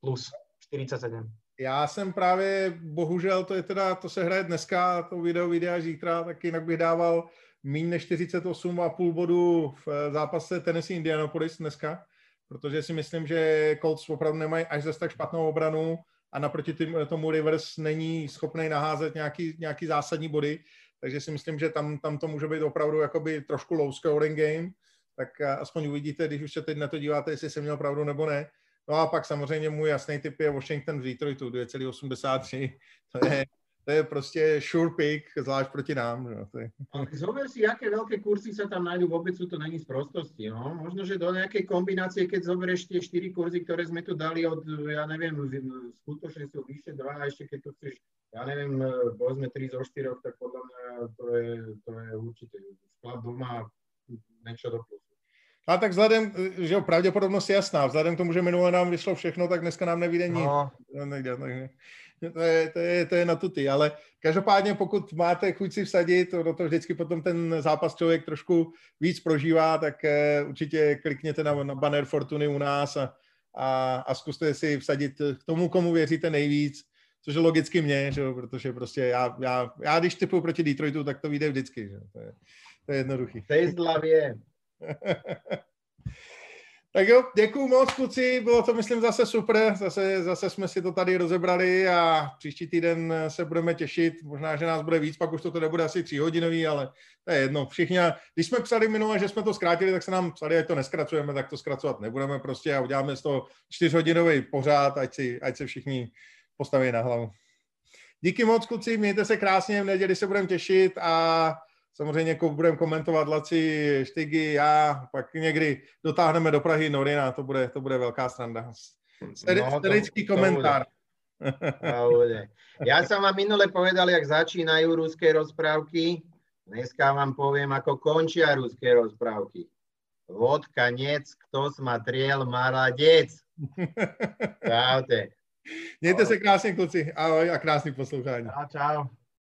plus 47. Já jsem právě, bohužel, to je teda, to se hraje dneska, to video vyjde až zítra, tak jinak bych dával méně než 48,5 bodů v eh, zápase Tennessee Indianapolis dneska, protože si myslím, že Colts opravdu nemají až zase tak špatnou obranu a naproti tomu Rivers není schopný naházet nějaký, nějaký zásadní body, takže si myslím, že tam, tam to může být opravdu jakoby trošku low scoring game, tak aspoň uvidíte, když už se teď na to díváte, jestli jsem měl pravdu nebo ne. No a pak samozřejmě můj jasný typ je Washington v Detroitu 2,83. (laughs) To je, to je prostě sure pick, zvlášť proti nám. No, to. Zober si, aké veľké kurzy sa tam nájdú, vôbec sú to není z prostosti. No? Možno, že do nejakej kombinácie, keď zoberieš tie 4 kurzy, ktoré sme tu dali od, ja neviem, skutočne sú vyššie 2, a ešte keď tu chceš, ja neviem, povedzme 3 zo 4, tak podľa mňa to je, to je určite sklad doma niečo do plusu. A tak vzhledem, že jo, pravděpodobnost je jasná, vzhledem k tomu, že minule nám vyšlo všechno, tak dneska nám nevíde nic. No. Nejde, takže (laughs) to je, to, je, to je na tuty, ale každopádně pokud máte chuť si vsadit, do toho vždycky potom ten zápas člověk trošku víc prožívá, tak uh, určitě klikněte na, na banner Fortuny u nás a, a, a zkuste si vsadit k tomu, komu věříte nejvíc, což je logicky mě, že jo, protože prostě já, já, já když typuju proti Detroitu, tak to vyjde vždycky, že? To, je, to je jednoduchý. Teslavě. (laughs) tak jo, děkuju moc, kluci, bylo to, myslím, zase super, zase, zase jsme si to tady rozebrali a příští týden se budeme těšit, možná, že nás bude víc, pak už to teda bude asi tříhodinový, ale to je jedno, všichni, když jsme psali minule, že jsme to zkrátili, tak se nám psali, ať to neskracujeme, tak to zkracovat nebudeme prostě a uděláme z toho čtyřhodinový pořád, ať, si, ať se všichni postaví na hlavu. Díky moc, kluci, mějte se krásně, v neděli se budeme těšit a samozřejmě jako budeme komentovat Laci, Štygy, já, pak někdy dotáhneme do Prahy Norina, to bude, to bude velká sranda. Sterický no, komentár. Ja som vám minule povedal, jak začínají ruské rozprávky. Dneska vám povím, jako končí ruské rozprávky. Vod, konec, kto smatriel, maladec. (laughs) Čaute. Mějte se no. krásně, kluci. Ahoj a krásný poslouchání. A čau.